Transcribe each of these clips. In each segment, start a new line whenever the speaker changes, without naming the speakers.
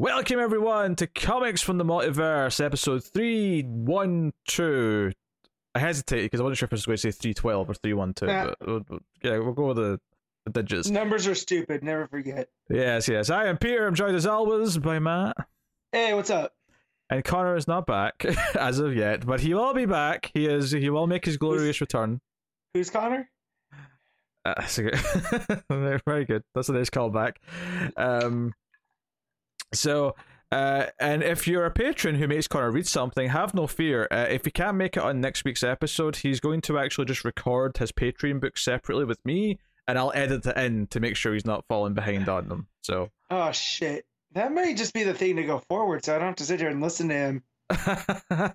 Welcome everyone to Comics from the Multiverse, episode three one two. I hesitated because I wasn't sure if I was going to say three twelve or three one two.
Nah.
But we'll- we'll- yeah, we'll go with the, the digits.
Numbers are stupid. Never forget.
Yes, yes. I am Peter. I'm joined as always by Matt,
Hey, what's up?
and Connor is not back as of yet, but he will be back. He is. He will make his glorious return.
Who's Connor?
Uh, that's a good- very- very good. That's a nice callback. Um, so, uh, and if you're a patron who makes Connor read something, have no fear. Uh, if he can't make it on next week's episode, he's going to actually just record his Patreon book separately with me, and I'll edit it in to make sure he's not falling behind on them. So,
Oh shit. That might just be the thing to go forward, so I don't have to sit here and listen to him.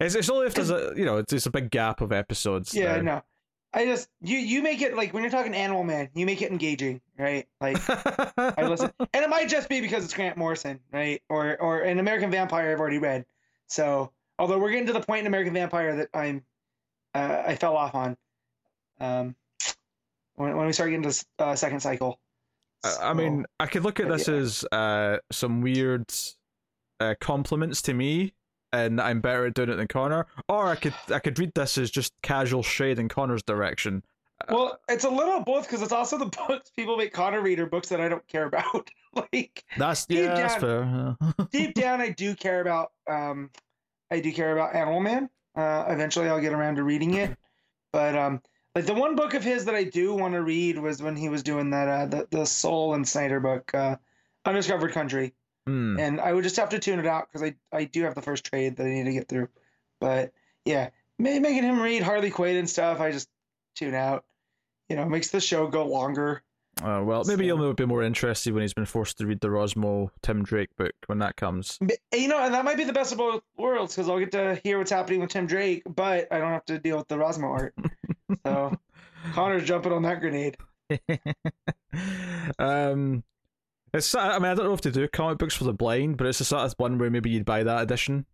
it's, it's only if there's a you know it's, it's a big gap of episodes.
Yeah,
now.
no. I just you you make it like when you're talking Animal Man, you make it engaging, right? Like I listen, and it might just be because it's Grant Morrison, right? Or or an American Vampire I've already read. So although we're getting to the point in American Vampire that I'm uh, I fell off on, um, when when we start getting to uh, second cycle.
I I mean, I could look at this
yeah.
as uh, some weird uh, compliments to me, and I'm better at doing it than Connor. Or I could I could read this as just casual shade in Connor's direction.
Well, it's a little of both because it's also the books people make Connor read are books that I don't care about. like
That's
Deep
yeah, that's
down-
fair. yeah.
deep down, I do care about. Um, I do care about Animal Man. Uh, eventually, I'll get around to reading it. But um, like the one book of his that I do want to read was when he was doing that uh, the the Soule and Snyder book, uh, Undiscovered Country,
Hmm.
and I would just have to tune it out because I I do have the first trade that I need to get through. But yeah, ma- making him read Harley Quinn and stuff, I just tune out. You know, makes the show go longer.
Uh, well, maybe
So-
he'll be more interested when he's been forced to read the Rossmo Tim Drake book when that comes.
You know, and that might be the best of both worlds because I'll get to hear what's happening with Tim Drake, but I don't have to deal with the Rossmo art. so Connor's jumping on that grenade.
um, it's I mean I don't know if they do comic books for the blind, but it's the sort of one where maybe you'd buy that edition.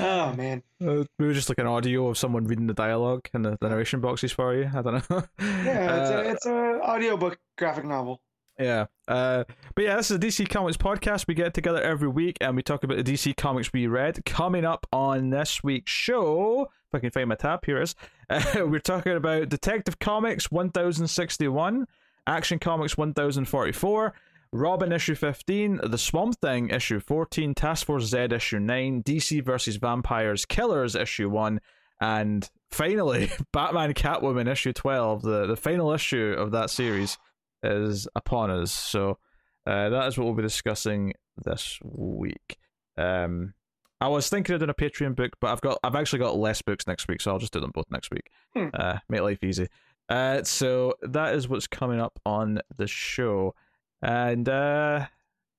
Oh man,
Uh, maybe just like an audio of someone reading the dialogue and the, the narration boxes for you. I don't know.
yeah, it's
Uh,
a it's a audiobook graphic novel.
yeah. Uh, but yeah, this is a DC Comics podcast. We get together every week and we talk about the DC comics we read. Coming up on this week's show, if I can find my tab, here is. Uh, we're talking about Detective Comics 1061, Action Comics 1044. Robin issue 15, The Swamp Thing issue 14, Task Force Z issue 9, DC versus Vampires Killers issue 1, and finally, Batman Catwoman issue 12, the, the final issue of that series, is upon us. So uh, that is what we'll be discussing this week. Um, I was thinking of doing a Patreon book, but I've got I've actually got less books next week, so I'll just do them both next week.
Hmm.
Uh, make life easy. Uh, so that is what's coming up on the show, and uh,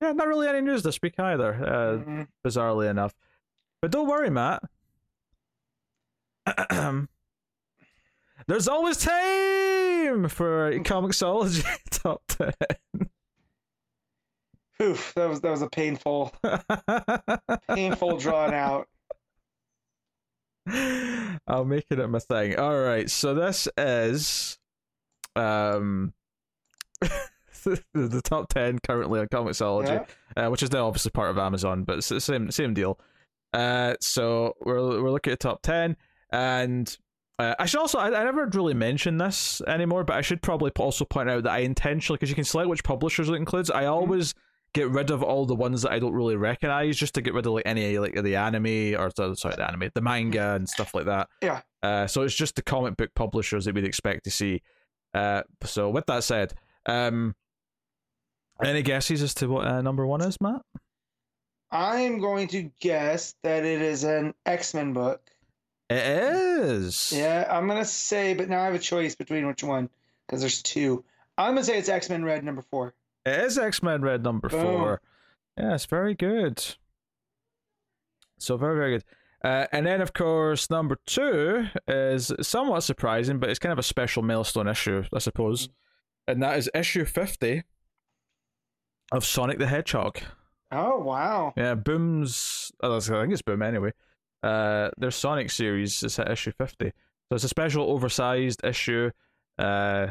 yeah, not really any news this week either. Uh,
Mhm.
bizarrely enough. But don't worry, Matt. There's always time for Comixology Top 10.
Oof, that was that was a painful, painful drawn out.
I'll make it up my thing. All right, so this is um the, the top 10 currently on Comixology.
Yeah.
uh, which is now obviously part of Amazon, but it's the same same deal. Uh, so we're we're looking at top ten, and uh, I should also I, I never really mention this anymore, but I should probably also point out that I intentionally because you can select which publishers it includes. I always get rid of all the ones that I don't really recognize, just to get rid of like any like the anime or sorry the anime, the manga and stuff like that.
Yeah.
Uh, so it's just the comic book publishers that we'd expect to see. Uh, so with that said, um, any guesses as to what uh, number one is, Matt?
I'm going to guess that it is an X Men book.
It is.
Yeah, I'm gonna say, but now I have a choice between which one because there's two. I'm gonna say it's X Men Red number four.
It is X Men Red number
Boom.
four. Yes, very good. So very very good. Uh, and then of course number two is somewhat surprising, but it's kind of a special milestone issue, I suppose, and that is issue fifty of Sonic the Hedgehog.
Oh wow!
Yeah, Boom's. Oh, that's- I think it's Boom anyway. Uh, their Sonic series is at issue fifty, so it's a special oversized issue, uh,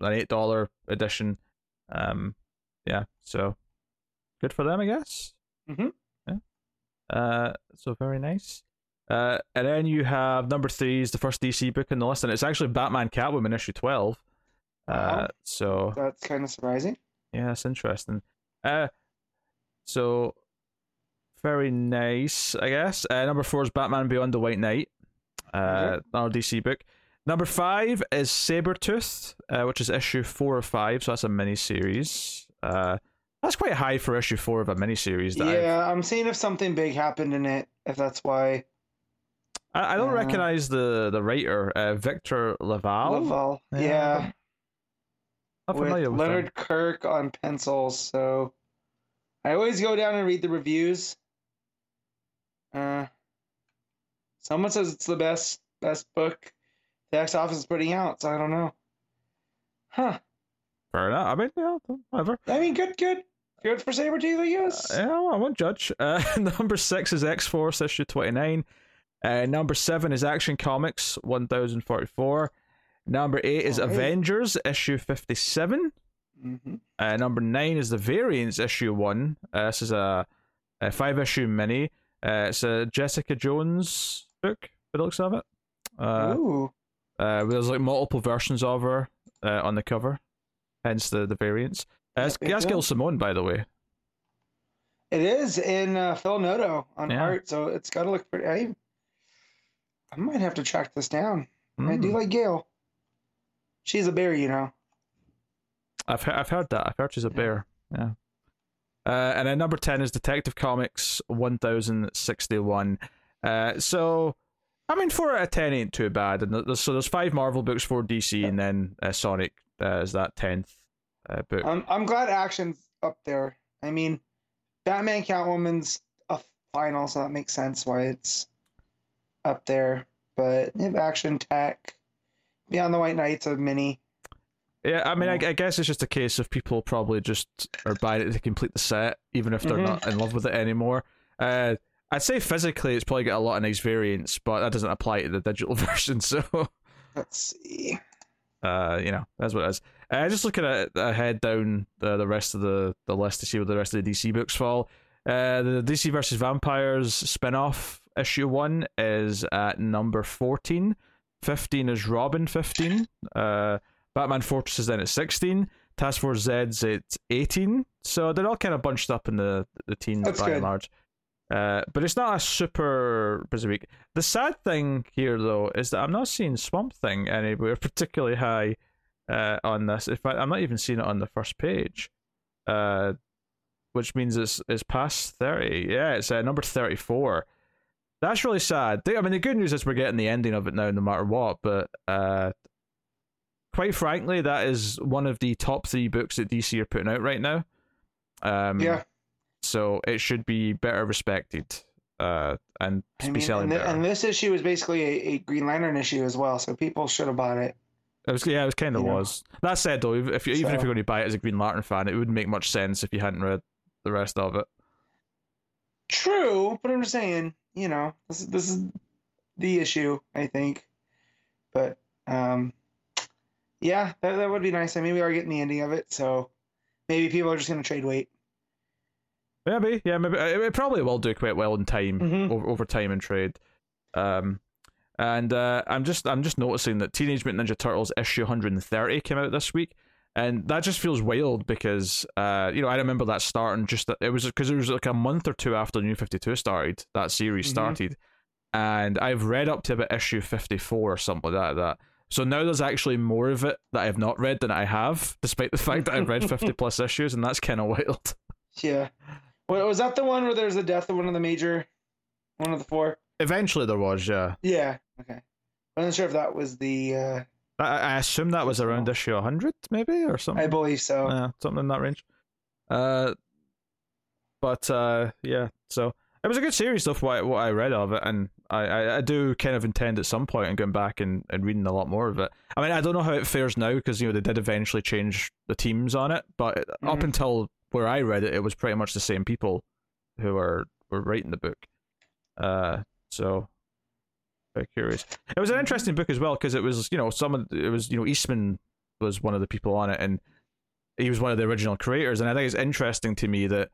an eight dollar edition. Um, yeah, so good for them, I guess.
Mm-hmm.
Yeah. Uh, so very nice. Uh, and then you have number three is the first DC book in the list, and it's actually Batman Catwoman issue twelve. Uh,
Wow.
so
That's kind of surprising.
yeah, that's interesting. Uh, so very nice, I guess. Uh, number four is Batman Beyond the White Knight, uh, our DC book. Number five is Sabretooth, uh, which is issue four or five, so that's a mini series. Uh, that's quite high for issue four of a mini series.
Yeah, I'm seeing if something big happened in it. If that's why
I, I don't
Uh,
recognize the the writer, uh, Victor LaValle.
LaValle.
Yeah.
Yeah,
Not
with
familiar with
Leonard
him.
Kirk on pencils. So I always go down and read the reviews. Uh, someone says it's the best best book the X office is putting out. So I don't know. Huh.
Fair enough. I mean, yeah, whatever.
I mean, good, good, good for Sabretooth, I guess.
Uh, yeah, well, I won't judge. Uh, number six is X Force issue twenty nine. Uh, number seven is Action Comics one thousand forty four. Number eight is
Alright.
Avengers issue fifty seven.
hmm
Uh, number nine is the Variants issue one. Uh, this is a, a five issue mini. Uh, it's a Jessica Jones book. By the looks of it. Uh,
Ooh.
Uh, there's like multiple versions of her uh, on the cover, hence the the variants. Uh, it's-
Yep, yep,
that's
yep.
Simone, by the way.
It is in uh, Phil Noto on
Yeah.
art, so it's got to look pretty. I, I might have to track this down. I do
Mm.
like Gail. She's a bear, you know.
I've I've heard that. I've heard she's a
Yeah.
bear. Yeah. Uh, and then number ten is Detective Comics one thousand sixty one. Uh, so I mean, four out of ten ain't too bad. And there's, so there's five Marvel books, four DC, and then uh, Sonic uh, is that tenth uh, book.
I'm I'm glad action's up there. I mean, Batman Catwoman's a final, so that makes sense why it's up there. But action tech, Beyond the White Knight's a mini.
yeah, I mean, I, I guess it's just a case of people probably just are buying it to complete the set, even if they're
Mhm.
not in love with it anymore. Uh, I'd say physically, it's probably got a lot of nice variants, but that doesn't apply to the digital version. So.
Let's see.
uh, you know, that's what it is. Uh, just looking at ahead down the the rest of the, the list to see where the rest of the DC books fall. Uh, the DC versus Vampires spin-off issue one is at number 14. 15 is Robin 15. Uh, Batman Fortress is then at 16. Task Force Z's at 18. So they're all kind of bunched up in the, the teens
That's
by
good.
and large. Uh, but it's not a super busy week. The sad thing here, though, is that I'm not seeing Swamp Thing anywhere particularly high uh, on this. In fact, I'm not even seeing it on the first page, uh, which means it's it's past thirty. Yeah, it's uh, number thirty-four. That's really sad. I mean, the good news is we're getting the ending of it now, no matter what. But uh, quite frankly, that is one of the top three books that DC are putting out right now. Um,
Yeah,
so it should be better respected uh, and
I
be selling
and,
better.
and this issue is basically a, a Green Lantern issue as well, so people should have bought it.
It was, yeah, it was kind of
You know.
was. That said, though, if, you, even if you're going to buy it as a Green Lantern fan, it wouldn't make much sense if you hadn't read the rest of it.
True, but I'm just saying, you know, this is this is the issue, I think. But um yeah, that that would be nice. I mean, we are getting the ending of it, so maybe people are just gonna trade weight.
Maybe, yeah, maybe it, it probably will do quite well in time
Mhm.
over, over time and trade. Um, and uh, I'm just I'm just noticing that Teenage Mutant Ninja Turtles issue 130 came out this week, and that just feels wild because uh, you know I remember that starting just that it was because it was like a month or two after New 52 started that series
Mhm.
started, and I've read up to about issue 54 or something like that. that. So now there's actually more of it that I've not read than I have, despite the fact that I've read 50 plus issues, and that's kind of wild.
Yeah. Well, was that the one where there's the death of one of the major one of the four?
Eventually there was, yeah.
Yeah. Okay. I wasn't sure if that was the uh
I, I assume that was around issue 100, maybe, or something.
I believe so.
Yeah, something in that range. Uh, but uh, yeah, so it was a good series stuff. What I, what I read of it, and I, I, I do kind of intend at some point point and going back and, and reading a lot more of it. I mean, I don't know how it fares now because you know they did eventually change the teams on it, but up
Mhm.
until where I read it, it was pretty much the same people who were were writing the book. Uh, so very curious. It was an interesting book as well because it was you know some of it was you know Eastman was one of the people on it and he was one of the original creators, and I think it's interesting to me that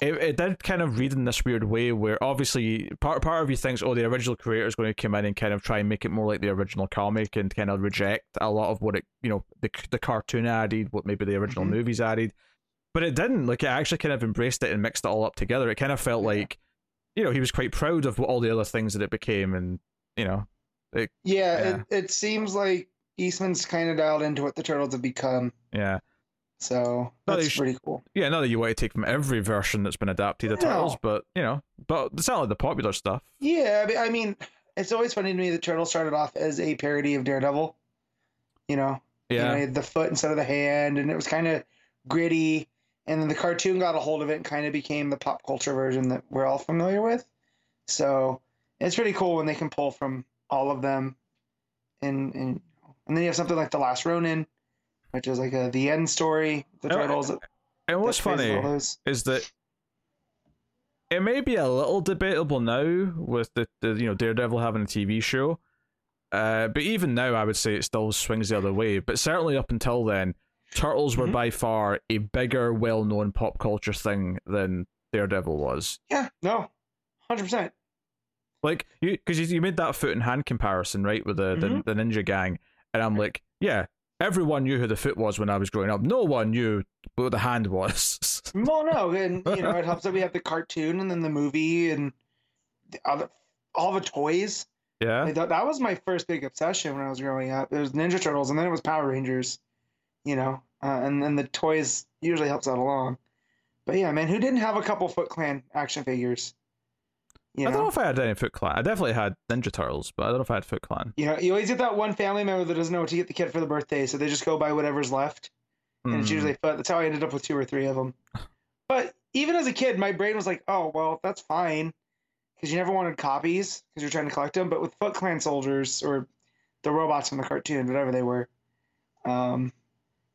it, it did kind of read in this weird way where obviously part part of you thinks oh the original creator is going to come in and kind of try and make it more like the original comic and kind of reject a lot of what it you know the the cartoon added what maybe the original
Mhm.
movies added but it didn't like it actually kind of embraced it and mixed it all up together it kind of felt
Yeah.
like you know he was quite proud of all the other things that it became and you know
Yeah,
Yeah.
It, it seems like Eastman's kind of dialed into what the turtles have become.
yeah
So that's
sh-
pretty cool.
yeah not that you want to take from every version that's been adapted of
No.
turtles but you know but it's not like the popular stuff
Yeah, I mean, I mean, it's always funny to me that Turtle started off as a parody of Daredevil. You know, you know,
yeah
the foot instead of the hand, and it was kind of gritty. And then the cartoon got a hold of it and kind of became the pop culture version that we're all familiar with. So it's pretty cool when they can pull from all of them. And and and then you have something like the Last Ronin, which is like a the end story. The
Oh,
turtles.
and what's funny is that it may be a little debatable now with the, the you know Daredevil having a TV show, uh, but even now I would say it still swings the other way. But certainly up until then, Turtles were
Mhm.
by far a bigger, well-known pop culture thing than Daredevil was.
Yeah, no, hundred percent.
Like you, because you, you made that foot and hand comparison, right, with the,
Mhm.
the the Ninja Gang, and I'm like, yeah, everyone knew who the foot was when I was growing up. No one knew what the hand was.
Well, no, and you know it helps that we have the cartoon and then the movie and the other, all the toys.
yeah,
Like, that, that was my first big obsession when I was growing up. It was Ninja Turtles, and then it was Power Rangers. You know, uh, and then the toys usually helps out along. But yeah, man, who didn't have a couple Foot Clan action figures? You
I don't know
know,
if I had any Foot Clan. I definitely had Ninja Turtles, but I don't know if I had Foot Clan.
you know, you always get that one family member that doesn't know what to get the kid for the birthday, so they just go by whatever's left. and it's
Hmm.
usually foot. That's how I ended up with two or three of them. But even as a kid, my brain was like, "Oh, well, that's fine," because you never wanted copies because you're trying to collect them. But with Foot Clan soldiers or the robots from the cartoon, whatever they were, um,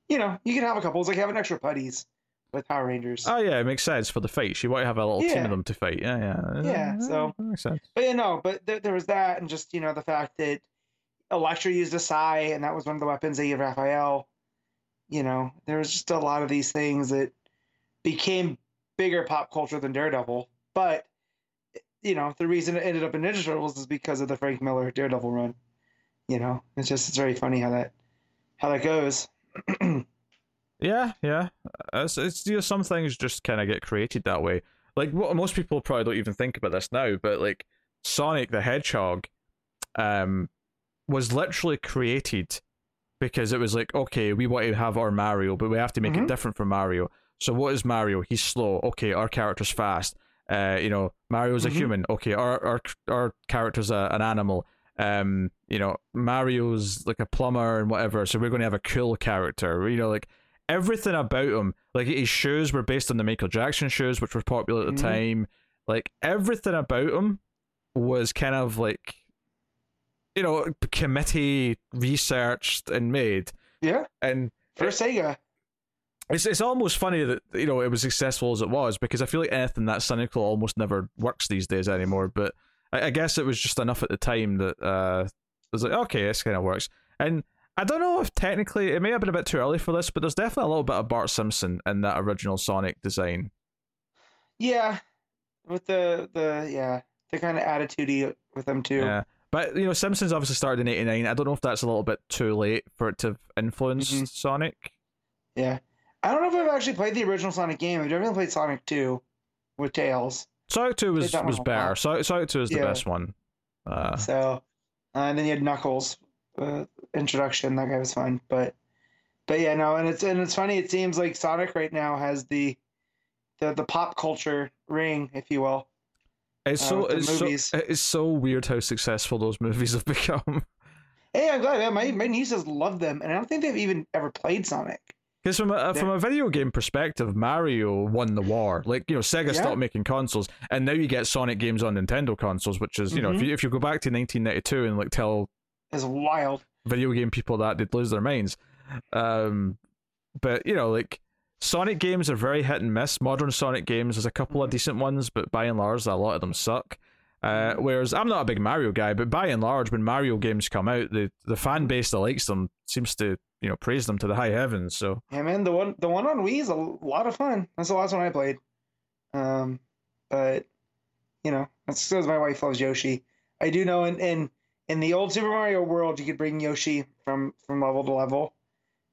you know, you can have a couple. It's like having extra putties with Power Rangers.
Oh yeah, it makes sense for the fights. You might have a little team of them to fight. Yeah, yeah,
Yeah, so-
that makes sense.
But yeah, no, but there, there was that, and just you know the fact that Elektra used a sai, and that was one of the weapons they gave Raphael. You know, there was just a lot of these things that became bigger pop culture than Daredevil. But you know, the reason it ended up in Ninja Turtles is because of the Frank Miller Daredevil run. You know, it's just it's very funny how that how that goes.
Yeah, yeah. It's, it's you know some things just kind of get created that way. Like what most people probably don't even think about this now, but like Sonic the Hedgehog, um, was literally created because it was like okay, we want to have our Mario, but we have to make it
Mhm.
different from Mario. So what is Mario? He's slow. Okay, our character's fast. Uh, you know, Mario's
Mhm.
a human. Okay, our our our character's a, an animal. Um, you know, Mario's like a plumber and whatever. So we're going to have a cool character. You know, like everything about him. Like his shoes were based on the Michael Jackson shoes, which were popular at the
Mhm.
time. Like everything about him was kind of like, you know, committee researched and made.
Yeah,
And
for Sega.
it's it's almost funny that you know it was successful as it was because I feel like anything that's cynical almost never works these days anymore. But I, I guess it was just enough at the time that uh, it was like okay, this kind of works. And I don't know if technically it may have been a bit too early for this, but there's definitely a little bit of Bart Simpson in that original Sonic design.
Yeah, with the the yeah the kind of attitudey with them too.
Yeah. But you know, Simpsons obviously started in '89. I don't know if that's a little bit too late for it to have influenced
Mhm.
Sonic.
Yeah. I don't know if I've actually played the original Sonic game. I've definitely played Sonic 2 with Tails.
Sonic Two was was better. Sonic, Sonic Two is the
Yeah.
best one. Uh,
So, uh, and then you had Knuckles uh, introduction. That guy was fun, but but yeah, no, and it's and it's funny. It seems like Sonic right now has the the the pop culture ring, if you will.
It's
uh,
so it's so it's so weird how successful those movies have become.
Hey, I'm glad. Man, my my nieces love them, and I don't think they've even ever played Sonic.
Because from a from a video game perspective, Mario won the war. Like you know, Sega
Yeah.
stopped making consoles, and now you get Sonic games on Nintendo consoles, which is you know if
Mhm.
you if you go back to 1992 and like tell
It's wild.
video game people that they'd lose their minds. Um, but you know, like Sonic games are very hit and miss. Modern Sonic games, there's a couple of
Mhm.
decent ones, but by and large, a lot of them suck. Uh, whereas I'm not a big Mario guy, but by and large, when Mario games come out, the the fan base that likes them seems to you know praise them to the high heavens. So
Yeah, man, the one the one on Wii is a lot of fun. That's the last one I played. Um, but you know, that's because my wife loves Yoshi. I do know and in in the old Super Mario World, you could bring Yoshi from from level to level.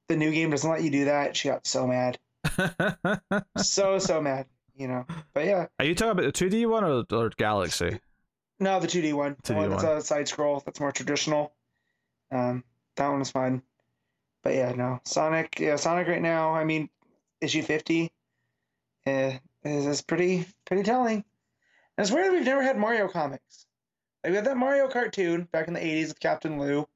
The new game doesn't let you do that. She got so mad, so so mad. You know, but yeah,
Are you talking about the 2D one or, or Galaxy?
no, the 2D one, the
2D
one that's
one.
a side scroll, that's more traditional. Um, that one was fun. But yeah, no, Sonic, yeah, Sonic right now. I mean, issue 50 uh, is, is pretty pretty telling. And it's weird we've never had Mario comics. We had that Mario cartoon back in the 80s with Captain Lou,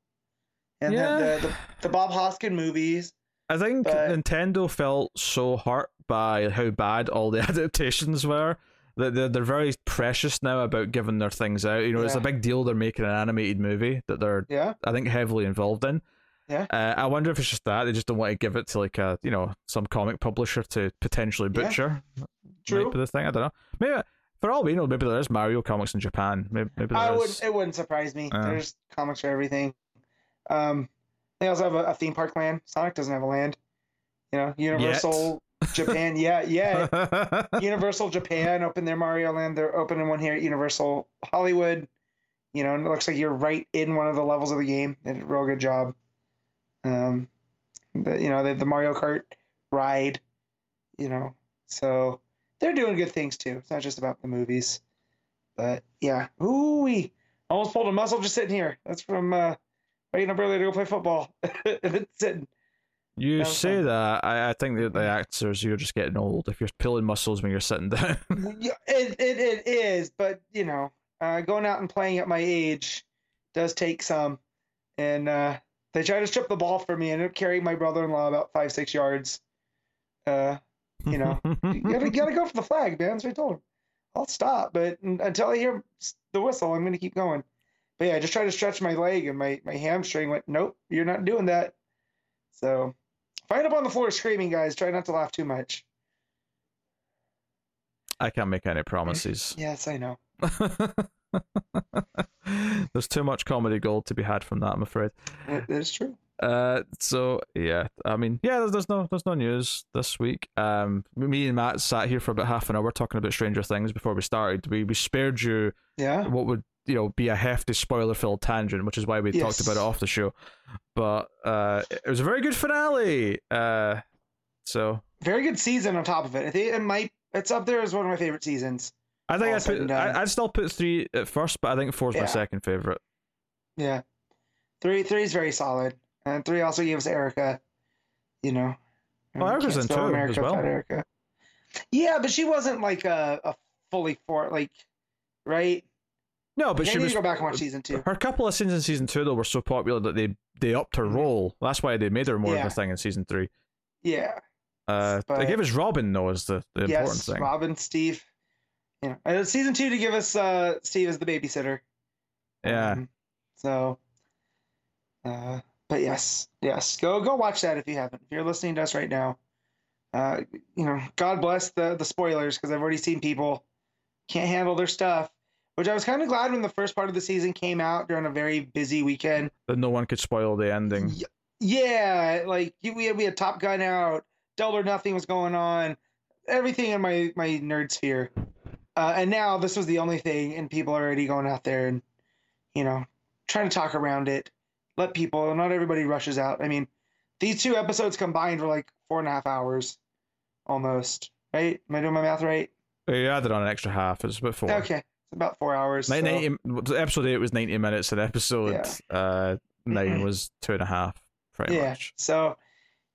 and
Yeah.
then the, the the Bob Hoskin movies.
I think
But-
Nintendo felt so hurt by how bad all the adaptations were that they're, they're very precious now about giving their things out. You know, it's a big deal they're making an animated movie that they're,
Yeah,
I think, heavily involved in.
Yeah.
Uh, I wonder if it's just that they just don't want to give it to like a, you know, some comic publisher to potentially
Yeah.
butcher.
True.
Might be the thing. I don't know. Maybe for all we know, maybe there's Mario comics in Japan. Maybe, maybe
I would.
is.
It wouldn't surprise me.
Uh.
There's comics for everything. Um, they also have a, a theme park land. Sonic doesn't have a land. You know, Universal Japan. Yeah, yeah. Universal Japan opened their Mario Land. They're opening one here at Universal Hollywood. You know, and it looks like you're right in one of the levels of the game. They did a real good job. Um, the, you know, they have the Mario Kart ride. You know, so they're doing good things too. It's not just about the movies. But yeah, ooh, we almost pulled a muscle just sitting here. That's from uh, waking up early to go play football. sitting.
You
That
say
fun.
that. I, I think that the actors, you're just getting old if you're pulling muscles when you're sitting down.
Yeah, it, it, it is, but you know, uh, going out and playing at my age does take some. And uh, they tried to strip the ball from me, and it carried my brother-in-law about five, six yards. Uh, you know, you gotta, you gotta go for the flag, man. What I told him. I'll stop, but until I hear the whistle, I'm gonna keep going. But yeah, I just tried to stretch my leg, and my my hamstring went. Nope, you're not doing that. So, if I end up on the floor screaming, guys, try not to laugh too much.
I can't make any promises.
Yes, I know.
There's too much comedy gold to be had from that, I'm afraid.
That's true.
Uh, so yeah, I mean, yeah, there's, there's no there's no news this week. Um, me and Matt sat here for about half an hour talking about Stranger Things before we started. We we spared you
Yeah.
what would you know be a hefty spoiler filled tangent, which is why we talked about it off the show. But uh, it was a very good finale. Uh, so
very good season on top of it. I think it might. It's up there as one of my favorite seasons.
I think I'd put. I, I'd still put three at first, but I think four's my
Yeah.
second favorite.
Yeah, three three is very solid, and three also gives Erica. You know,
Well, Erica's in two as
America
well.
Erica. Yeah, but she wasn't like a, a fully for like, right?
No, but
I
she
need
was
to go back and watch season two.
her couple of scenes in season two though were so popular that they they upped her
Mhm.
role. That's why they made her more of a thing in season three.
Yeah.
Uh, they gave us Robin though as the, the important
yes,
thing.
Robin, Steve. Yeah, and season two to give us uh Steve as the babysitter.
Yeah.
Um, so, uh, but yes, yes, go go watch that if you haven't. If you're listening to us right now, uh, you know, God bless the the spoilers because I've already seen people can't handle their stuff. Which I was kind of glad when the first part of the season came out during a very busy weekend.
that no one could spoil the ending.
Yeah, like we had, we had Top Gun out, Double or Nothing was going on, everything in my my nerd sphere, uh, and now this was the only thing, and people are already going out there and you know trying to talk around it, let people. Not everybody rushes out. I mean, these two episodes combined were like four and a half hours, almost. Right? Am I doing my math right?
You added on an extra half. It's about four.
Okay, it's about four hours. So-
90 episode eight was ninety minutes, and episode
Yeah.
uh, 9
Mhm.
was two and a half, pretty
yeah.
much.
So,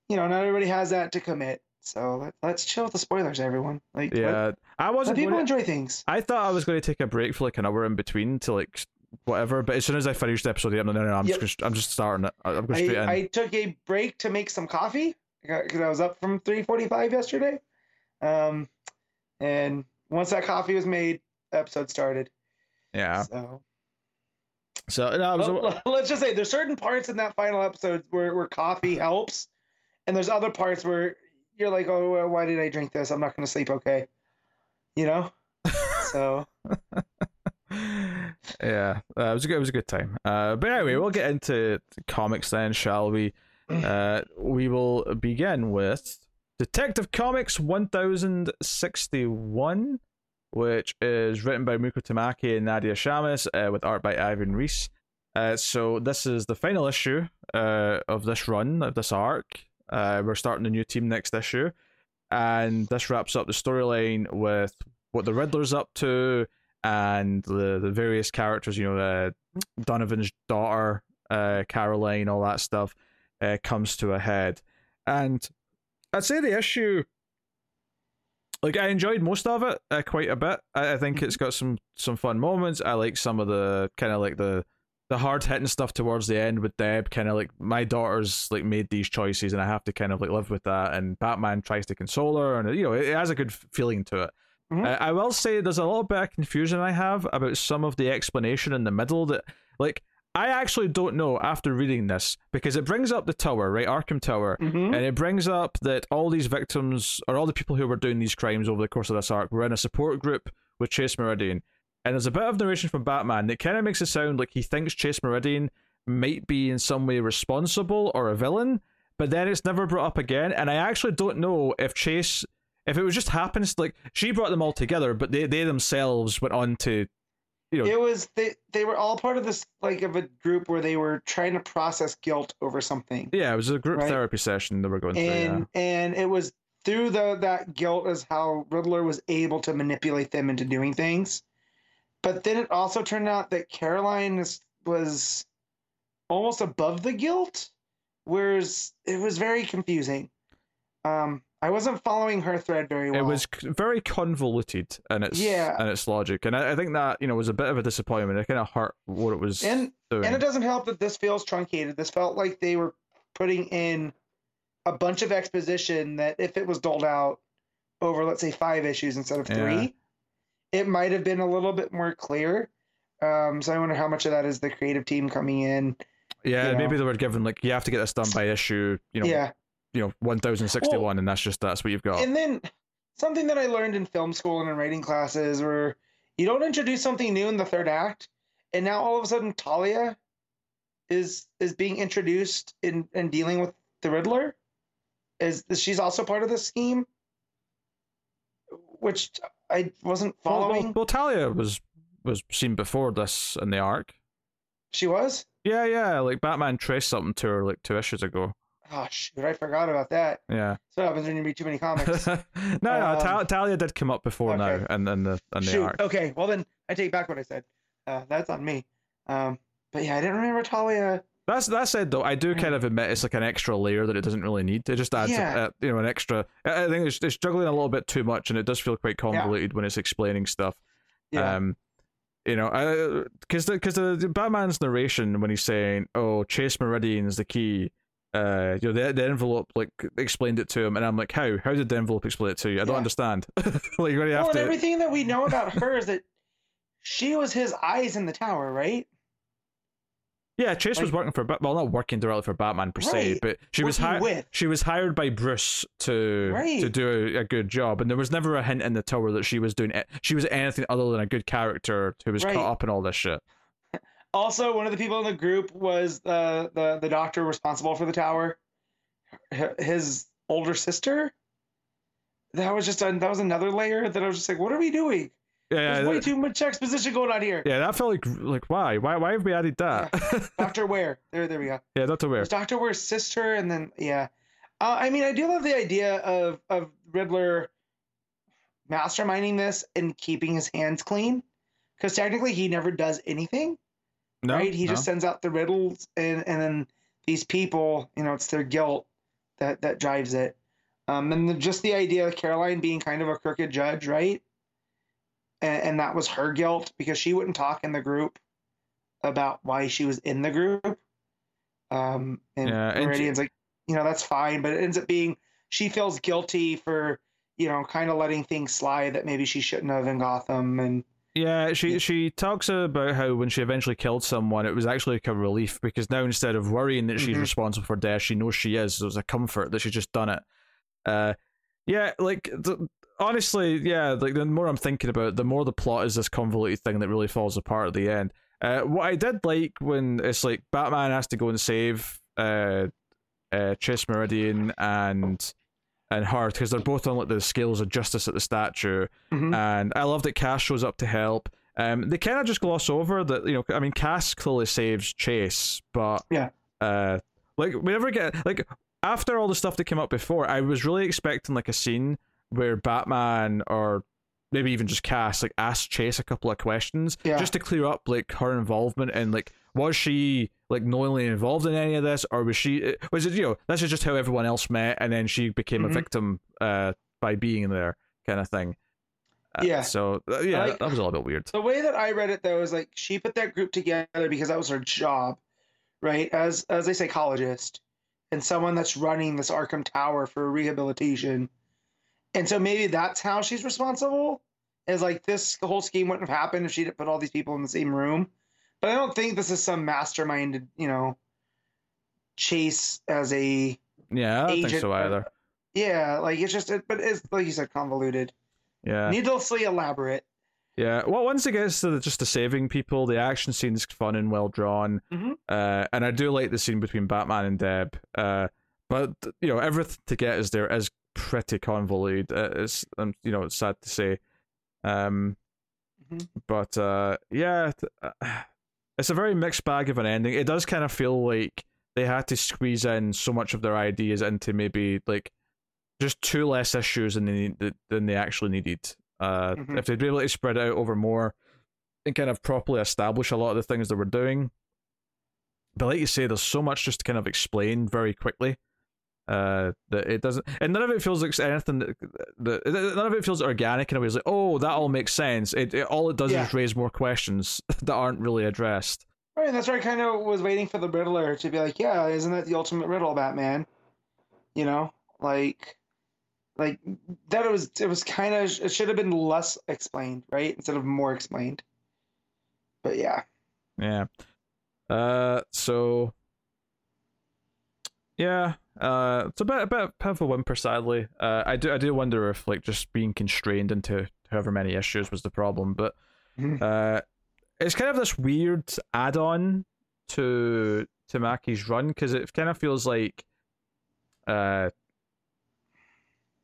you know, not everybody has that to commit. So let, let's chill with the spoilers, everyone. Like, let-
Yeah, I wasn't.
people
gonna-
enjoy things.
I thought I was going to take a break for like an hour in between to like whatever, but as soon as I finished episode eight, I'm no, no, no I'm
Yep.
just, I'm just starting it. I'm going straight in.
I, I took a break to make some coffee because I was up from 3:45 yesterday. Um, and once that coffee was made, episode started.
yeah.
So
So no, was.
let, us just say there's certain parts in that final episode where, where coffee helps, and there's other parts where you're like, oh, why did I drink this? I'm not going to sleep okay. You know. So
yeah, uh, it was a good, it was a good time. Uh, but anyway, we'll get into comics then, shall we? Uh, we will begin with Detective Comics one thousand sixty one, which is written by Mariko Tamaki and Nadia Shammas, uh, with art by Ivan Reis. Uh, so this is the final issue uh, of this run of this arc. Uh, we're starting a new team next issue, and this wraps up the storyline with what the Riddler's up to and the the various characters. You know, uh, Donovan's daughter, uh, Caroline, all that stuff uh, comes to a head, and I'd say the issue. Like I enjoyed most of it uh, quite a bit. I, I think it's got some some fun moments. I like some of the kind of like the the hard hitting stuff towards the end with Deb, kind of like my daughter's like made these choices and I have to kind of like live with that. And Batman tries to console her, and you know it, it has a good feeling to it.
Mhm.
Uh, I will say there's a little bit of confusion I have about some of the explanation in the middle that like I actually don't know after reading this because it brings up the tower, right, Arkham Tower,
Mhm.
and it brings up that all these victims or all the people who were doing these crimes over the course of this arc were in a support group with Chase Meridian. And there's a bit of narration from Batman that kind of makes it sound like he thinks Chase Meridian might be in some way responsible or a villain, but then it's never brought up again. And I actually don't know if Chase, if it was just happens, like she brought them all together, but they, they themselves went on to, you know,
It was they they were all part of this like of a group where they were trying to process guilt over something.
yeah, it was a group
Right.
therapy session that we're going
and
through.
and it was through the that guilt is how Riddler was able to manipulate them into doing things. But then it also turned out that Caroline is, was almost above the guilt, whereas it was very confusing. Um, I wasn't following her thread very well.
It was very convoluted in its
Yeah.
and its logic, and I, I think that you know was a bit of a disappointment. It kind of hurt what it was
and
doing.
and it doesn't help that this feels truncated. This felt like they were putting in a bunch of exposition that if it was doled out over let's say five issues instead of
Yeah.
three, it might have been a little bit more clear. Um, so I wonder how much of that is the creative team coming in.
yeah,
you
maybe
know.
they were given like you have to get this done by issue, you know,
yeah,
you know, one thousand sixty one, and that's just that's what you've got.
and then something that I learned in film school and in writing classes where you don't introduce something new in the third act, and now all of a sudden Talia is is being introduced in and dealing with the Riddler. Is, is she's also part of the scheme? Which I wasn't
Well, well,
following.
well, Talia was was seen before this in the arc.
She was.
Yeah, yeah, like Batman traced something to her like two issues ago.
Oh shoot! I forgot about that.
Yeah.
So what happens when you read too many comics.
no, no,
Um,
Ta- Talia did come up before now, and then the in the
Shoot.
arc.
Okay. Well then, I take back what I said. Uh, that's on me. Um, but yeah, I didn't remember Talia.
That's that said though, I do kind of admit it's like an extra layer that it doesn't really need. It just adds,
Yeah.
a, you know, an extra. I think it's, it's juggling a little bit too much, and it does feel quite convoluted when it's explaining stuff.
Yeah.
Um, you know, because because the, the Batman's narration when he's saying, "Oh, Chase Meridian is the key," uh, you know, the the envelope like explained it to him, and I'm like, "How? How did the envelope explain it to you? I don't understand." like, you have
well,
to.
everything that we know about her is that she was his eyes in the tower, right?
Yeah, Chase was working for Bat- well, not working directly for Batman per se, but she was hired.
with.
She was hired by Bruce to
Right.
to do a, a good job, and there was never a hint in the tower that she was doing it. She was anything other than a good character who was
Right.
caught up in all this shit.
Also, one of the people in the group was the the, the doctor responsible for the tower. His older sister. That was just a, that was another layer that I was just like, what are we doing?
Yeah,
There's way
that,
too much exposition going on here.
yeah, that felt like like why why why have we added that?
Doctor Ware. There, there we go.
yeah, Doctor Ware.
Doctor Ware's sister, and then yeah. Uh, I mean, I do love the idea of of Riddler masterminding this and keeping his hands clean, because technically he never does anything,
No,
right? He
no.
just sends out the riddles, and and then these people, you know, it's their guilt that that drives it. Um, and the, just the idea of Caroline being kind of a crooked judge, right? And, and that was her guilt because she wouldn't talk in the group about why she was in the group. Um, and
Yeah, and
Meridian's like, you know, that's fine, but it ends up being she feels guilty for, you know, kind of letting things slide that maybe she shouldn't have in Gotham, and
Yeah, she she talks about how when she eventually killed someone, it was actually like a relief because now instead of worrying that she's
Mhm.
responsible for death, she knows she is. So it's a comfort that she's just done it. Uh, yeah, like the, honestly, yeah, like the more I'm thinking about it, the more the plot is this convoluted thing that really falls apart at the end. Uh, what I did like when it's like Batman has to go and save uh, uh, Chase Meridian and and her because they're both on like the scales of justice at the statue,
Mhm.
and I love that Cass shows up to help. Um, they kind of just gloss over that you know, I mean, Cass clearly saves Chase, but
Yeah.
uh, like we never get like after all the stuff that came up before, I was really expecting like a scene where Batman or maybe even just Cass like asks Chase a couple of questions
Yeah.
just to clear up like her involvement and like was she like knowingly involved in any of this or was she was it you know this is just how everyone else met and then she became
Mhm.
a victim uh by being there kind of thing. Uh,
Yeah.
So uh, yeah,
like-
that was a little bit weird.
The way that I read it though is like she put that group together because that was her job, right? As as a psychologist and someone that's running this Arkham Tower for rehabilitation. And so maybe that's how she's responsible. Is like this whole scheme wouldn't have happened if she didn't put all these people in the same room. But I don't think this is some masterminded, you know, chase as a
Yeah, I don't think
agent,
so
uh,
either.
yeah, like it's just it, but it's like you said, convoluted,
Yeah.
needlessly elaborate.
Yeah, well, once it gets to the, just the saving people, the action scene's fun and well drawn,
Mhm.
uh, and I do like the scene between Batman and Deb. Uh, but you know, everything to get is there is pretty convoluted. Uh, it's um, you know, it's sad to say, um,
Mhm.
but uh, yeah, uh, it's a very mixed bag of an ending. It does kind of feel like they had to squeeze in so much of their ideas into maybe like just two less issues than they need, than they actually needed. Uh,
Mhm.
If they'd be able to spread out over more and kind of properly establish a lot of the things they were doing. But like you say, there's so much just to kind of explain very quickly. Uh, that it doesn't, and none of it feels like anything that, that none of it feels organic in a way. It's like, oh, that all makes sense. It, it all it does
Yeah.
is raise more questions that aren't really addressed.
Right, and that's where I kind of was waiting for the Riddler to be like, yeah, isn't that the ultimate riddle, Batman? You know, like, like that. It was it was kind of it should have been less explained, right, instead of more explained. But yeah,
Yeah. Uh. So. Yeah. Uh. It's a bit, a bit, of a whimper, sadly. Uh. I do, I do wonder if like just being constrained into however many issues was the problem, but
Mhm.
uh, it's kind of this weird add-on to to Maki's run because it kind of feels like, uh.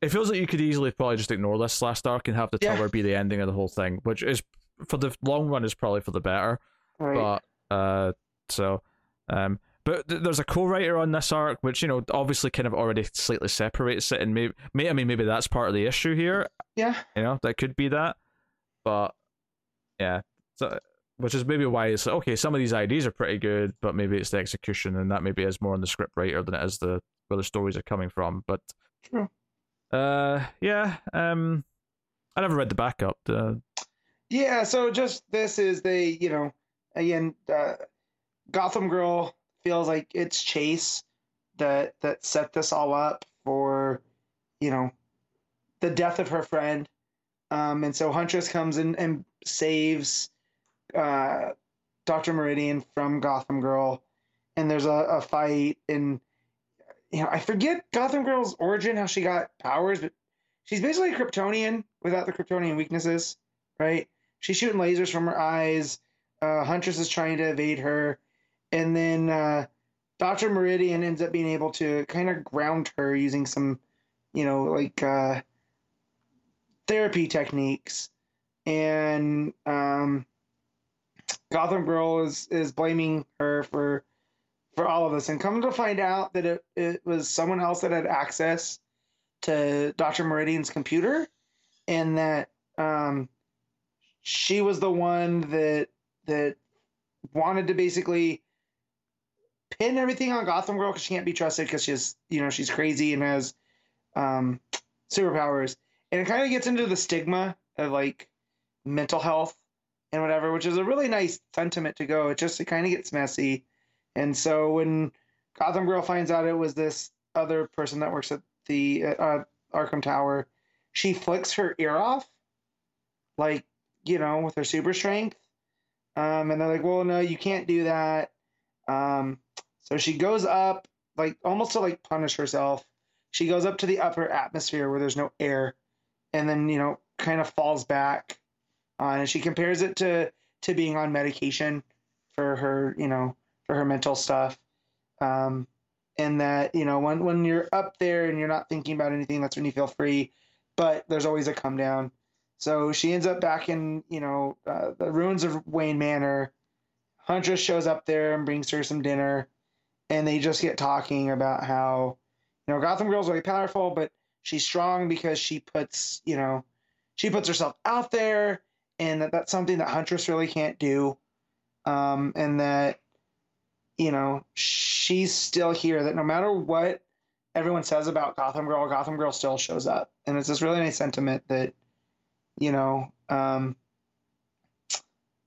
It feels like you could easily probably just ignore this last arc and have the
Yeah.
tower be the ending of the whole thing, which is for the long run is probably for the better
right.
but uh so um but th- there's a co-writer on this arc which you know obviously kind of already slightly separates it and maybe may, i mean maybe that's part of the issue here
yeah,
you know that could be that but yeah so which is maybe why it's like, okay some of these ideas are pretty good but maybe it's the execution and that maybe is more on the script writer than it is the where the stories are coming from but
True.
uh yeah um i never read the backup uh,
yeah. So just this is the you know, again, uh, Gotham Girl feels like it's Chase that that set this all up for, you know, the death of her friend. Um, and so Huntress comes in and saves uh, Dr. Meridian from Gotham Girl. And there's a, a fight. And, you know, I forget Gotham Girl's origin, how she got powers, but she's basically a Kryptonian without the Kryptonian weaknesses, right? She's shooting lasers from her eyes. Uh, Huntress is trying to evade her. And then uh, Dr. Meridian ends up being able to kind of ground her using some, you know, like uh, therapy techniques. And um, Gotham Girl is, is blaming her for for all of this. And come to find out that it, it was someone else that had access to Dr. Meridian's computer and that um, she was the one that that wanted to basically pin everything on Gotham Girl because she can't be trusted because she's you know she's crazy and has um, superpowers, and it kind of gets into the stigma of like mental health and whatever, which is a really nice sentiment to go. It just it kind of gets messy, and so when Gotham Girl finds out it was this other person that works at the uh, Arkham Tower, she flicks her ear off, like you know, with her super strength. Um, and they're like, well, no, you can't do that. Um, so she goes up, like almost to like punish herself. She goes up to the upper atmosphere where there's no air, and then you know kind of falls back on and she compares it to to being on medication for her you know for her mental stuff. Um and that you know when when you're up there and you're not thinking about anything that's when you feel free but there's always a come down. So she ends up back in you know uh, the ruins of wayne manor. Huntress shows up there and brings her some dinner and they just get talking about how you know gotham girl's very powerful but she's strong because she puts you know she puts herself out there and that that's something that huntress really can't do. Um, and that you know she's still here that no matter what everyone says about gotham girl gotham girl still shows up. And it's this really nice sentiment that you know um,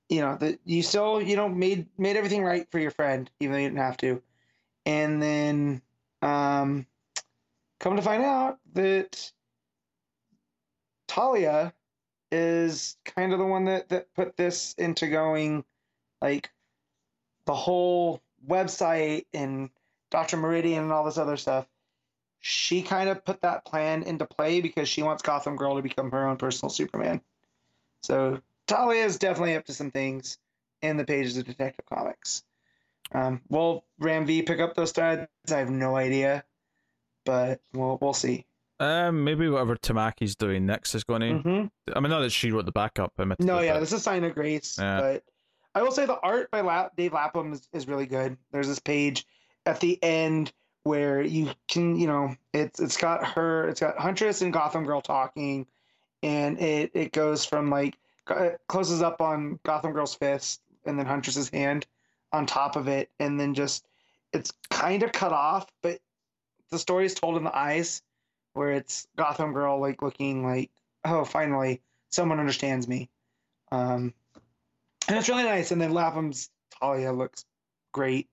you know that you still you know made made everything right for your friend even though you didn't have to and then um, come to find out that Talia is kind of the one that, that put this into going like the whole website and Dr. Meridian and all this other stuff. She kind of put that plan into play because she wants Gotham Girl to become her own personal Superman. So Talia is definitely up to some things in the pages of Detective Comics. Um, will Ram V pick up those threads? I have no idea, but we'll we'll see.
Um, maybe whatever Tamaki's doing next is going to.
hmm
I mean, not that she wrote the backup. admittedly,
No, yeah, this is a Sina Grace.
Yeah.
But I will say the art by La- Dave Lapham is, is really good. There's this page at the end where you can, you know, it's it's got her, it's got Huntress and Gotham Girl talking, and it it goes from like it closes up on Gotham Girl's fist and then Huntress's hand on top of it, and then just it's kind of cut off, but the story is told in the eyes, where it's Gotham Girl like looking like, oh, finally someone understands me. Um, and it's really nice. And then Lapham's Talia looks great,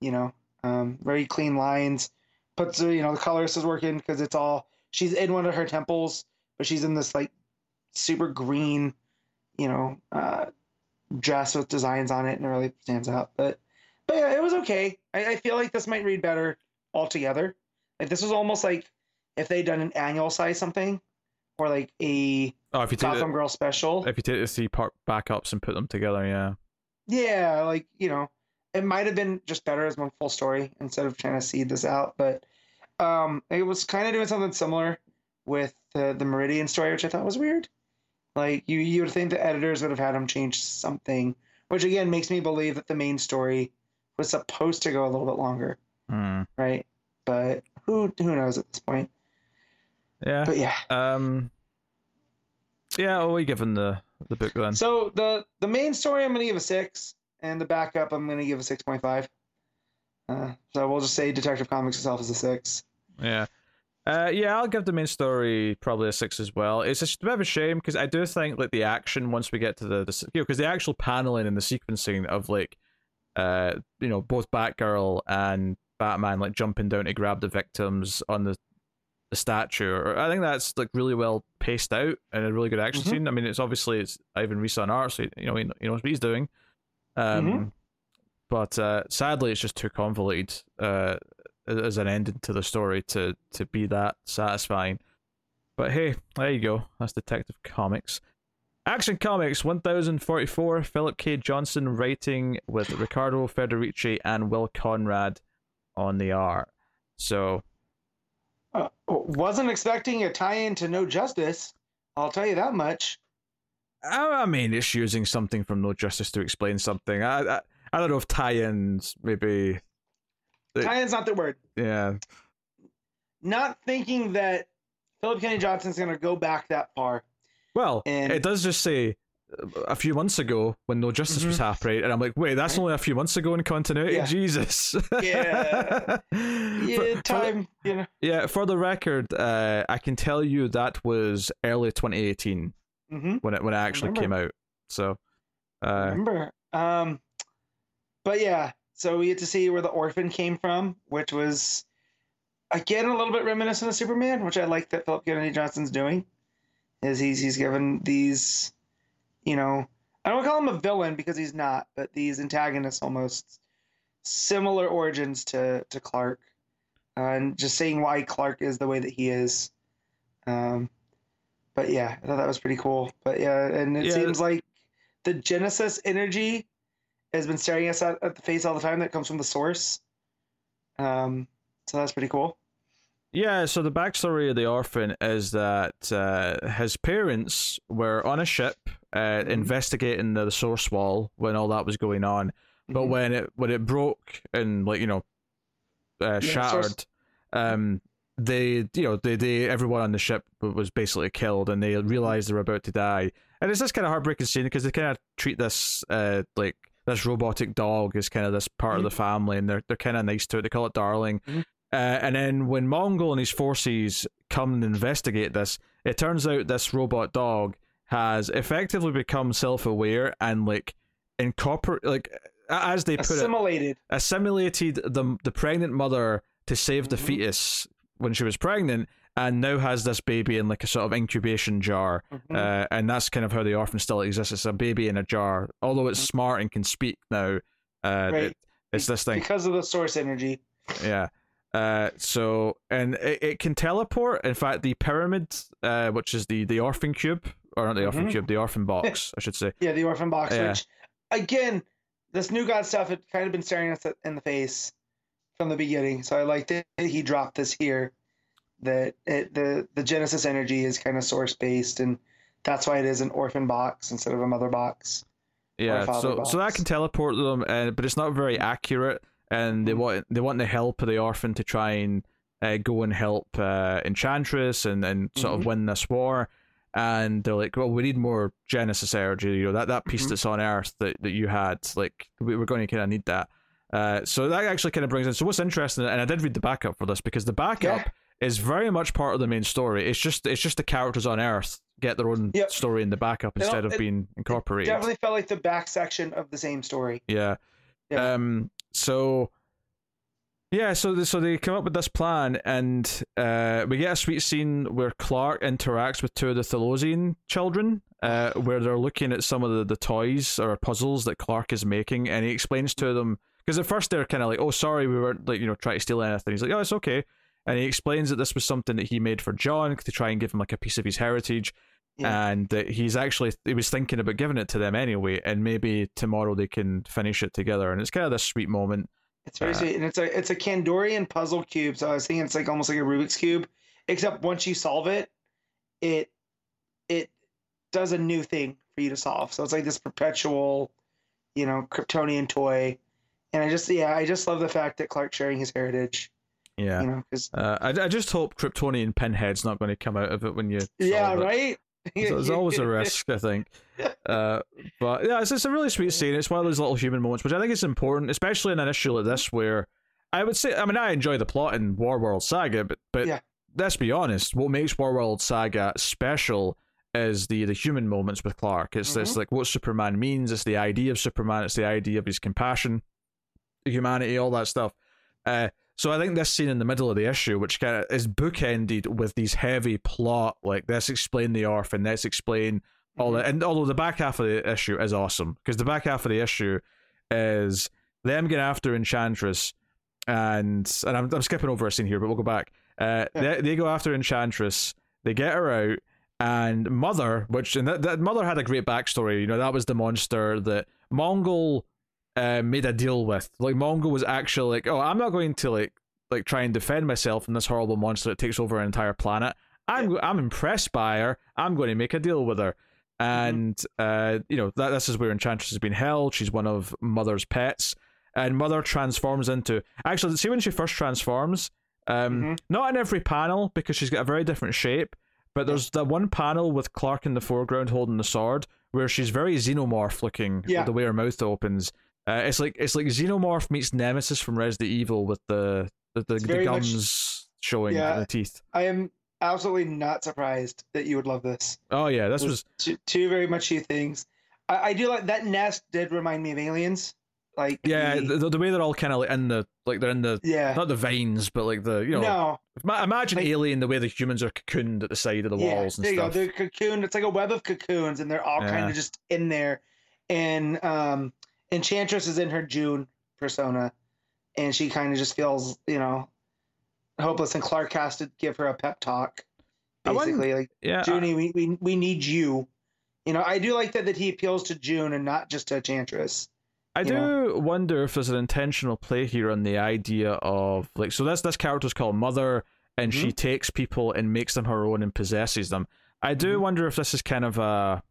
you know, um, very clean lines. Puts you know, the colorist is working because it's all she's in one of her temples, but she's in this like super green, you know, uh, dress with designs on it, and it really stands out. But but yeah, it was okay. I, I feel like this might read better altogether. Like this was almost like if they'd done an annual size something, or like a
Oh, if you take
Gotham
the,
Girl special.
if you take the three part backups and put them together, yeah.
Yeah, like you know, it might have been just better as one full story instead of trying to seed this out. But um, it was kind of doing something similar with the Meridian story, which I thought was weird. Like you, you would think the editors would have had them change something, which again makes me believe that the main story was supposed to go a little bit longer,
Hmm.
right? But who who knows at this point?
Yeah.
But yeah.
Um. Yeah. What are you giving the the book then?
So the the main story I'm gonna give a six, and the backup I'm gonna give a six point five. Uh, so we'll just say Detective Comics itself is a six.
Yeah. Uh, yeah, I'll give the main story probably a six as well. It's just a bit of a shame because I do think like the action once we get to the, the you know because the actual paneling and the sequencing of like uh you know both Batgirl and Batman like jumping down to grab the victims on the the statue I think that's like really well paced out and a really good action
Mhm.
scene. I mean it's obviously it's Ivan Reis on art so you know he, he knows what he's doing. Um
Mhm.
but uh sadly it's just too convoluted uh as an ending to the story to to be that satisfying. But hey, there you go. That's Detective Comics. Action Comics 1044, Philip K. Johnson writing with Riccardo Federici and Will Conrad on the art. So,
Uh, wasn't expecting a tie-in to No Justice. I'll tell you that much.
I I mean, it's using something from No Justice to explain something. I I, I don't know if tie-ins maybe.
Tie-in's not the word.
Yeah,
Not thinking that Philip Kenny Johnson's gonna go back that far.
Well,
And-
it does just say uh, a few months ago when No Justice was
Mhm.
happening, and I'm like, wait, that's
Right.
only a few months ago in continuity.
Yeah.
Jesus.
Yeah. Yeah,
for-
time. You know.
yeah, for the record, uh, I can tell you that was early 2018
hmm
when it when it actually came out. So, uh,
Remember. Um, but yeah, so we get to see where the orphan came from, which was again a little bit reminiscent of Superman, which I like that Philip Kennedy Johnson's doing. Is he's he's given these, you know, I don't call him a villain because he's not, but these antagonists almost similar origins to to Clark, uh, and just seeing why Clark is the way that he is. Um, but yeah, I thought that was pretty cool. But yeah, and it
Yeah.
seems like the Genesis energy has been staring us at, at the face all the time. That comes from the source. Um, so that's pretty cool.
Yeah, so the backstory of the orphan is that uh, his parents were on a ship uh,
Mhm.
investigating the, source wall when all that was going on. But
Mhm.
when it when it broke and like you know uh,
Yeah, source-
shattered, um, they you know they, they everyone on the ship was basically killed, and they realized they were about to die. And it's this kind of heartbreaking scene because they kind of treat this uh like this robotic dog is kind of this part of the family, and they're they're kind of nice to it. They call it darling.
Mhm.
Uh, and then when Mongul and his forces come and investigate this, it turns out this robot dog has effectively become self-aware and like incorporate like as they put it
assimilated.
assimilated the the pregnant mother to save the
Mhm.
fetus when she was pregnant and now has this baby in like a sort of incubation jar
Mhm.
uh, and that's kind of how the orphan still exists it's a baby in a jar although it's
Mhm.
smart and can speak now uh,
Right.
it- it's this thing
because of the source energy.
yeah uh, so and it, it can teleport in fact the pyramid uh, which is the the orphan cube or not the orphan
Mhm.
cube the orphan box i should say
Yeah, the orphan box.
Yeah.
Which again, this new god stuff had kind of been staring us in the face from the beginning. So I like it. he dropped this here. That it, the the Genesis energy is kind of source based, and that's why it is an orphan box instead of a mother box.
Yeah, so so that can teleport them, uh, but it's not very accurate. And they
Mhm.
want they want the help of the orphan to try and uh, go and help uh, Enchantress and, and sort of
Mhm.
win this war. And they're like, well, we need more Genesis energy. You know that that piece
Mhm.
that's on Earth that, that you had, like we, we're going to kind of need that. Uh, so that actually kind of brings in. So what's interesting, and I did read the backup for this because the backup
Yeah.
Is very much part of the main story. It's just it's just the characters on Earth get their own
Yep.
story in the backup instead of being incorporated.
Definitely felt like the back section of the same story.
Yeah.
Yeah.
Um. So. Yeah, so they, so they come up with this plan, and uh, we get a sweet scene where Clark interacts with two of the Phaelosian children, uh, where they're looking at some of the, the toys or puzzles that Clark is making, and he explains to them because at first they're kind of like, "Oh, sorry, we weren't like you know trying to steal anything." He's like, "Oh, it's okay," and he explains that this was something that he made for John to try and give him like a piece of his heritage,
Yeah.
and that he's actually he was thinking about giving it to them anyway, and maybe tomorrow they can finish it together, and it's kind of this sweet moment.
It's very
Uh,
sweet, and it's a it's a Kandorian puzzle cube. So I was thinking it's like almost like a Rubik's cube, except once you solve it, it it does a new thing for you to solve. So it's like this perpetual, you know, Kryptonian toy. And I just yeah, I just love the fact that Clark's sharing his heritage.
Yeah.
You know,
Uh, I, I just hope Kryptonian Pinhead's not going to come out of it when you.
yeah, right.
There's, there's always a risk, I think. Uh, but yeah, it's, it's a really sweet scene. It's one of those little human moments, which I think is important, especially in an issue like this, where I would say, I mean, I enjoy the plot in War World Saga, but but
Yeah.
let's be honest, what makes War World Saga special is the the human moments with Clark. It's
Mm-hmm.
like what Superman means. It's the idea of Superman. It's the idea of his compassion, humanity, all that stuff. Uh, so I think this scene in the middle of the issue, which kind of is bookended with these heavy plot, like let's explain the orphan, let's explain all
Mm-hmm.
that. And although the back half of the issue is awesome, because the back half of the issue is them getting after Enchantress, and and I'm, I'm skipping over a scene here, but we'll go back. Uh, they they go after Enchantress, they get her out, and Mother, which and that, that Mother had a great backstory. You know, that was the monster that Mongul uh, made a deal with. Like Mongul was actually like, oh, I'm not going to like like try and defend myself from this horrible monster that takes over an entire planet. I'm I'm impressed by her. I'm going to make a deal with her. And uh, you know that this is where Enchantress has been held. She's one of Mother's pets, and Mother transforms into. Actually, see when she first transforms, um,
Mhm.
not in every panel because she's got a very different shape. But there's that one panel with Clark in the foreground holding the sword, where she's very xenomorph looking.
Yeah.
with the way her mouth opens. Uh, it's like it's like xenomorph meets Nemesis from Resident Evil with the the, the, the
very much-
gums showing
Yeah.
the teeth.
I am absolutely not surprised that you would love this.
Oh yeah, this was
two, two very much two things. I, I do like that nest. Did remind me of aliens. Like
yeah
the-
the, the way they're all kind of like in the like they're in the
yeah.
not the vines but like the you know
no,
ma- imagine
Like-
Alien the way the humans are cocooned at the side of the
yeah,
walls and
there you
stuff.
go. They're cocooned. It's like a web of cocoons, and they're all kind of just in there. And um, Enchantress is in her June persona, and she kind of just feels, you know, hopeless. And Clark has to give her a pep talk basically. Like
Yeah, I-
Junie, we, we we need you. You know, I do like that that he appeals to June and not just to Enchantress.
I do wonder if there's an intentional play here on the idea of like so this this character's called Mother and she takes people and makes them her own and possesses them. I do
Mhm.
wonder if this is kind of a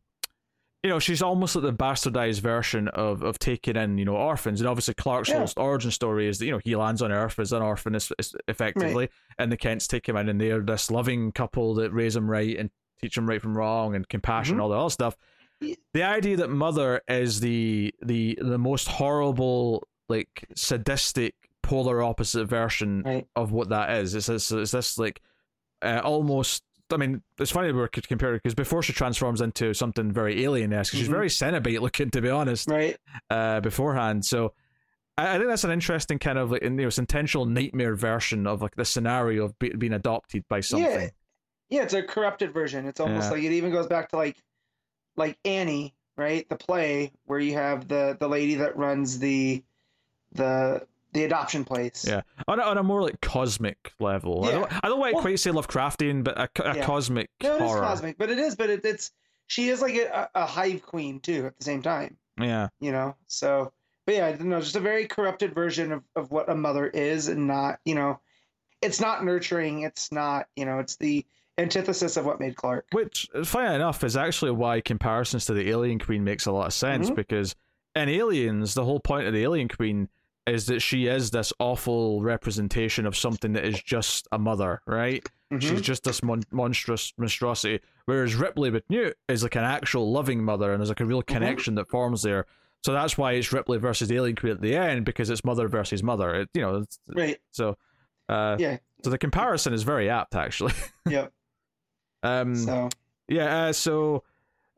you know, she's almost like the bastardized version of, of taking in, you know, orphans. And obviously Clark's
Yeah.
whole origin story is that, you know, he lands on Earth as an orphan effectively, and the Kents take him in and they're this loving couple that raise him right and teach him right from wrong and compassion,
Mhm.
all that other stuff the idea that mother is the the the most horrible like sadistic polar opposite version
Right.
of what that is it's this, it's this like uh, almost I mean, it's funny we could compare it because before she transforms into something very alien-esque, she's
Mhm.
very Cenobite looking, to be honest,
Right.
uh, beforehand. So I, I think that's an interesting kind of like, you know, intentional nightmare version of like the scenario of be, being adopted by something.
Yeah. Yeah, it's a corrupted version. It's almost
Yeah.
like it even goes back to like like Annie, right? The play where you have the the lady that runs the the the adoption place.
Yeah. on a, on a more like cosmic level. I
Yeah.
don't, I don't want to
Well-
quite say Lovecraftian, but a, a
Yeah.
cosmic
No, it is
horror.
cosmic, but it is, but it, it's she is like a, a hive queen too at the same time.
Yeah,
you know so but yeah I don't know. just a very corrupted version of, of what a mother is and not you know it's not nurturing it's not you know it's the antithesis of what made clark
which, funny enough, is actually why comparisons to the Alien Queen makes a lot of sense
Mhm.
because in Aliens, the whole point of the Alien Queen is that she is this awful representation of something that is just a mother, right?
Mhm.
She's just this mon- monstrous monstrosity. Whereas Ripley with Newt is like an actual loving mother, and there's like a real connection that forms there. So that's why it's Ripley versus Alien Queen at the end because it's mother versus mother. It, you know, it's,
right
so uh,
yeah
so the comparison is very apt actually.
yep
um,
so
yeah. Uh, so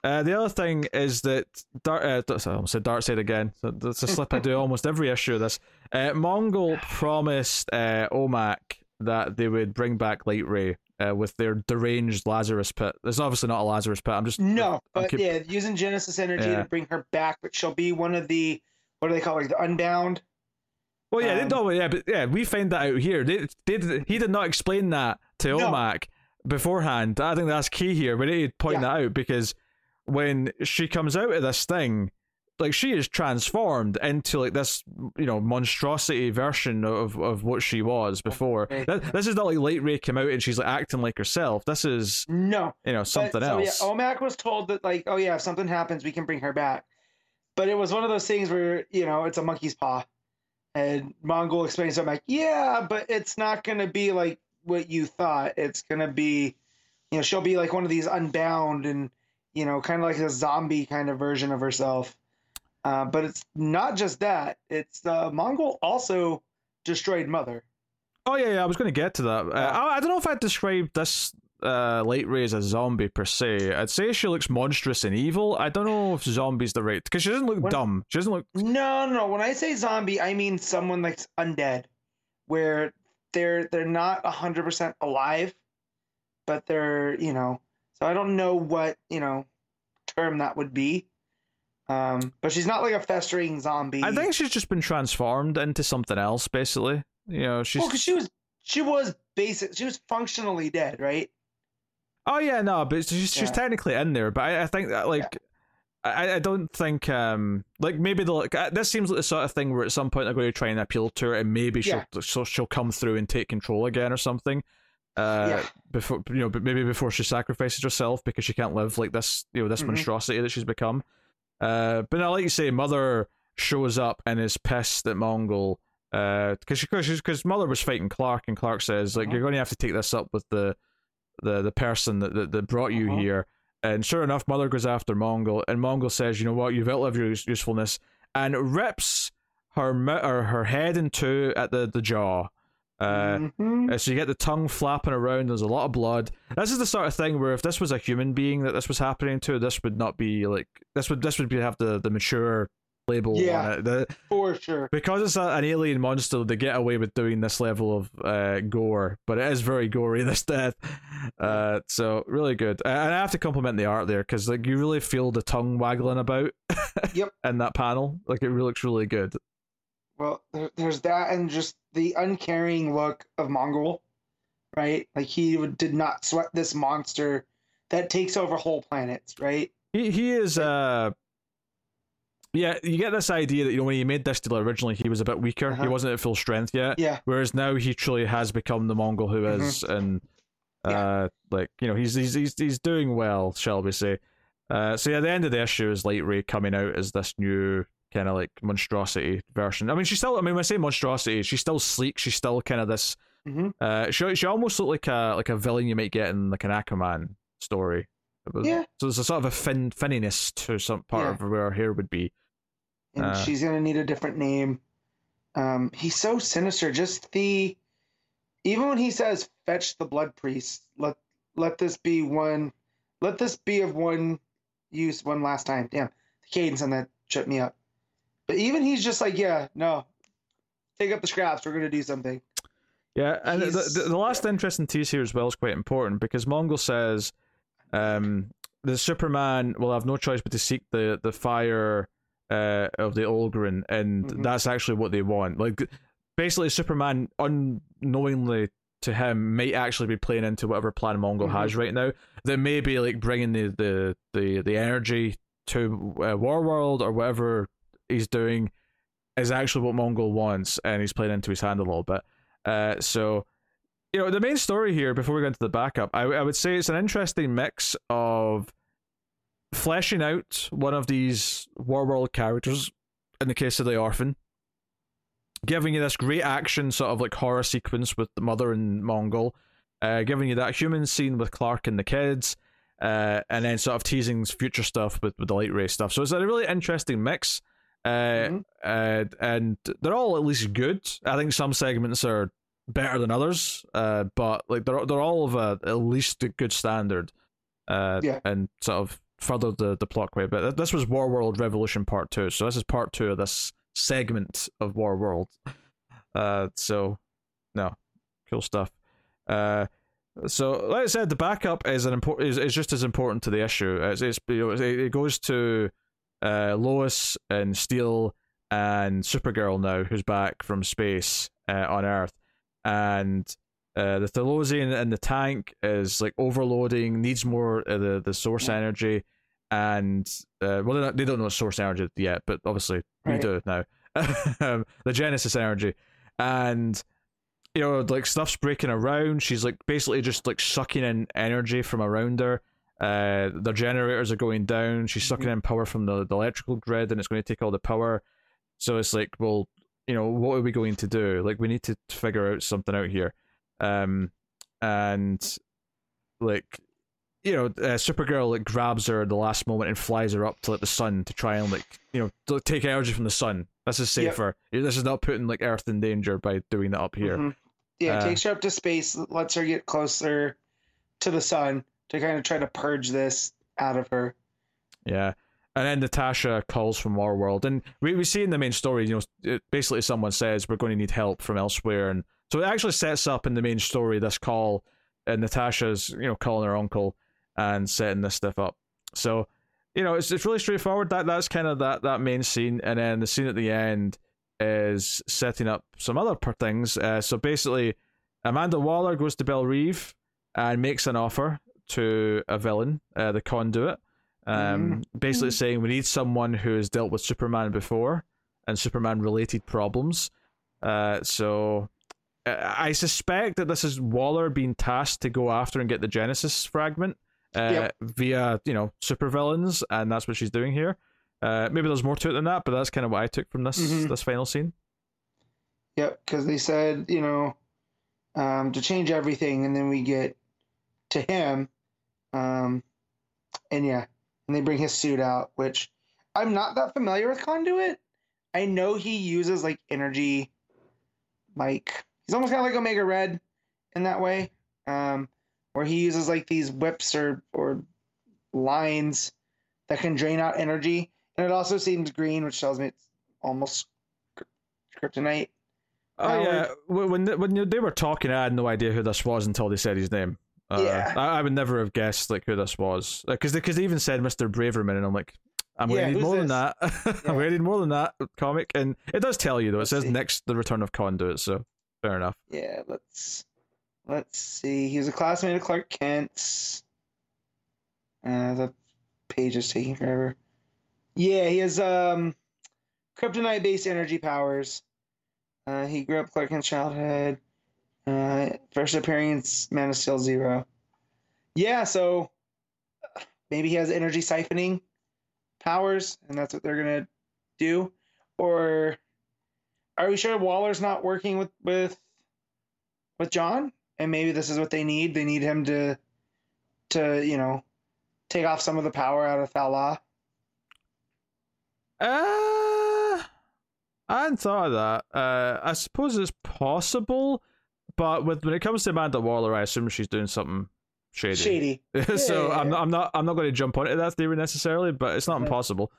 uh, the other thing is that Dark. Uh, I almost said Dark Side again. So that's a slip I do almost every issue of this. Uh, Mongul promised uh, Omak that they would bring back Light Ray. Uh, with their deranged Lazarus pit. There's obviously not a Lazarus pit. I'm just
no but
keep-
yeah using genesis energy
Yeah.
to bring her back but she'll be one of the what do they call it like the unbound
Well, yeah, they don't. Yeah, but yeah, we find that out here. They, they, did- he did not explain that to
No.
Omak beforehand. I think that's key here. We need to point
Yeah.
that out because when she comes out of this thing, like she is transformed into like this, you know, monstrosity version of of what she was before.
Okay.
Th- This is not like Light Ray came out and she's like acting like herself. This is
no
you know something
but, so,
else.
yeah, Omak was told that like, oh yeah, if something happens, we can bring her back. But it was one of those things where you know it's a monkey's paw, and Mongul explains to him like, yeah, but it's not gonna be like what you thought. It's gonna be, you know, she'll be like one of these unbound and you know, kind of like a zombie kind of version of herself. Uh, but it's not just that. It's uh, Mongul also destroyed Mother.
Oh yeah, yeah. I was going to get to that. Uh, I, I don't know if I'd describe this uh, Light Ray as a zombie per se. I'd say she looks monstrous and evil. I don't know if zombie's the right because she doesn't look
When-
dumb. She doesn't look.
No, no, no. When I say zombie, I mean someone that's undead, where they're they're not hundred percent alive, but they're you know. So I don't know what you know term that would be. Um, but she's not like a festering zombie.
I think she's just been transformed into something else, basically. You know, she's.
Well, because she was she was basic. She was functionally dead, right?
Oh yeah, no, but she's she's
Yeah.
technically in there. But I, I think that like. I, I don't think um like maybe the like uh, this seems like the sort of thing where at some point they're going to try and appeal to her and maybe she'll so she'll come through and take control again or something uh
Yeah.
before you know but maybe before she sacrifices herself because she can't live like this you know this
Mhm.
monstrosity that she's become uh but now like you say mother shows up and is pissed at Mongul uh because because because mother was fighting Clark and Clark says like
Mhm.
you're going to have to take this up with the the the person that that, that brought you
Uh-huh.
here and sure enough, Mother goes after Mongul, and Mongul says, "You know what? You've outlived your usefulness," and rips her her head in two at the the jaw. Uh,
Mhm.
uh, so you get the tongue flapping around. There's a lot of blood. This is the sort of thing where if this was a human being that this was happening to, this would not be like this would this would be have the the mature label
Yeah.
on it. The,
For sure.
because it's a, an alien monster, they get away with doing this level of uh, gore, but it is very gory. This death, uh, so really good. And I have to compliment the art there because like you really feel the tongue waggling about.
Yep.
In that panel, like it really looks really good.
Well, there's that, and just the uncaring look of Mongul, right? Like he did not sweat this monster that takes over whole planets, right?
He he is uh yeah, you get this idea that you know when he made this deal originally, he was a bit weaker. He
Uh-huh.
wasn't at full strength yet.
Yeah.
Whereas now he truly has become the Mongul who is, and uh,
Yeah.
like you know he's he's he's he's doing well, shall we say? Uh, so yeah, the end of the issue is Light Ray coming out as this new kind of like monstrosity version. I mean, she's still. I mean, when I say monstrosity, she's still sleek. She's still kind of this.
hmm
Uh, she she almost looked like a like a villain you might get in like an Aquaman story.
Yeah.
So there's a sort of a fin finniness to some part
Yeah.
of where her hair would be.
And
Uh.
she's gonna need a different name. Um, he's so sinister. Just the, even when he says, "Fetch the blood priest," let let this be one, let this be of one use one last time. Damn, the cadence on that tripped me up. But even he's just like, yeah, no, take up the scraps. We're gonna do something.
Yeah, and the, the, the last interesting tease here as well is quite important because Mongul says um, the Superman will have no choice but to seek the the fire uh, of the Olgrin, and
Mhm.
that's actually what they want. Like, basically, Superman unknowingly to him might actually be playing into whatever plan Mongul
Mhm.
has right now. That may be like bringing the the the, the energy to uh, Warworld or whatever he's doing is actually what Mongul wants, and he's playing into his hand a little bit. Uh, so, you know, the main story here, before we go into the backup, I, I would say it's an interesting mix of fleshing out one of these Warworld characters, in the case of the orphan, giving you this great action sort of like horror sequence with the mother and Mongul, uh, giving you that human scene with Clark and the kids, uh, and then sort of teasing future stuff with, with the light ray stuff. So it's a really interesting mix. Uh,
Mhm.
uh, and they're all at least good. I think some segments are better than others, uh, but like they're they're all of a at least a good standard, uh,
Yeah.
and sort of further the the plot quite a bit. This was War World Revolution Part Two, so this is Part Two of this segment of Warworld. Uh, so no, cool stuff. Uh, so like I said, the backup is an important is, is just as important to the issue. It's, it's you know it, it goes to uh, Lois and Steel and Supergirl now, who's back from space uh, on Earth, and uh, the Phaelosian in the tank is like overloading, needs more of the the source energy, and uh, well, they don't, they don't know source energy yet, but obviously we
Right.
do now. um, the Genesis energy, and you know, like stuff's breaking around. She's like basically just like sucking in energy from around her. Uh, the generators are going down. She's sucking in power from the, the electrical grid, and it's going to take all the power. So it's like, well, you know, what are we going to do? Like, we need to figure out something out here. Um, and like, you know, uh, Supergirl like grabs her at the last moment and flies her up to like the sun to try and like, you know, to take energy from the sun. This is
Yep.
safer. This is not putting like Earth in danger by doing that up here.
Mhm. Yeah,
Uh,
takes her up to space, lets her get closer to the sun to kind of try to purge this out of her.
Yeah. And then Natasha calls from our world. And we, we see in the main story, you know, it, basically someone says we're going to need help from elsewhere. And so it actually sets up in the main story this call, and Natasha's, you know, calling her uncle and setting this stuff up. So, you know, it's, it's really straightforward. That That's kind of that, that main scene. And then the scene at the end is setting up some other things. Uh, so basically, Amanda Waller goes to Belle Reve and makes an offer to a villain, uh, the conduit. Um, basically saying we need someone who has dealt with Superman before and Superman related problems. Uh, so I suspect that this is Waller being tasked to go after and get the Genesis fragment uh,
Yep.
via you know supervillains, and that's what she's doing here. Uh, maybe there's more to it than that, but that's kind of what I took from this
Mhm.
this final scene.
Yep, because they said, you know, um, to change everything, and then we get to him, um, and yeah, and they bring his suit out, which I'm not that familiar with Conduit. I know he uses like energy, like he's almost kind of like Omega Red in that way, um, where he uses like these whips or or lines that can drain out energy, and it also seems green, which tells me it's almost kryptonite.
Oh yeah, when when they, when they were talking, I had no idea who this was until they said his name. Uh,
Yeah.
I, I would never have guessed like who this was because because they, even said Mister Braverman, and I'm like, I'm
Yeah,
gonna need more than that. I'm gonna need more than that comic, and it does tell you though. It
Let's
says
see.
next the return of Conduit, so fair enough.
Yeah, let's let's see. He was a classmate of Clark Kent's. Uh, the page is taking forever. Yeah, he has um, kryptonite-based energy powers. Uh, he grew up Clark Kent's childhood. Uh, first appearance, Man of Steel Zero. Yeah, so maybe he has energy siphoning powers, and that's what they're gonna do. Or are we sure Waller's not working with with with John? And maybe this is what they need. They need him to to you know take off some of the power out of Thala.
Uh, I hadn't thought of that. Uh, I suppose it's possible, but with when it comes to Amanda Waller, I assume she's doing something shady.
Shady.
so
Yeah.
I'm not, I'm not I'm not going to jump onto that theory necessarily, but it's not impossible.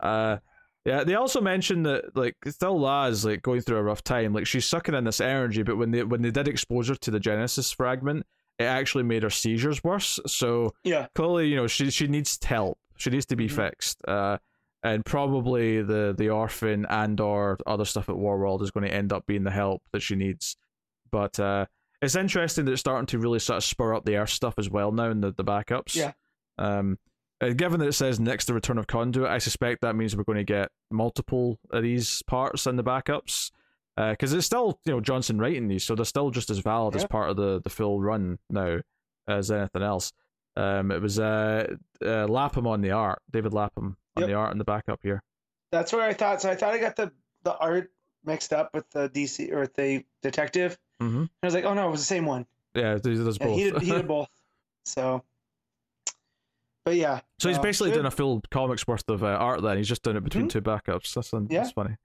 Uh, yeah. They also mentioned that like still Laz like going through a rough time. Like she's sucking in this energy, but when they when they did expose her to the Genesis fragment, it actually made her seizures worse. So
Yeah.
clearly, you know, she she needs help. She needs to be
Mhm.
fixed. Uh, and probably the the orphan and or other stuff at Warworld is going to end up being the help that she needs. But uh, it's interesting that it's starting to really sort of spur up the Earth stuff as well now in the, the backups.
Yeah.
Um, uh, given that it says next the return of Conduit, I suspect that means we're going to get multiple of these parts in the backups. Because it's still, you know, Johnson writing these, so they're still just as valid as part of the, the full run now as anything else. Um, it was uh, uh, Lapham on the art, David Lapham on
Yep.
the art in the backup here.
That's where I thought. So I thought I got the the art mixed up with the DC or the detective.
Mm-hmm.
And I was like, oh no, it was the same one.
Yeah, does
Yeah,
both.
he did, he did both. So, but yeah.
so he's
uh,
basically
good.
doing a full comics worth of uh, art. Then he's just doing it between
Mhm.
two backups. That's, that's funny.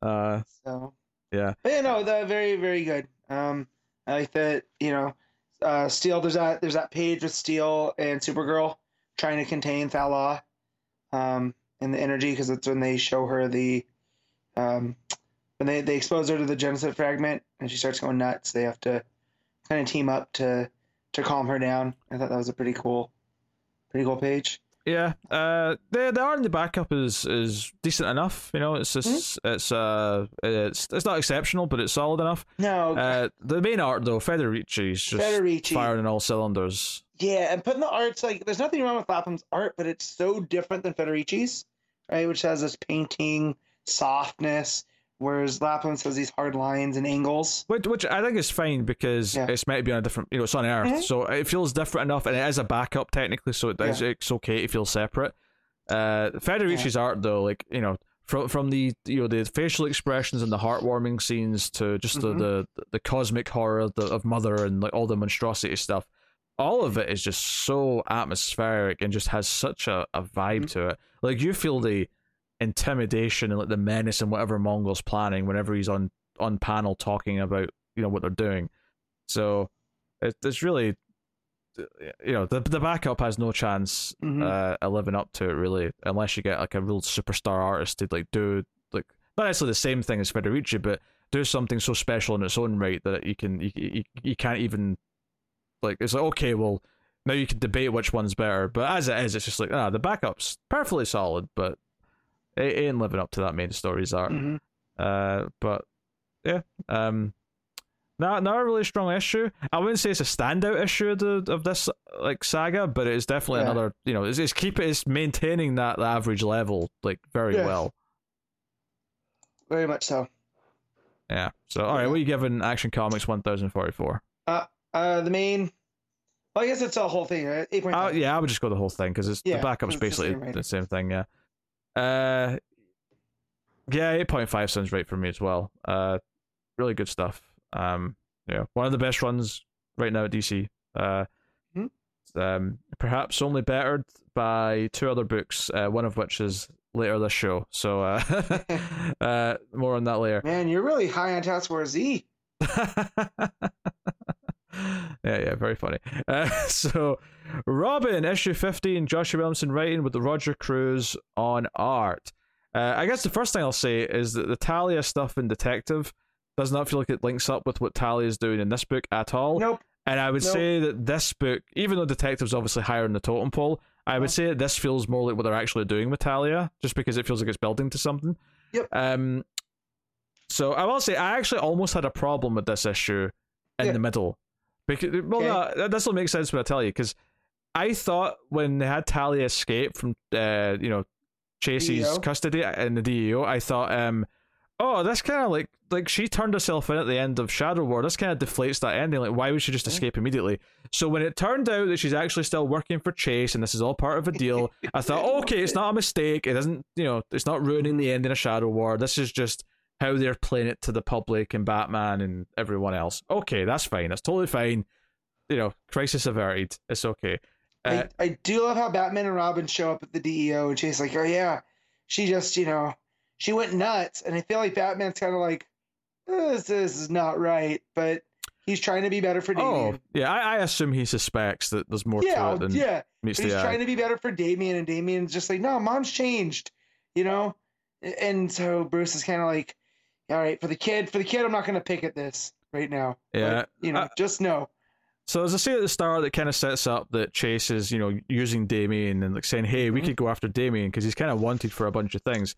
Uh,
So
yeah.
But yeah, no, the very very good. Um, I like that. You know, uh, Steel. There's that there's that page with Steel and Supergirl trying to contain Thala, um, and the energy because it's when they show her the, um, when they they expose her to the Genesis fragment and she starts going nuts. They have to kind of team up to to calm her down. I thought that was a pretty cool, pretty cool page.
Yeah, uh, the the art in the backup is is decent enough. You know, it's just it's uh it's it's not exceptional, but it's solid enough.
No,
Uh, the main art though, Federici's just
Federici.
firing on all cylinders.
Yeah, and putting the arts like there's nothing wrong with Lapham's art, but it's so different than Federici's, right? Which has this painting softness, whereas Lapham has these hard lines and angles.
Which, which I think is fine because
Yeah.
it's meant to be on a different, you know, it's on Earth,
Mhm.
so it feels different enough, and it is a backup technically, so it is, it's okay to feel separate. Uh, Federici's art though, like you know, from from the you know the facial expressions and the heartwarming scenes to just
Mhm.
the, the the cosmic horror of, the, of Mother and like all the monstrosity stuff, all of it is just so atmospheric and just has such a, a vibe
Mhm.
to it. Like you feel the intimidation and like the menace and whatever Mongul's planning whenever he's on on panel talking about you know what they're doing. So it, it's really you know the the backup has no chance
Mhm.
uh, of living up to it really unless you get like a real superstar artist to like do like not necessarily the same thing as Federici but do something so special in its own right that you can you you, you can't even like it's like okay well now you can debate which one's better but as it is it's just like ah the backup's perfectly solid but it ain't living up to that main story's art
Mhm.
uh, but yeah, um, not not a really strong issue. I wouldn't say it's a standout issue of, the, of this like saga, but it's definitely
Yeah.
another. You know, it's, it's keep it's maintaining that the average level like very
Yeah.
well.
Very much so.
Yeah. So all right, what are you giving Action Comics one thousand forty four?
Uh, the main. Well, I guess it's a whole thing, right? Eight point
Uh, yeah, I would just go the whole thing because it's
Yeah,
the backup's
it's the
basically
same
the same thing. Yeah. Uh, yeah, eight point five sounds right for me as well. Uh, really good stuff. Um, yeah, one of the best runs right now at DC. Uh,
Mhm.
um, perhaps only bettered by two other books. Uh, one of which is later this show. So, uh, uh, more on that later.
Man, you're really high on Task Force Z.
yeah, yeah, very funny. Uh, so, Robin, issue 15, Joshua Williamson writing with the Roger Cruz on art. Uh, I guess the first thing I'll say is that the Talia stuff in Detective does not feel like it links up with what Talia is doing in this book at all.
Nope.
And I would
Nope.
say that this book, even though Detective's obviously higher in the totem pole, I would
Uh-huh.
say that this feels more like what they're actually doing with Talia, just because it feels like it's building to something.
Yep.
Um. So I will say I actually almost had a problem with this issue in
Yeah.
the middle. Because well,
Okay.
no, this will make sense when I tell you. Because I thought when they had Talia escape from, uh, you know, Chasey's
DEO?
custody in the DEO, I thought, um, oh, that's kind of like like she turned herself in at the end of Shadow War. This kind of deflates that ending. Like, why would she just escape immediately? So when it turned out that she's actually still working for Chase and this is all part of a deal, I thought, okay, it's not a mistake. It doesn't, you know, it's not ruining the ending of Shadow War. This is just how they're playing it to the public and Batman and everyone else. Okay, that's fine. That's totally fine. You know, crisis averted. It's okay. Uh,
I, I do love how Batman and Robin show up at the DEO and she's like, oh yeah, she just, you know, she went nuts. And I feel like Batman's kind of like, this, this is not right, but he's trying to be better for
oh, yeah. I, I assume he suspects that there's more
yeah,
to it than
yeah.
meets
But he's
eye.
trying to be better for Damian, and Damian's just like, no, mom's changed, you know? And so Bruce is kind of like, all right, for the kid, for the kid, I'm not going to pick at this right now. But,
Yeah,
you know,
uh,
just know.
So as I say at the start, that kind of sets up that Chase is, you know, using Damian and like saying, "Hey, we
Mhm.
could go after Damian because he's kind of wanted for a bunch of things."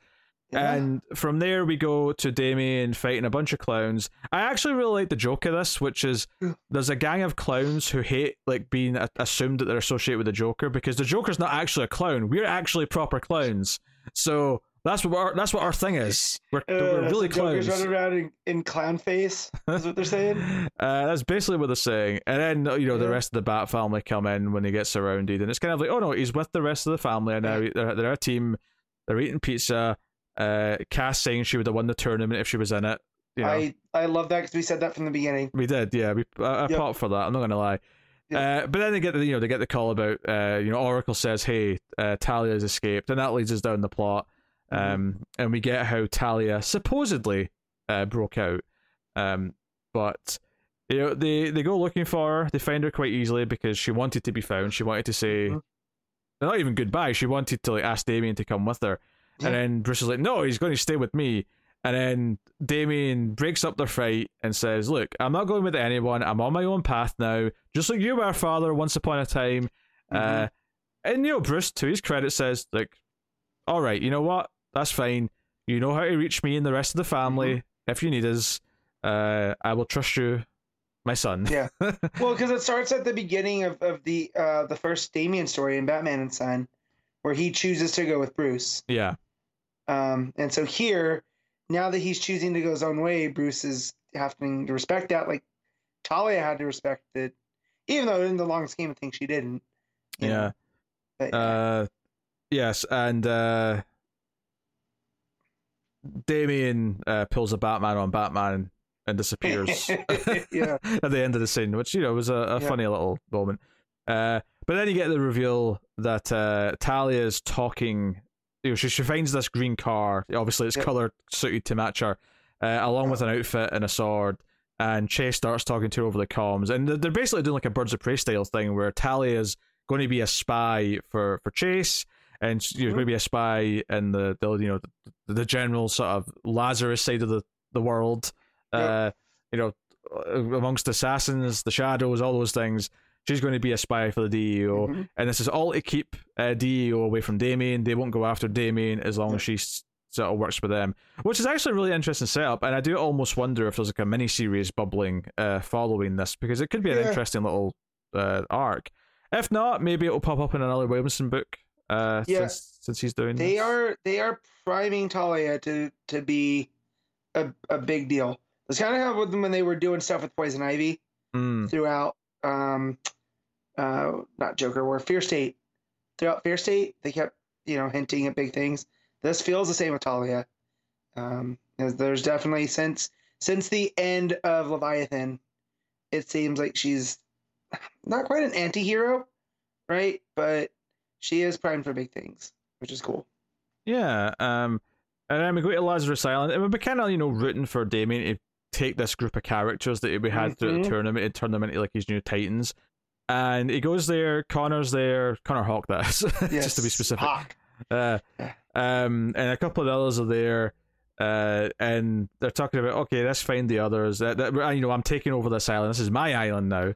Yeah.
And from there, we go to Damian fighting a bunch of clowns. I actually really like the joke of this, which is there's a gang of clowns who hate like being a- assumed that they're associated with the Joker because the Joker's not actually a clown. We're actually proper clowns. So that's what our, that's what our thing is. We're,
Uh,
we're really
Joker's running around in, in clown face. Is what they're saying.
Uh, that's basically what they're saying. And then, you know, the rest of the Bat family come in when he gets surrounded. And it's kind of like, oh no, he's with the rest of the family. And now
Yeah.
they're, they're a team. They're eating pizza. Uh, Cass saying she would have won the tournament if she was in it. You know,
I I love that because we said that from the beginning.
we did, yeah. We I, I
Yep.
popped for that. I'm not gonna lie. Uh, but then they get the you know they get the call about uh you know Oracle says hey uh, Talia has escaped and that leads us down the plot. Um and we get how Talia supposedly uh, broke out um but you know they they go looking for her they find her quite easily because she wanted to be found she wanted to say
Mhm.
not even goodbye she wanted to like ask Damian to come with her
Yeah.
and then Bruce is like no he's going to stay with me and then Damian breaks up their fight and says, Look, I'm not going with anyone. I'm on my own path now. Just like you were, father, once upon a time. Uh,
Mhm.
and, you know, Bruce, to his credit, says, Like, all right, you know what? That's fine. You know how to reach me and the rest of the family if you need us. Uh, I will trust you, my son.
Yeah. Well, because it starts at the beginning of, of the uh the first Damian story in Batman and Son, where he chooses to go with Bruce.
yeah.
Um, and so here, now that he's choosing to go his own way, Bruce is having to respect that. Like Talia had to respect it, even though in the long scheme of things she didn't.
Yeah.
But, yeah.
Uh, yes, and uh, Damian uh, pulls a Batman on Batman and disappears
Yeah.
at the end of the scene, which you know was a, a
Yeah.
funny little moment. Uh, but then you get the reveal that uh, Talia is talking. You know, she, she finds this green car. Obviously, it's
Yeah.
color suited to match her, uh, along with an outfit and a sword. And Chase starts talking to her over the comms, and they're- they're basically doing like a birds of prey style thing where Talia is going to be a spy for for Chase, and you're
Mhm.
going a spy in the, the you know the, the general sort of Lazarus side of the the world. Uh, you know, amongst assassins, the shadows, all those things. She's going to be a spy for the DEO,
Mhm.
and this is all to keep uh, DEO away from Damian. They won't go after Damian as long as she sort of works with them, which is actually a really interesting setup. And I do almost wonder if there's like a mini series bubbling uh, following this because it could be an
Yeah.
interesting little uh, arc. If not, maybe it'll pop up in another Williamson book. Uh,
Yeah.
since, since he's doing
They
this.
are they are priming Talia to to be a, a big deal. That's kind of how with them when they were doing stuff with Poison Ivy
Mm,
throughout um uh not Joker War, Fear State. Throughout Fear State, they kept, you know, hinting at big things. This feels the same with Talia. Um there's definitely since since the end of Leviathan, it seems like she's not quite an anti-hero, right? But she is primed for big things, which is cool.
Yeah, um, and then we go to Lazarus Island, and we're kind of you know rooting for Damian to take this group of characters that we had through the
Mhm.
tournament and turn them into like his new Titans. And he goes there. Connor's there. Connor Hawke, that is, just to be specific.
Hawke.
Uh, um, and a couple of others are there. Uh, and they're talking about okay, let's find the others. That, that you know, I'm taking over this island. This is my island now,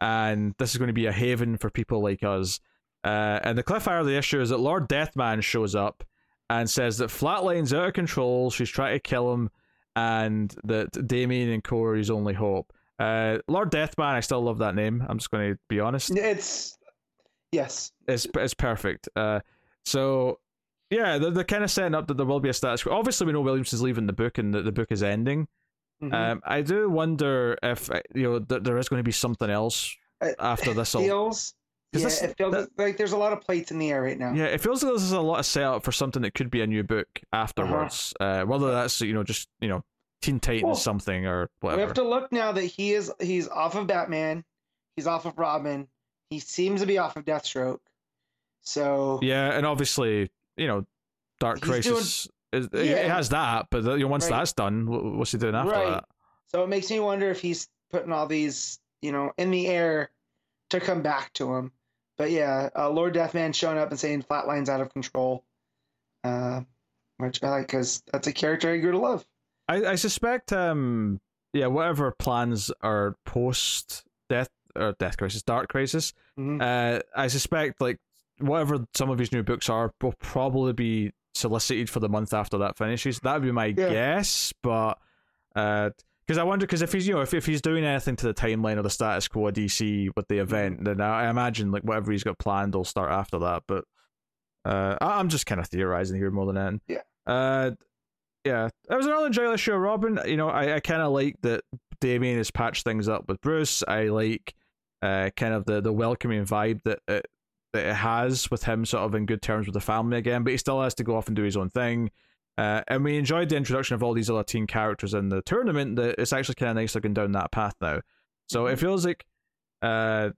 and this is going to be a haven for people like us. Uh, and the cliffhanger of the issue is that Lord Deathman shows up and says that Flatline's out of control. She's trying to kill him, and that Damian and Corey's only hope. Uh, Lord Deathman, I still love that name. I'm just going to be honest.
It's yes,
It's it's perfect. Uh, so yeah, they're, they're kind of setting up that there will be a status quo. Obviously, we know Williamson's leaving the book and that the book is ending.
Mhm.
Um, I do wonder if you know th- there is going to be something else after this. all-
feels. Yeah,
this-
it feels
that-
like there's a lot of plates in the air right now.
Yeah, it feels like this is a lot of setup for something that could be a new book afterwards. uh whether that's you know just you know Teen Titans
Well,
something or whatever.
We have to look now that he is he's off of Batman, he's off of Robin, he seems to be off of Deathstroke. So
Yeah, and obviously you know Dark Crisis. is, it- It has that, but you know, once
Right.
that's done, what's he doing after
Right.
that?
so it makes me wonder if he's putting all these, you know, in the air to come back to him. But yeah, uh, Lord Deathman showing up and saying Flatline's out of control, uh, which I like because that's a character I grew to love.
I, I suspect, um, yeah, whatever plans are post Death or Death Crisis, Dark Crisis,
Mhm.
uh, I suspect like whatever some of his new books are will probably be solicited for the month after that finishes. That would be my
Yeah.
guess, but because I wonder because if he's you know if, if he's doing anything to the timeline or the status quo of DC with the event, then I, I imagine like whatever he's got planned will start after that. But uh, I, I'm just kind of theorizing here more than anything.
Yeah.
Uh, yeah, it was another enjoyable show, Robin. You know, I, I kind of like that Damian has patched things up with Bruce. I like uh, kind of the, the welcoming vibe that it, that it has with him sort of in good terms with the family again, but he still has to go off and do his own thing. Uh, and we enjoyed the introduction of all these other teen characters in the tournament. That it's actually kind of nice looking down that path now. So it feels like, uh,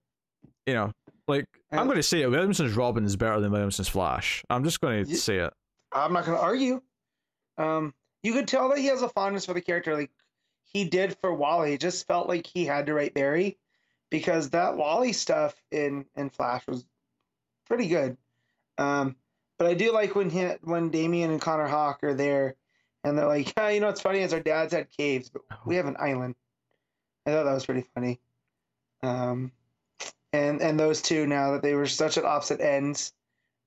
you know, like I'm
Uh,
going to say it. Williamson's Robin is better than Williamson's Flash. I'm just going to say it.
I'm not going to argue. Um, you could tell that he has a fondness for the character, like he did for Wally. It just felt like he had to write Barry because that Wally stuff in in Flash was pretty good. Um, but I do like when he, when Damian and Connor Hawke are there, and they're like, yeah, you know, it's funny is our dads had caves, but we have an island. I thought that was pretty funny. Um, and and those two now that they were such at opposite ends,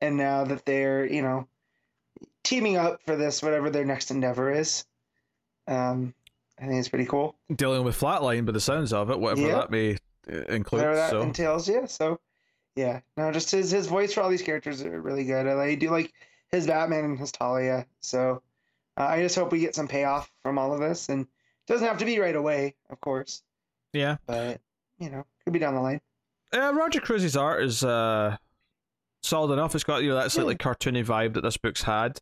and now that they're you know teaming up for this whatever their next endeavor is. Um, I think it's pretty cool.
Dealing with Flatline, by the sounds of it, whatever
Yeah.
that may include.
Whatever that
so
entails, yeah. So, yeah, no, just his his voice for all these characters are really good. I, like- do like his Batman and his Talia. So, uh, I just hope we get some payoff from all of this, and it doesn't have to be right away, of course,
yeah,
but you know, could be down the line.
uh, Roger Cruz's art is uh, solid enough. It's got you know that slightly
Yeah.
cartoony vibe that this book's had.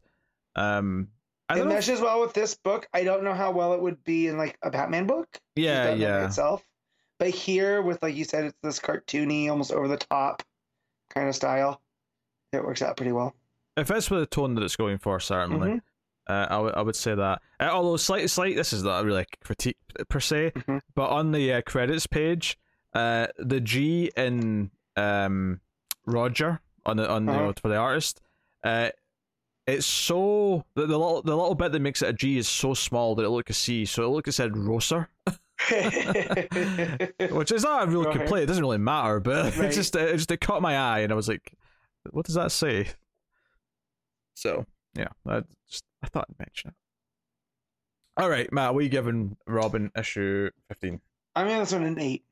Um, I
It
don't if-
meshes well with this book. I don't know how well it would be in like a Batman book.
yeah, yeah.
Itself, but here with like you said, it's this cartoony, almost over the top kind of style. It works out pretty well.
If it's with the tone that it's going for, certainly.
Mhm.
Uh, I would I would say that. Uh, although slight slight, this is not really a critique per se,
Mhm.
but on the uh, credits page, uh, the G in um, Roger on the on
Uh-huh.
for the artist, uh, it's so the, the little the little bit that makes it a G is so small that it looked a C, so it looked it said Roser, which is not a real
Right.
complaint. It doesn't really matter, but it just it just it caught my eye, and I was like, what does that say? So yeah, I just I thought I'd mention it. All right, Matt, what are you giving Robin issue fifteen?
I'm this one an eight.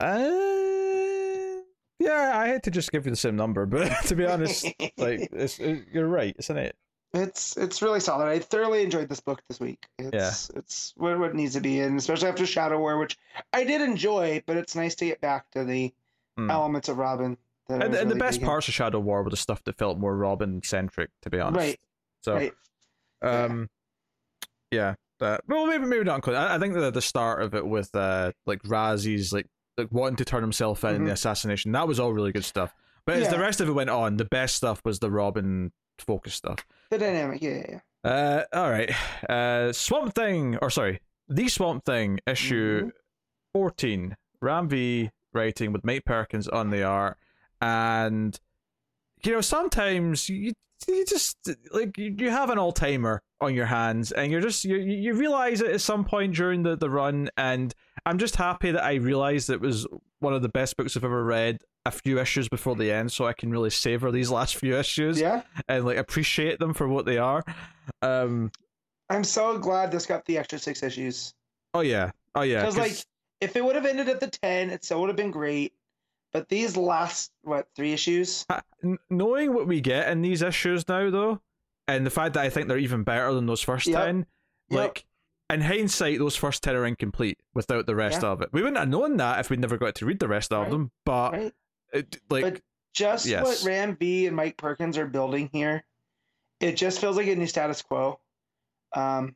Uh, yeah, I had to just give you the same number, but to be honest, like it's, it, you're right, isn't it?
It's it's really solid. I thoroughly enjoyed this book this week. It's it's what, what needs to be, in, especially after Shadow War, which I did enjoy, but it's nice to get back to the
Hmm.
elements of Robin.
And, and the best parts of Shadow War were the stuff that felt more Robin centric, to be honest.
Right,
So,
right.
um, yeah, that well, maybe maybe not. I, I think the the start of it with uh like Razi's like like wanting to turn himself in in the assassination that was all really good stuff. But as the rest of it went on, the best stuff was the Robin focus stuff.
The dynamic, yeah, yeah, yeah.
Uh, all right. Uh, Swamp Thing, or sorry, the Swamp Thing issue
Mhm.
fourteen. Ram V writing with Mike Perkins on the art, and you know sometimes you you just like you you have an all timer on your hands, and you're just you you realize it at some point during the the run, and I'm just happy that I realized it was one of the best books I've ever read. A few issues before the end, so I can really savor these last few issues
Yeah,
and like appreciate them for what they are. Um,
I'm so glad this got the extra six issues.
oh yeah, Oh yeah,
Because
'cause-
like, if it would have ended at the ten, it still would have been great. But these last what three issues?
Knowing what we get in these issues now, though, and the fact that I think they're even better than those first
Yep.
ten,
Yep.
like in hindsight, those first ten are incomplete without the rest
Yeah.
of it. We wouldn't have known that if we'd never got to read the rest of
Right.
them. But
Right.
It, like,
But just
yes.
what Ram V and Mike Perkins are building here, it just feels like a new status quo. Um,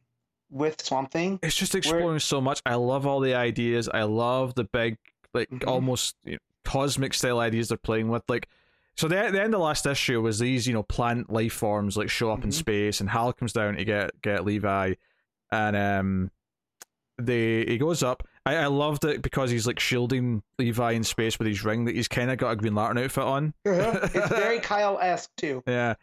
with Swamp Thing.
it's just exploring so much. I love all the ideas. I love the big, like,
Mhm.
almost you know, cosmic style ideas they're playing with. Like, so the the end of last issue was these, you know, plant life forms like show up in
Mhm.
space, and Hal comes down to get get Levi, and um, they he goes up. I I loved it because he's like shielding Levi in space with his ring that he's kind of got a Green Lantern outfit on.
it's very Kyle esque too.
Yeah.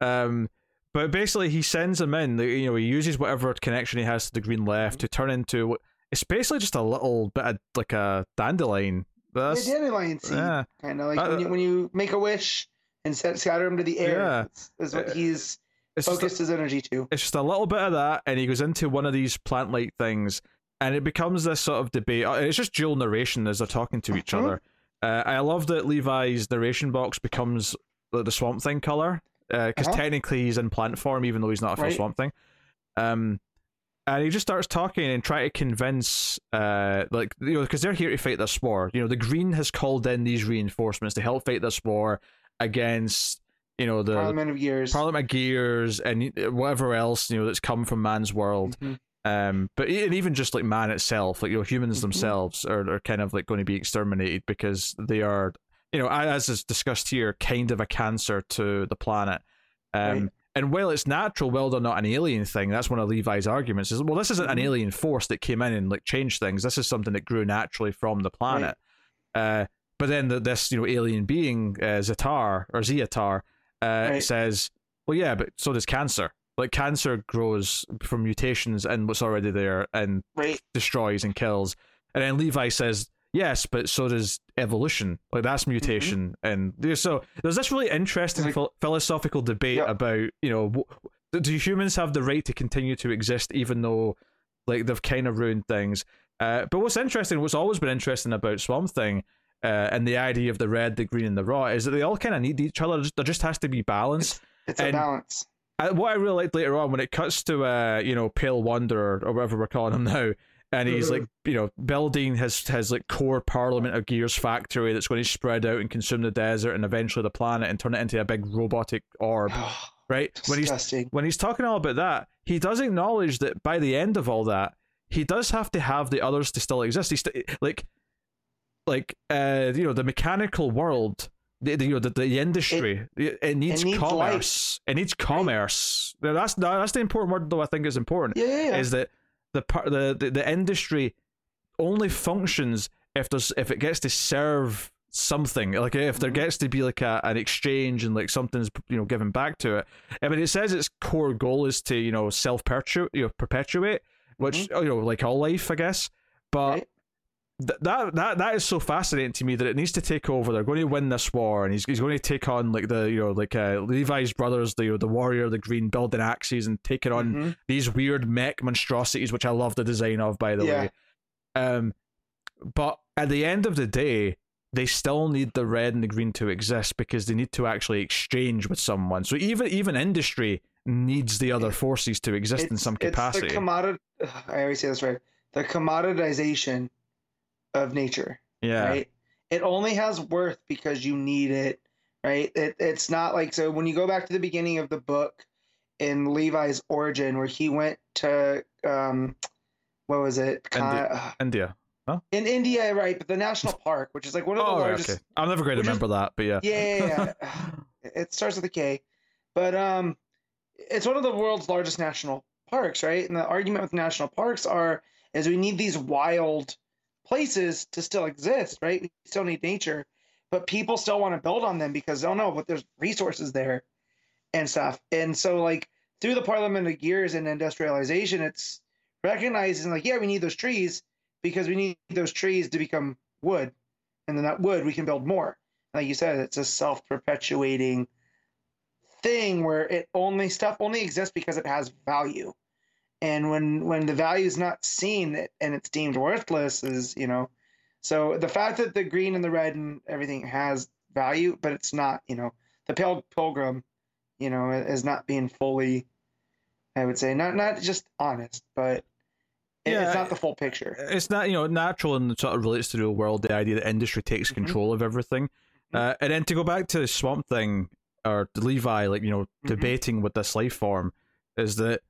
Um, but basically, he sends him in. You know, he uses whatever connection he has to the green left to turn into. It's basically just a little bit of like a dandelion. That's
the dandelion seed,
yeah.
kind of like
Uh,
when, you, when you make a wish and set, scatter him to the air.
Yeah.
Is, what he's
It's
focused his energy to.
it's just a little bit of that, and he goes into one of these plant-like things, and it becomes this sort of debate. uh, It's just dual narration as they're talking to each
Mhm.
other. Uh, I love that Levi's narration box becomes the, the Swamp Thing color because
Uh-huh.
technically he's in plant form, even though he's not a full
Right.
Swamp Thing. Um, and he just starts talking and trying to convince, uh, like you know, because they're here to fight this war. You know, the Green has called in these reinforcements to help fight this war against, you know, the
Parliament of Years.
Parliament of Gears and whatever else you know that's come from man's world.
Mhm.
Um, but and even just like man itself, like you know, humans
Mhm.
themselves are, are kind of like going to be exterminated because they are, you know, as is discussed here, kind of a cancer to the planet. Um,
Right.
and while it's natural, well, they're not an alien thing. That's one of Levi's arguments. Is well, this isn't an
Mhm.
alien force that came in and like changed things. This is something that grew naturally from the planet. Uh, but then the, this you know alien being uh, Zatar or Ziatar uh,
Right.
says, well, yeah, but so does cancer. Like cancer grows from mutations in what's already there and
Right.
destroys and kills. And then Levi says, yes, but so does evolution. Like that's mutation. And there's- so there's this really interesting
Like-
phil- philosophical debate
Yeah.
about, you know, w- do humans have the right to continue to exist even though like they've kind of ruined things? Uh, but what's interesting, what's always been interesting about Swamp Thing uh, and the idea of the red, the green, and the raw is that they all kind of need each other. There just has to be balance.
It's a
And-
balance.
I, what I really liked later on when it cuts to uh you know Pale Wanderer or whatever we're calling him now, and he's like you know building his his like core Parliament of Gears factory that's going to spread out and consume the desert and eventually the planet and turn it into a big robotic orb, right? When he's when he's talking all about that, he does acknowledge that by the end of all that, he does have to have the others to still exist. He's st- like, like uh, you know, the mechanical world, the, the you know, the, the industry, it, it needs
needs
commerce. It needs commerce. Now, That's that's the important word, though. I think is important.
Yeah, yeah, yeah.
Is that the part the, the the industry only functions if there's if it gets to serve something like if there
Mhm.
gets to be like a, an exchange and like something's you know given back to it i mean it says its core goal is to you know self perpetuate you know perpetuate which you know like all life i guess but
Right.
Th- that that that is so fascinating to me that it needs to take over. They're going to win this war, and he's he's going to take on like the you know like uh, Levi's brothers, the you know, the warrior, the green, building axes and taking on
Mhm.
these weird mech monstrosities, which I love the design of, by the
Yeah.
way. Um, but at the end of the day, they still need the red and the green to exist because they need to actually exchange with someone. So even even industry needs the other forces to exist in some capacity.
It's the. I always say this right. The commoditization of nature.
yeah,
Right. It only has worth because you need it. Right. It, it's not like so when you go back to the beginning of the book in Levi's origin, where he went to um, what was it?
India.
Con-
India.
in India, right? But the national park, which is like one of the
Oh,
largest.
okay. I'm never going to
which is-
remember that, but yeah.
Yeah, yeah, yeah. it starts with a K, but um, it's one of the world's largest national parks, right? And the argument with national parks are is we need these wild places to still exist, right? We still need nature, but people still want to build on them because oh no, but there's resources there and stuff. And so like through the Parliament of Gears and industrialization, it's recognizing like yeah, we need those trees because we need those trees to become wood, and then that wood we can build more like you said, it's a self-perpetuating thing where it only stuff only exists because it has value, and when when the value is not seen and it's deemed worthless is you know so the fact that the green and the red and everything has value but it's not you know the pale pilgrim you know is not being fully i would say not not just honest but it,
Yeah,
it's not the full picture
it's not you know natural and sort of relates to the real world the idea that industry takes
Mhm.
control of everything uh, and then to go back to the swamp thing or levi like you know
Mhm.
debating with this life form is that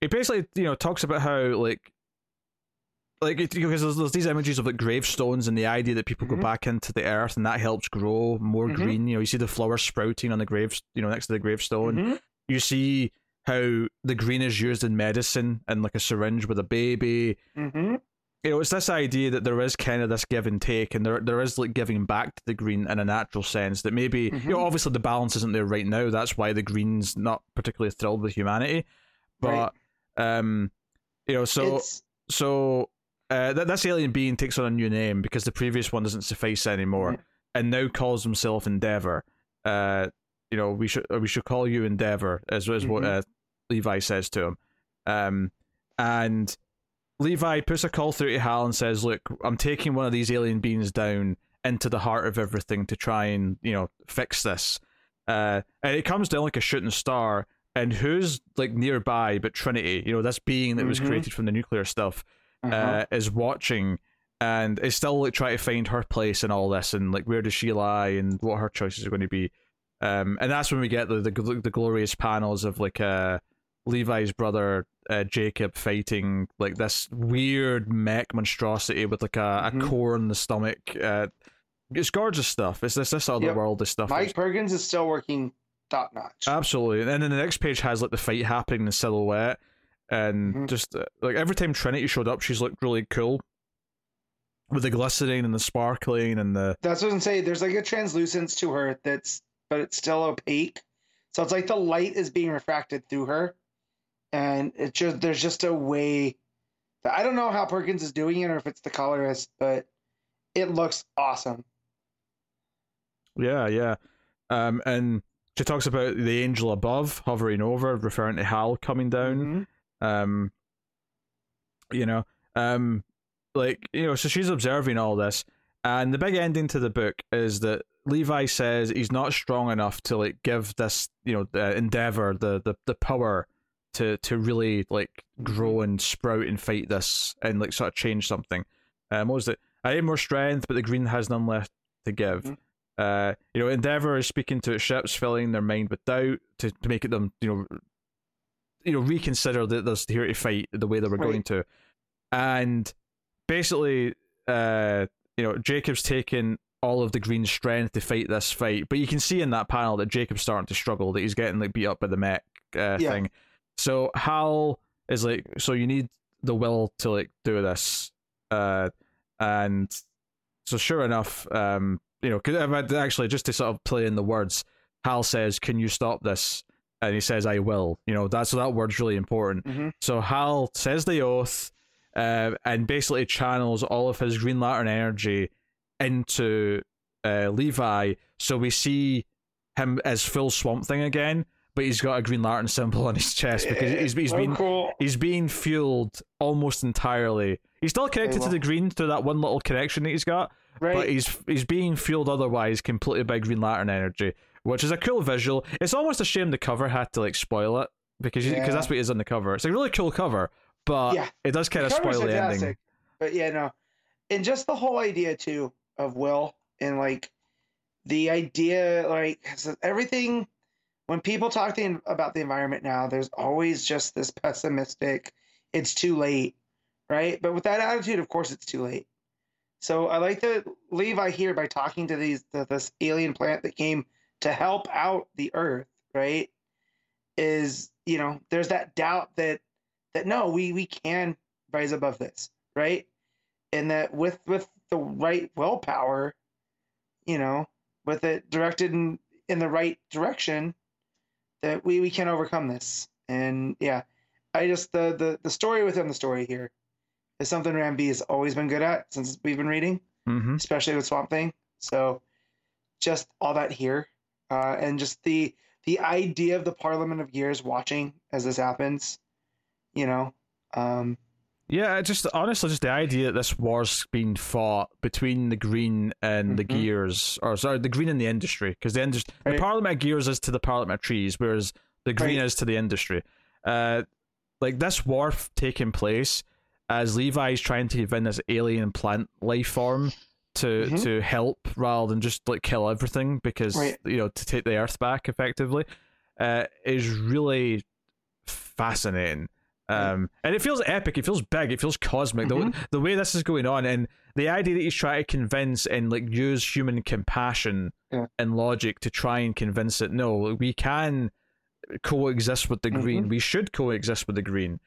it basically you know talks about how like like it, because there's, there's these images of like gravestones and the idea that people
Mhm.
go back into the earth and that helps grow more
Mhm.
green you know you see the flowers sprouting on the graves you know next to the gravestone
Mhm.
you see how the green is used in medicine and like a syringe with a baby
Mhm.
you know, it's this idea that there is kind of this give and take, and there there is like giving back to the green in a natural sense. That maybe you know,
Mhm.
obviously the balance isn't there right now. That's why the green's not particularly thrilled with humanity. But um, you know, so
it's
so uh, th- this alien being takes on a new name because the previous one doesn't suffice anymore, and now calls himself Endeavor. Uh, you know, we should we should call you Endeavor, as is what
Mhm.
uh, Levi says to him. Um, and Levi puts a call through to Hal and says, "Look, I'm taking one of these alien beings down into the heart of everything to try and you know fix this." Uh, and it comes down like a shooting star. And who's like nearby but Trinity? You know, this being that was
Mhm.
created from the nuclear stuff
uh-huh.
uh, is watching and is still like trying to find her place in all this and like where does she lie and what her choices are going to be. Um, and that's when we get the the, the glorious panels of like uh, Levi's brother uh, Jacob fighting like this weird mech monstrosity with like a,
Mhm.
a core in the stomach. Uh, it's gorgeous stuff. It's this this other
Yep.
world stuff.
Mike Perkins is still working top notch.
Absolutely, and then the next page has like the fight happening in silhouette, and
Mhm.
just uh, like every time Trinity showed up, she's looked really cool with the glistening and the sparkling and the
That's what I'm saying. There's like a translucence to her that's, but it's still opaque. So it's like the light is being refracted through her, and it just there's just a way. That, I don't know how Perkins is doing it or if it's the colorist, but it looks awesome.
yeah, yeah, um, and she talks about the angel above hovering over, referring to Hal coming down.
Mhm.
um you know um like you know so she's observing all this and the big ending to the book is that levi says he's not strong enough to like give this you know the endeavor the the, the power to to really like grow and sprout and fight this and like sort of change something um what was it i need more strength but the green has none left to give
Mhm.
Uh you know endeavor is speaking to its ships filling their mind with doubt to, to make it them you know you know reconsider that they're here to fight the way they were
Right.
going to and basically uh you know jacob's taken all of the green strength to fight this fight but you can see in that panel that jacob's starting to struggle that he's getting like beat up by the mech uh,
Yeah.
thing so hal is like so you need the will to like do this uh and so sure enough um you know 'cause, uh, actually just to sort of play in the words hal says can you stop this? And he says i will. You know that's so that word's really important.
Mhm.
so hal says the oath uh, and basically channels all of his green lantern energy into uh, levi. So we see him as full swamp thing again but he's got a green lantern symbol on his chest because he's, he's
so
been
cool.
he's being fueled almost entirely. He's still connected to the green through that one little connection that he's got
Right.
but he's he's being fueled otherwise completely by Green Lantern energy, which is a cool visual. It's almost a shame the cover had to like spoil it because because
Yeah.
that's what it is on the cover. It's a really cool cover, but
Yeah.
it does kind of spoil the ending.
But yeah, no, and just the whole idea too of Will and like the idea, like everything. When people talk the, about the environment now, there's always just this pessimistic. It's too late, right? But with that attitude, of course, it's too late. So I like to leave I here by talking to these the, this alien plant that came to help out the Earth, right? Is you know there's that doubt that that no we we can rise above this, right? And that with with the right willpower, you know, with it directed in in the right direction, that we we can overcome this. And yeah, I just the the the story within the story here is something Ram V has always been good at since we've been reading,
hmm
especially with Swamp Thing. So just all that here, uh, and just the the idea of the Parliament of Gears watching as this happens you know. Um,
Yeah, just honestly, just the idea that this war's being fought between the green and the
Mhm.
gears, or sorry, the green and the industry, because the industry, the Parliament of Gears is to the Parliament of Trees, whereas the green
Right.
is to the industry. Uh, like this war f- taking place as Levi's trying to invent this alien plant life form to
Mhm.
to help rather than just like kill everything because
Right.
you know to take the Earth back effectively, uh, is really fascinating. Um, and it feels epic. It feels big. It feels cosmic.
Mhm.
The, the way this is going on, and the idea that he's trying to convince and like use human compassion
Yeah.
and logic to try and convince it. No, we can coexist with the green.
Mhm.
We should coexist with the green.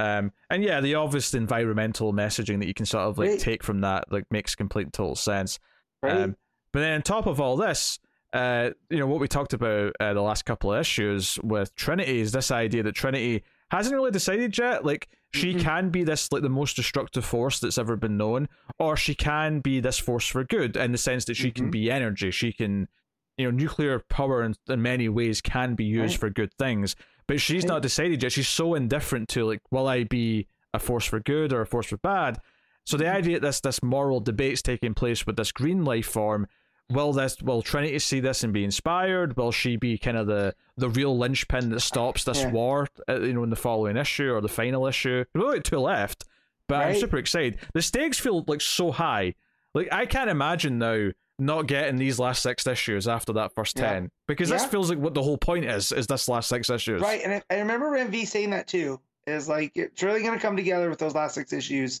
Um, and yeah, the obvious environmental messaging that you can sort of like
Right.
take from that like makes complete total sense.
right?
Um, but then on top of all this, uh, you know what we talked about uh, the last couple of issues with Trinity is this idea that Trinity hasn't really decided yet. Like she
Mhm.
can be this like the most destructive force that's ever been known, or she can be this force for good in the sense that she can
Mhm.
be energy. She can, you know, nuclear power in, in many ways can be used
Right.
for good things. But she's not decided yet. She's so indifferent to like, will I be a force for good or a force for bad? So the
Mhm.
idea that this this moral debate's taking place with this green life form, will this will Trinity see this and be inspired? Will she be kind of the the real linchpin that stops this
Yeah.
war? Uh, you know, in the following issue or the final issue. We've only two left, but I'm super excited. The stakes feel like so high. Like I can't imagine now not getting these last six issues after that first
Yeah.
ten because this feels like what the whole point is is this last six issues.
Right, and I, remember V saying that too. Is like it's really going to come together with those last six issues.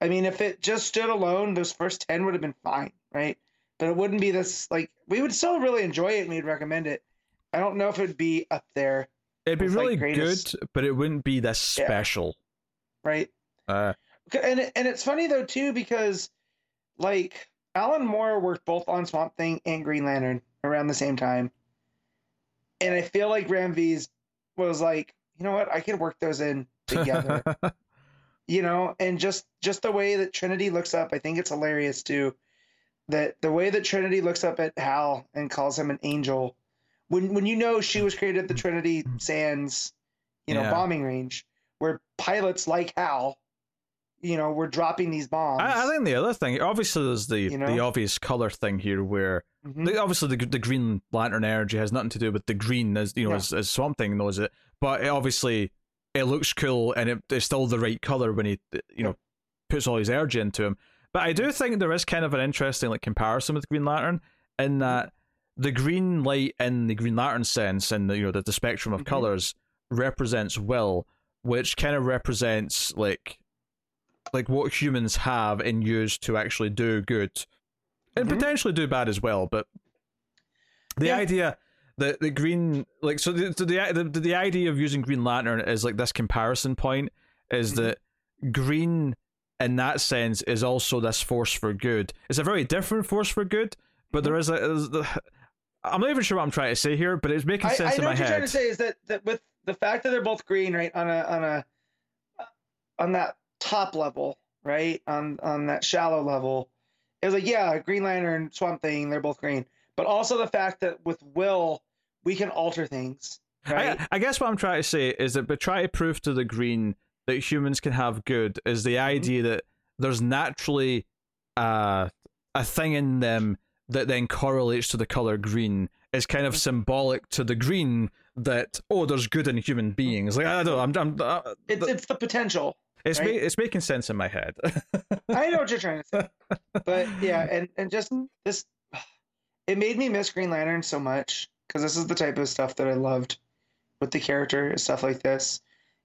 I mean, if it just stood alone, those first ten would have been fine, right? But it wouldn't be this like we would still really enjoy it and we'd recommend it. I don't know if it'd be up there,
It'd be
It's like
really good, but it wouldn't be this
Yeah.
special.
right?
Uh,
And and it's funny though too because like Alan Moore worked both on Swamp Thing and Green Lantern around the same time, and I feel like Ram V's was like, you know what, I could work those in together. you know and just just the way that trinity looks up i think it's hilarious too that the way that trinity looks up at hal and calls him an angel when when you know she was created at the trinity sands you know
Yeah.
bombing range where pilots like hal you know we're dropping these bombs
I, I think the other thing, obviously, there's the
You know?
the obvious color thing here, where
Mhm.
the, obviously the the Green Lantern energy has nothing to do with the green, as you know,
Yeah.
as, as Swamp Thing knows it. But it obviously, it looks cool, and it, it's still the right color when he, you know, puts all his energy into him. But I do think there is kind of an interesting like comparison with Green Lantern in that the green light in the Green Lantern sense, and the, you know the, the spectrum of
Mhm.
colors represents will, which kind of represents like like what humans have and use to actually do good and
Mhm.
potentially do bad as well. But the
Yeah.
idea that the green like so the, the the the idea of using Green Lantern is like this comparison point is
Mhm.
that green in that sense is also this force for good. It's a very different force for good, but there is a. is the- I'm not even sure what I'm trying to say here, but it's making sense
I
in
know
my
what you're trying to say is that, that with the fact that they're both green, right, on a on a on that top level, right, on on that shallow level, it was like yeah, Green Lantern, Swamp Thing, they're both green, but also the fact that with Will, we can alter things, right?
I, I guess what I'm trying to say is that, but try to prove to the green that humans can have good is the idea that there's naturally uh, a thing in them that then correlates to the color green is kind of symbolic to the green that oh there's good in human beings. Like I don't know I'm, I'm uh,
it's it's the potential.
It's ma- it's making sense in my head
I know what you're trying to say, but yeah, and and just this, it made me miss Green Lantern so much because this is the type of stuff that I loved with the character stuff like this,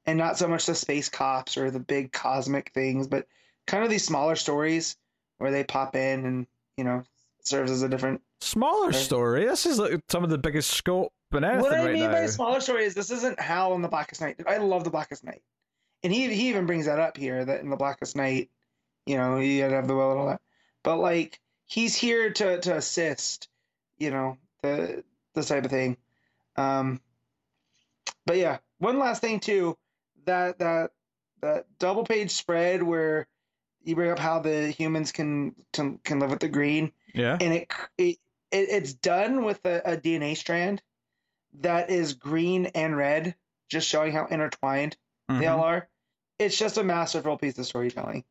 and not so much the space cops or the big cosmic things, but kind of these smaller stories where they pop in and you know serves as a different.
smaller
Okay.
story this is like some of the biggest scope
what I
right
mean
now
by smaller story is this isn't Hal and the Blackest Night. I love the Blackest Night, and he he even brings that up here that in the Blackest Night, you know, you gotta have the will and all that. But like he's here to to assist, you know, the this type of thing. Um, but yeah, one last thing too, that that that double page spread where you bring up how the humans can can, can live with the green
yeah
and it, it, it it's done with a, a DNA strand that is green and red, just showing how intertwined they
Mhm.
all are. it's just a masterful piece of storytelling,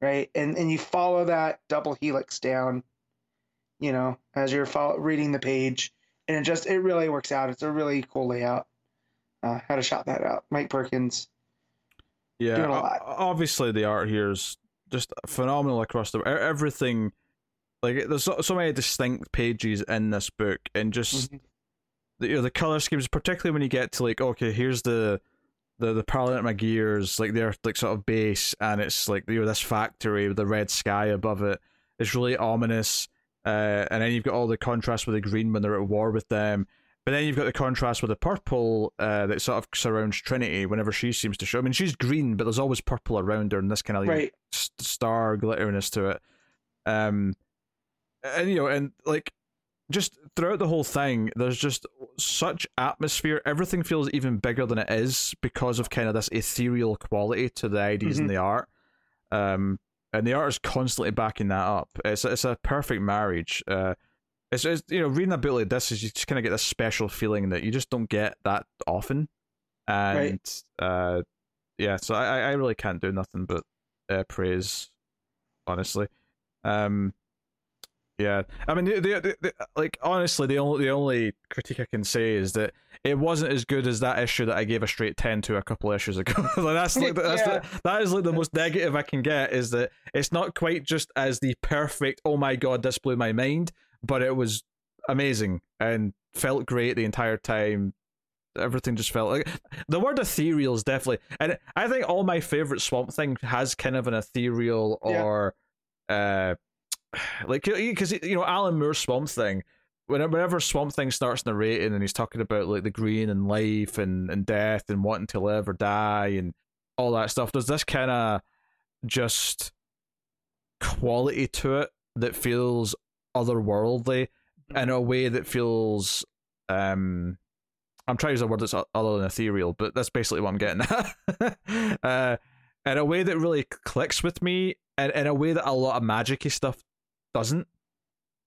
right? And and you follow that double helix down, you know, as you're follow, reading the page, and it just it really works out. It's a really cool layout. Uh, how to shout that out, Mike Perkins.
Yeah,
doing a
o-
lot.
obviously the art here is just phenomenal across the everything. Like there's so, so many distinct pages in this book, and just
Mhm.
the you know, the color schemes, particularly when you get to like okay, here's the the the Parliament gears like their like sort of base, and it's like you know this factory with the red sky above it. It's really ominous, uh, and then you've got all the contrast with the green when they're at war with them. But then you've got the contrast with the purple uh, that sort of surrounds Trinity whenever she seems to show. I mean, she's green, but there's always purple around her, and this kind of like,
Right.
s- star glitteriness to it. Um, and you know, and like just throughout the whole thing, there's just such atmosphere. Everything feels even bigger than it is because of kind of this ethereal quality to the ideas and the art. Um, and the art is constantly backing that up. It's it's a perfect marriage. Uh, it's, it's you know reading a book like this is you just kind of get this special feeling that you just don't get that often, and uh, yeah. So I I really can't do nothing but uh, praise, honestly. Um, yeah, I mean, the, the, the, like honestly, the only the only critique I can say is that it wasn't as good as that issue that I gave a straight ten to a couple issues ago. like that's like that's the, that is like the most negative I can get is that it's not quite just as the perfect. Oh my god, this blew my mind, but it was amazing and felt great the entire time. Everything just felt like the word ethereal is definitely, and I think all my favorite Swamp Thing has kind of an ethereal
Yeah.
or, uh, like because you know Alan Moore's Swamp Thing. Whenever, Swamp Thing starts narrating and he's talking about like the green and life and, and death and wanting to live or die and all that stuff, there's this kind of just quality to it that feels otherworldly in a way that feels um I'm trying to use a word that's other than ethereal, but that's basically what I'm getting at. uh, in a way that really clicks with me, and in a way that a lot of magicy stuff doesn't.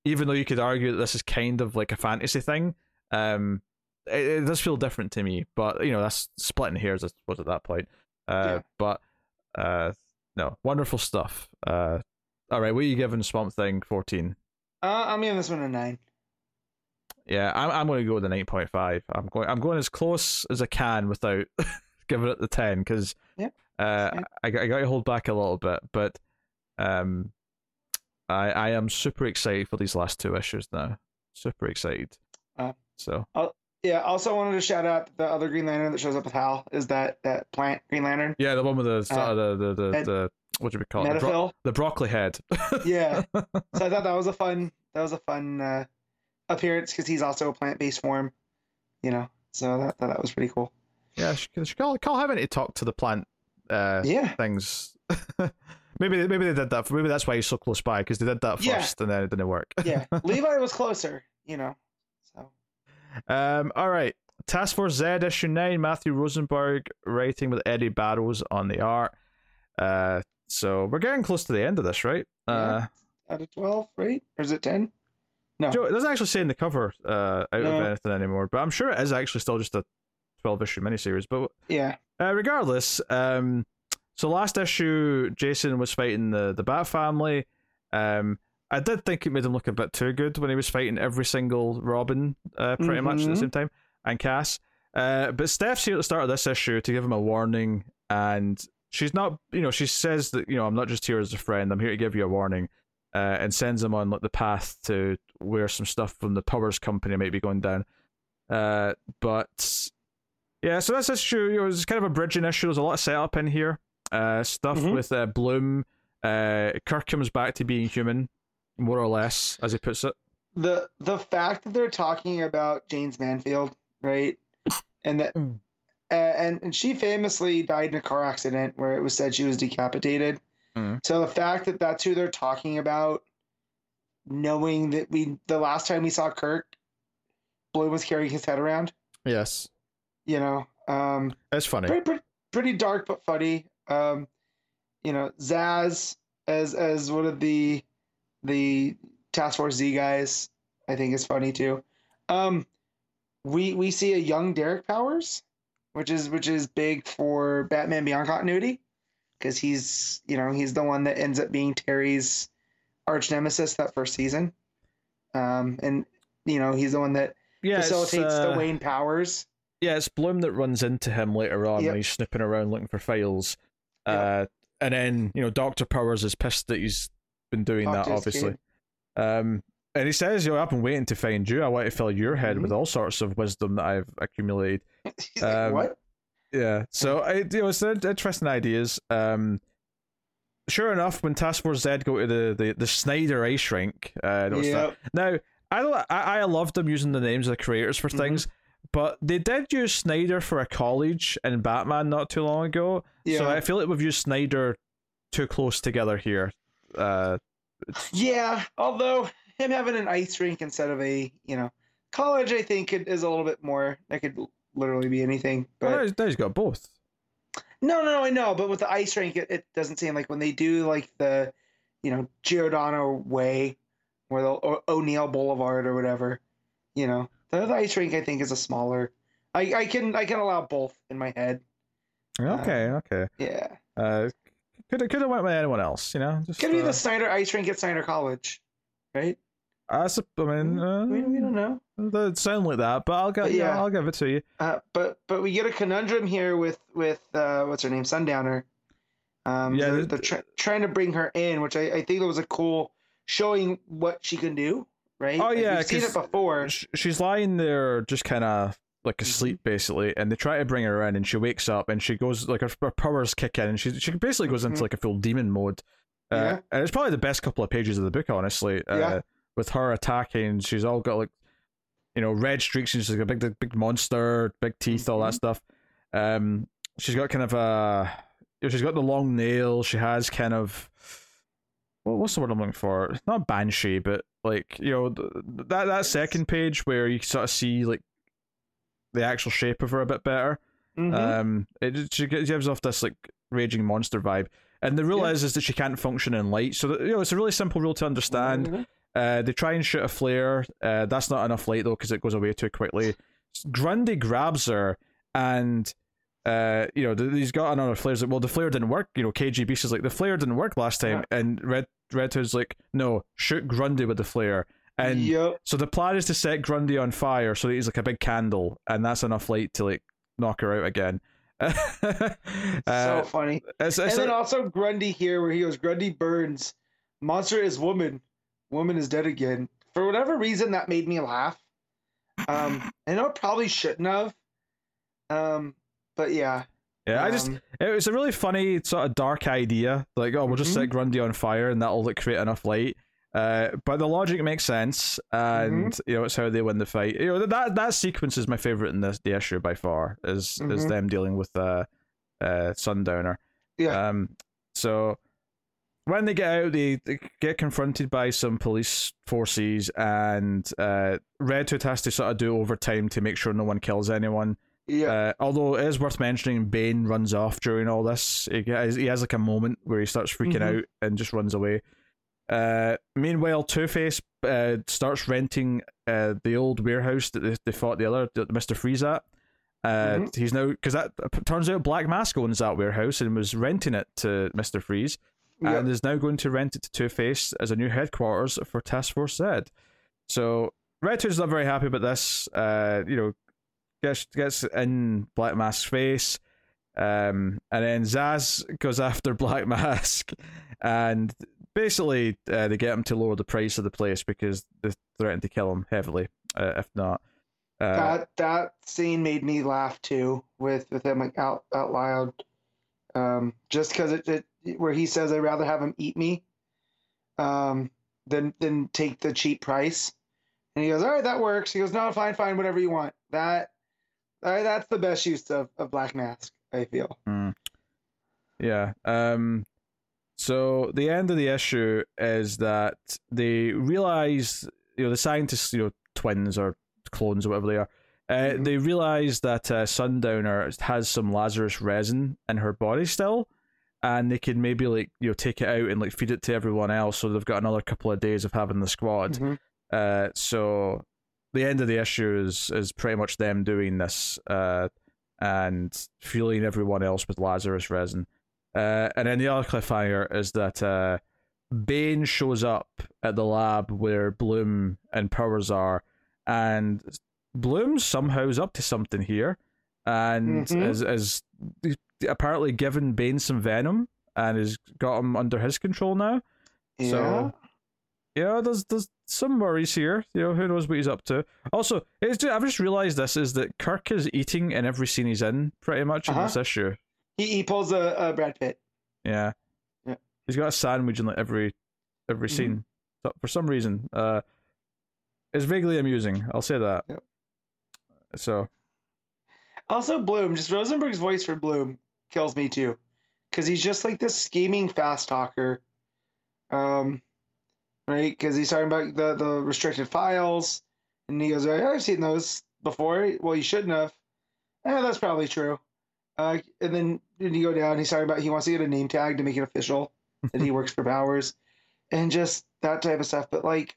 Even though you could argue that this is kind of like a fantasy thing, um, it, it does feel different to me. But you know, that's splitting hairs. I suppose at that point. Uh,
Yeah.
but uh, no, wonderful stuff. Uh, all right, what are you giving Swamp Thing fourteen?
Uh, I'm giving this one a nine.
Yeah, I'm I'm going to go with the nine point five. I'm going I'm going as close as I can without giving it the ten because
Yeah,
uh. I got I got to hold back a little bit, but um, I I am super excited for these last two issues now. Super excited.
Uh,
so
Yeah. Also wanted to shout out the other Green Lantern that shows up with Hal is that that plant Green Lantern
yeah, the one with the of the the the, the what do we call it? The, bro-
Medphyl.
the broccoli head.
Yeah. so I thought that was a fun that was a fun uh, appearance because he's also a plant based form, you know. So that that, that was pretty cool.
yeah, she, she call call having to talk to the plant uh
Yeah.
things. maybe they- maybe they did that. For, maybe that's why he's so close by because they did that
Yeah.
first and then it didn't work.
Yeah. Levi was closer, you know. So
Um, all right. Task Force Z issue nine. Matthew Rosenberg writing with Eddy Barrows on the art. Uh, so we're getting close to the end of this, right? Uh,
out of twelve, right? Or is it ten? No.
Joe, it doesn't actually say in the cover uh, out of anything anymore, but I'm sure it is actually still just a 12 issue miniseries. But
Yeah.
uh, regardless, um, so last issue, Jason was fighting the the Bat Family. Um, I did think it made him look a bit too good when he was fighting every single Robin, uh, pretty much at the
Mhm.
same time, and Cass. Uh, but Steph's here at the start of this issue to give him a warning, and she's not, you know, she says that, you know, I'm not just here as a friend, I'm here to give you a warning, uh, and sends him on like the path to where some stuff from the Powers Company might be going down. Uh, but yeah, so this issue, you know, it's kind of a bridging issue. There's a lot of setup in here. Uh, stuff
Mhm.
with uh, Bloom. Uh, Kirk comes back to being human, more or less, as he puts it.
The the fact that they're talking about Jayne Mansfield, right? And that
Mm.
uh, and and she famously died in a car accident where it was said she was decapitated.
Mm.
So the fact that that's who they're talking about, knowing that we the last time we saw Kirk, Bloom was carrying his head around.
Yes,
You know, um,
it's funny.
pretty, pretty, pretty dark but funny. Um, you know, Zaz as as one of the the Task Force Z guys, I think is funny too. Um, we we see a young Derek Powers, which is which is big for Batman Beyond continuity. because he's you know he's the one that ends up being Terry's arch nemesis that first season, um, and you know he's the one that
Yeah,
facilitates
uh,
the Wayne powers.
Yeah, it's Bloom that runs into him later on
Yep.
when he's snipping around looking for files.
Yep.
Uh, and then, you know, Dr. Powers is pissed that he's been doing
Talk
that, obviously. Um, and he says, you know, I've been waiting to find you. I want to fill your head
Mhm.
with all sorts of wisdom that I've accumulated. Um,
what?
Yeah, so I, you know, it's in- interesting ideas. Um, sure enough, when Task Force Z go to the, the, the Snyder ice rink, uh.
Yep.
Now, I. I, I love them using the names of the creators for
Mhm.
things, but they did use Snyder for a college in Batman not too long ago.
Yeah.
So I feel like we've used Snyder too close together here. Uh,
Yeah, although him having an ice rink instead of a you know college, I think it is a little bit more. That could literally be anything. But
well, now he's got both.
no, no, no, I know. But with the ice rink, it, it doesn't seem like when they do like the you know Giordano Way or the O'Neil Boulevard or whatever. You know, the, the ice rink I think is a smaller. I, I can I can allow both in my head.
Okay, okay.
Yeah,
Uh, could have could have went with anyone else, you know. Just
it's gonna be
uh,
the Snyder ice rink at Snyder College, right?
I, sup- I mean, uh,
we, we don't know.
That sound like that, but I'll give
But
yeah,
yeah.
I'll give it to you.
Uh, but but we get a conundrum here with with uh, what's her name, Sundowner. Um,
Yeah,
they're, they're try- trying to bring her in, which I, I think was a cool showing what she can do. Right?
Oh,
Like,
yeah,
we've seen it before.
Sh- She's lying there, just kind of like
Mm-hmm.
asleep, basically, and they try to bring her in, and she wakes up, and she goes like her, her powers kick in, and she she basically goes into
Mhm.
like a full demon mode. Uh,
Yeah.
and it's probably the best couple of pages of the book, honestly. Uh,
Yeah.
With her attacking, she's all got like, you know, red streaks. And she's like a big, big monster, big teeth, all that
Mhm.
stuff. Um, she's got kind of a, you know, she's got the long nails. She has kind of, what's the word I'm looking for? Not banshee, but like you know th- that that second page where you sort of see like the actual shape of her a bit better.
Mhm.
Um, it she gives off this like raging monster vibe, and the rule
Yeah.
is is that she can't function in light. So that, you know it's a really simple rule to understand.
Mhm.
Uh, they try and shoot a flare. Uh, that's not enough light though because it goes away too quickly. Grundy grabs her and. Uh, you know, he's got another flare. Like, well, the flare didn't work. You know, KGB is like, the flare didn't work last time, and Red Red Hood's like, no, shoot Grundy with the flare. And
yep.
so the plan is to set Grundy on fire so that he's like a big candle, and that's enough light to like knock her out again.
so
uh,
funny.
it's,
And
it's
then
a-
also Grundy here, where he goes, Grundy burns. Monster is woman. Woman is dead again. For whatever reason, that made me laugh. Um, I know it probably shouldn't have. Um, but yeah.
Yeah, I just
um,
it was a really funny sort of dark idea. Like, oh, we'll just
Mm-hmm.
set Grundy on fire, and that'll like create enough light. Uh, but the logic makes sense, and
Mm-hmm.
you know it's how they win the fight. You know that that sequence is my favorite in this the issue by far. Is is
Mhm.
them dealing with uh, uh, Sundowner.
Yeah.
Um, so when they get out, they, they get confronted by some police forces, and uh, Red Hood has to sort of do overtime to make sure no one kills anyone.
Yeah.
Uh, although it is worth mentioning, Bane runs off during all this. He has, he has like a moment where he starts freaking
Mhm.
out and just runs away. Uh, meanwhile, Two Face uh, starts renting uh, the old warehouse that they, they fought the other Mister Freeze at. Uh,
Mhm.
He's now because that turns out Black Mask owns that warehouse and was renting it to Mister Freeze,
yeah.
and is now going to rent it to Two Face as a new headquarters for Task Force Z. So Red Hood's not very happy about this. Uh, you know, gets gets in Black Mask's face, um, and then Zaz goes after Black Mask, and basically uh, they get him to lower the price of the place because they threaten to kill him heavily uh, if not. Uh,
that that scene made me laugh too with with him like out out loud. Um just because it, it where he says i'd rather have him eat me um than than take the cheap price. And he goes all right that works. He goes no fine fine whatever you want. That uh, that's the best use of, of black mask i feel
Mm. Yeah. Um so the end of the issue is that they realize you know the scientists, you know, twins or clones or whatever they are. Uh,
Mhm.
They realize that uh, Sundowner has some Lazarus resin in her body still, and they can maybe like you know take it out and like feed it to everyone else, so they've got another couple of days of having the squad.
Mhm.
Uh, so the end of the issue is is pretty much them doing this, uh, and fueling everyone else with Lazarus resin. Uh, and then the other cliffhanger is that uh, Bane shows up at the lab where Bloom and Powers are, and Bloom somehow is up to something here, and
Mhm.
is is apparently given Bane some venom and has got him under his control now.
Yeah.
So- Yeah, there's there's some worries here. You know, who knows what he's up to. Also, it's just, I've just realized this is that Kirk is eating in every scene he's in, pretty much in
Uh-huh.
this issue.
he, he pulls a, a Brad Pitt.
Yeah.
Yeah.
He's got a sandwich in like every every
Mhm.
scene. So for some reason, uh, it's vaguely amusing. I'll say that.
Yep.
So
Also, Bloom, just Rosenberg's voice for Bloom kills me too, because he's just like this scheming fast talker, um, right? Because he's talking about the the restricted files, and he goes, "I've seen those before." Well, you shouldn't have. Eh, that's probably true. Uh, and then then you go down. He's talking about he wants to get a name tag to make it official that he works for Powers, and just that type of stuff. But like,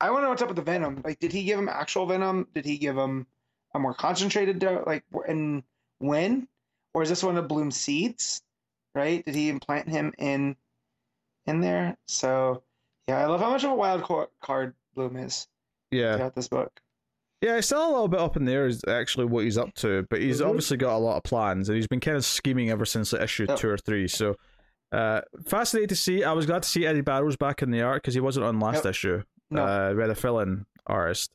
I want to know what's up with the Venom. Like, did he give him actual Venom? Did he give him a more concentrated? Like, and when? Or is this one of Bloom's seeds? Right? Did he implant him in in there? So, yeah, I love how much of a wild card Bloom is
yeah,
throughout this book.
yeah, it's still a little bit up in there. Is actually what he's up to, but he's
Mhm.
obviously got a lot of plans, and he's been kind of scheming ever since like, issue
Yep.
two or three. So. Uh, fascinating to see. I was glad to see Eddy Barrows back in the art because he wasn't on last
Yep.
issue.
No,
Uh, a fill-in artist.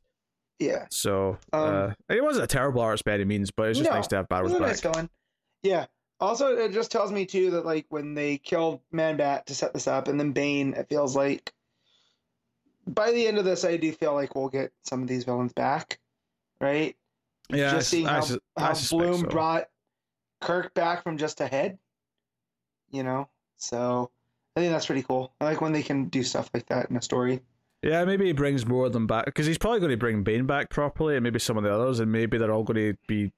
yeah,
So
Um,
uh, it wasn't a terrible artist by any means, but it's just
No,
nice to have Barrows back.
nice villain. Yeah. Also, it just tells me too that like when they killed Man Bat to set this up, and then Bane, it feels like by the end of this, I do feel like we'll get some of these villains back, right?
yeah,
just
s-
seeing
I
how,
I
how Bloom
so.
brought Kirk back from just ahead, you know. So I think that's pretty cool. I like when they can do stuff like that in a story.
Yeah, maybe he brings more of them back because he's probably going to bring Bane back properly, and maybe some of the others, and maybe they're all going to be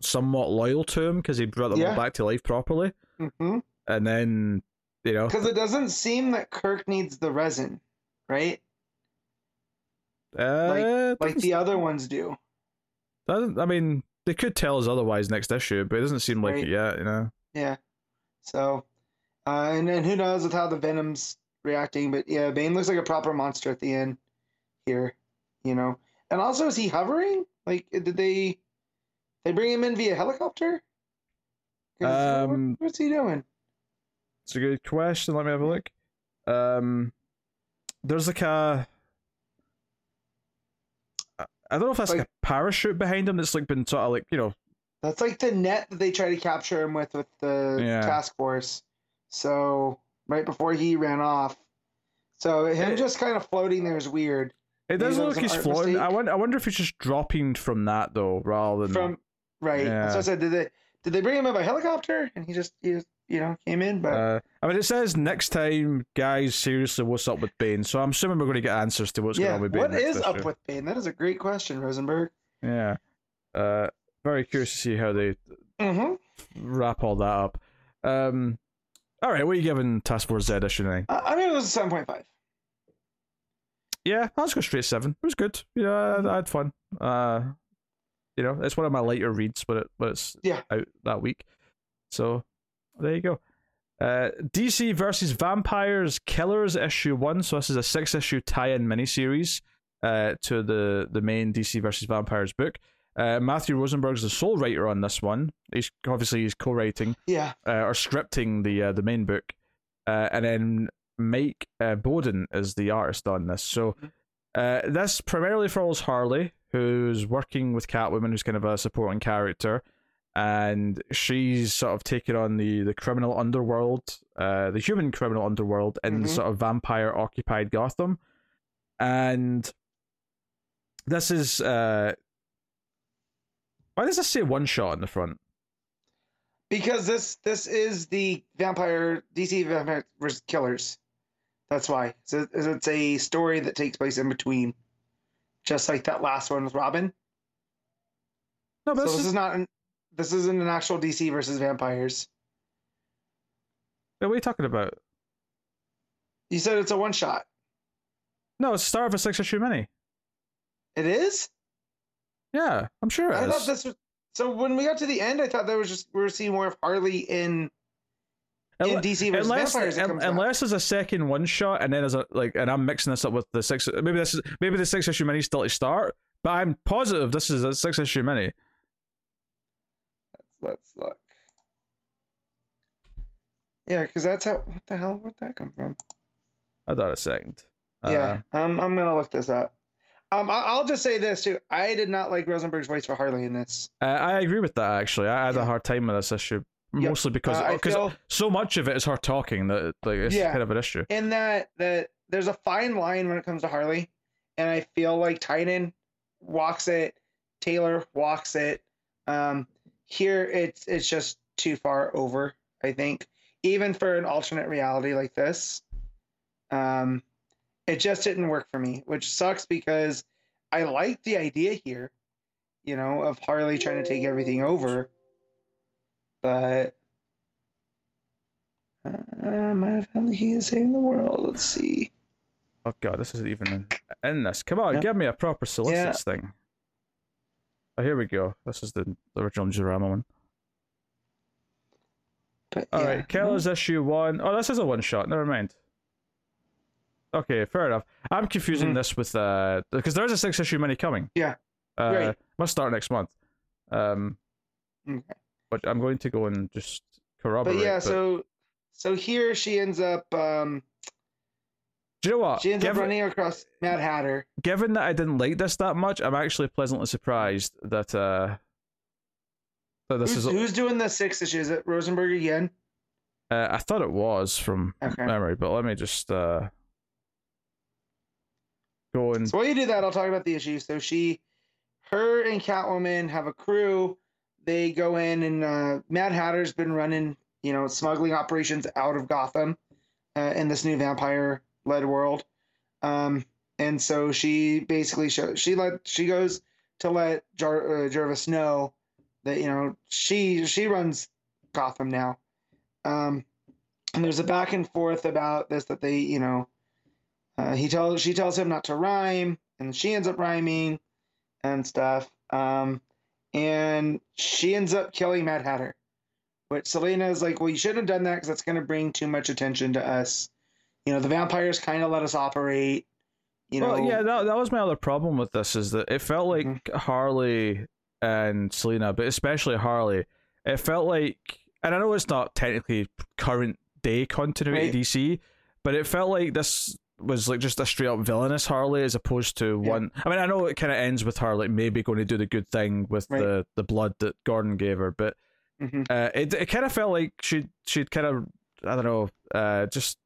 somewhat loyal to him because he brought them all back to life properly,
Mm-hmm.
and then you know,
Because it doesn't seem that Kirk needs the resin, right?
uh,
Like the other ones do.
doesn't, I mean, they could tell us otherwise next issue, but it doesn't seem like
Right.
it yet. You know,
Yeah. So, uh, and then who knows with how the Venom's reacting, but yeah, Bane looks like a proper monster at the end here, you know. And also, is he hovering? Like, did they they bring him in via helicopter? what-
Um,
what's he doing?
it's a good question. Let me have a look. Um, there's like a I don't know if that's like,
Like-
a parachute behind him that's like been sort of like you know
That's like the net that they try to capture him with with the
Yeah.
task force. So right before he ran off. So him
It-
just kind of floating there is weird.
It does
that
look like he's floating. I
mistake.
wonder, I wonder if he's just dropping from that though, rather than
From right.
Yeah.
So I said, did they did they bring him in by helicopter? And he just he just you know came in, but
Uh, I mean, it says next time, guys. Seriously, what's up with Bane? So I'm assuming we're going to get answers to what's going on with Bane.
What is up with Bane? That is a great question, Rosenberg.
Yeah, uh, very curious to see how they
Mm-hmm.
wrap all that up. Um, all right, what are you giving Task Force Z issue nine?
I I mean, it was a seven point five.
Yeah, let's go straight seven. It was good. You know, I, I had fun. Uh, you know, it's one of my lighter reads, but it, but it's
Yeah.
out that week. So there you go. Uh, DC versus Vampires Killers issue one. So this is a six issue tie-in miniseries uh, to the the main DC versus Vampires book. Uh, Matthew Rosenberg's the sole writer on this one. He's obviously he's co-writing
Yeah.
uh, or scripting the uh, the main book, uh, and then Mike uh, Bowden is the artist on this. So uh, this primarily follows Harley, who's working with Catwoman, who's kind of a supporting character, and she's sort of taken on the the criminal underworld, uh, the human criminal underworld in
Mhm.
sort of vampire occupied Gotham, and this is uh. Why does this say one shot in the front?
Because this this is the vampire DC vampire killers. That's why. So it's it's a story that takes place in between, just like that last one with Robin.
No, but
So
this
this
is
is not an this isn't an actual DC versus vampires.
What are you talking about?
You said it's a one shot.
No, it's the start of a six issue mini.
It is.
Yeah, I'm sure it
I
is.
thought this was. So when we got to the end, I thought there was just we were seeing more of Harley in in DC versus
Unless,
Vampires.
Un- unless there's a second one shot, and then there's a like, and I'm mixing this up with the six. Maybe this is maybe the six issue mini still to start, but I'm positive this is a six issue mini.
Let's look. Yeah, because that's how. What the hell? Where'd that come from?
I thought a second. Uh,
yeah, um, I'm gonna look this up. Um, I- I'll just say this too. I did not like Rosenberg's voice for Harley in this.
Uh, I agree with that. Actually, I had a hard time with this issue,
Yep.
mostly because
Uh,
because
feel
so much of it is her talking that like it's
Yeah.
kind of an issue.
in that that there's a fine line when it comes to Harley, and I feel like Tynan walks it, Taylor walks it. Um, here it's it's just too far over. I think even for an alternate reality like this, um, it just didn't work for me, which sucks because I like the idea here, you know, of Harley trying to take everything over, but. Uh, my family he is saving the world. Let's see.
Oh god, this isn't even in, in this. Come on,
Yeah.
give me a proper solicits
Yeah.
thing. Oh, here we go. This is the, the original Jurama one.
But
All
yeah,
right, Keller's issue one. Oh, this is a one shot. Never mind. Okay, fair enough. I'm confusing
Mhm.
this with uh because there is a six issue mini coming.
Yeah.
Uh,
Right.
Must start next month. Um,
Okay.
but I'm going to go and just corroborate.
But yeah,
but-
so so here she ends up um
do you know what?
she ends up
Given-
running across Mad Hatter.
given that I didn't like this that much, I'm actually pleasantly surprised that uh that this
Who's,
is.
who's doing the six issue? Is it Rosenberg again?
Uh, I thought it was from
Okay.
memory, but let me just uh go and
So while you do that, I'll talk about the issue. So she, her and Catwoman have a crew. They go in and uh, Mad Hatter's been running, you know, smuggling operations out of Gotham uh, in this new vampire-led world. Um, and so she basically show, she let she goes to let Jar, uh, know that you know she she runs Gotham now. Um, and there's a back and forth about this that they you know uh, he tells she tells him not to rhyme, and she ends up rhyming and stuff. Um, and she ends up killing Mad Hatter. Which Selina is like, well, you shouldn't have done that because that's going to bring too much attention to us. You know, the vampires kind of let us operate. You know,
well, yeah, that, that was my other problem with this is that it felt like
Mhm.
Harley and Selina, but especially Harley, it felt like, and I know it's not technically current day continuity
Right.
DC, but it felt like this was like just a straight up villainous Harley as opposed to
Yeah.
one. I mean, I know it kind of ends with her like maybe going to do the good thing with
Right.
the the blood that Gordon gave her, but
Mhm.
uh, it it kind of felt like she she'd kind of I don't know, uh, just.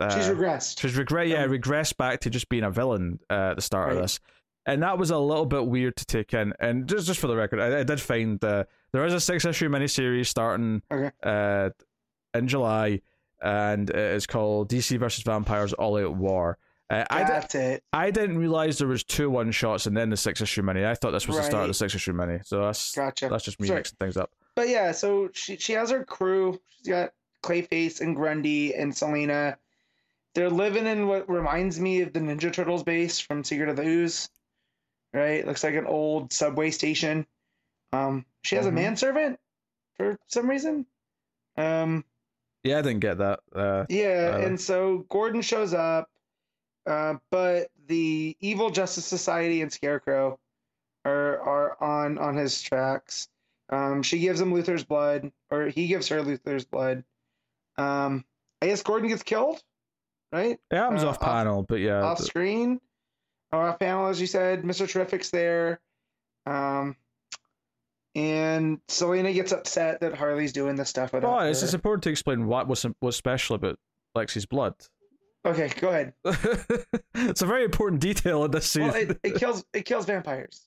Uh,
she's regressed.
She's regret, yeah,
Um,
regressed back to just being a villain uh, at the start of this, and that was a little bit weird to take in. And just just for the record, I, I did find uh, there is a six issue miniseries starting
Okay.
uh, in July, and it is called DC versus Vampires All Out War. Uh, I, did,
it.
I didn't realize there was two one shots and then the six issue mini. I thought this was the start of the six issue mini. So that's
Gotcha.
that's just me
Sorry.
mixing things up.
But yeah, so she she has her crew. She's got Clayface and Grundy and Selina. They're living in what reminds me of the Ninja Turtles base from Secret of the Ooze. Right? Looks like an old subway station. Um, she has
Mhm.
a manservant for some reason. Um,
Yeah, I didn't get that. Uh,
yeah,
Uh,
and so Gordon shows up, uh, but the evil Justice Society and Scarecrow are are on on his tracks. Um, she gives him Luthor's blood, or he gives her Luthor's blood. Um, I guess Gordon gets killed, right?
it happens
Uh,
off panel, but yeah,
Off screen, or off panel, as you said. Mister Terrific's there. Um, and Selina gets upset that Harley's doing this stuff without
Well, it's
her.
important to explain what was what's special about Lex's blood.
Okay, go ahead.
it's a very important detail in this scene.
Well, it, it kills it kills vampires.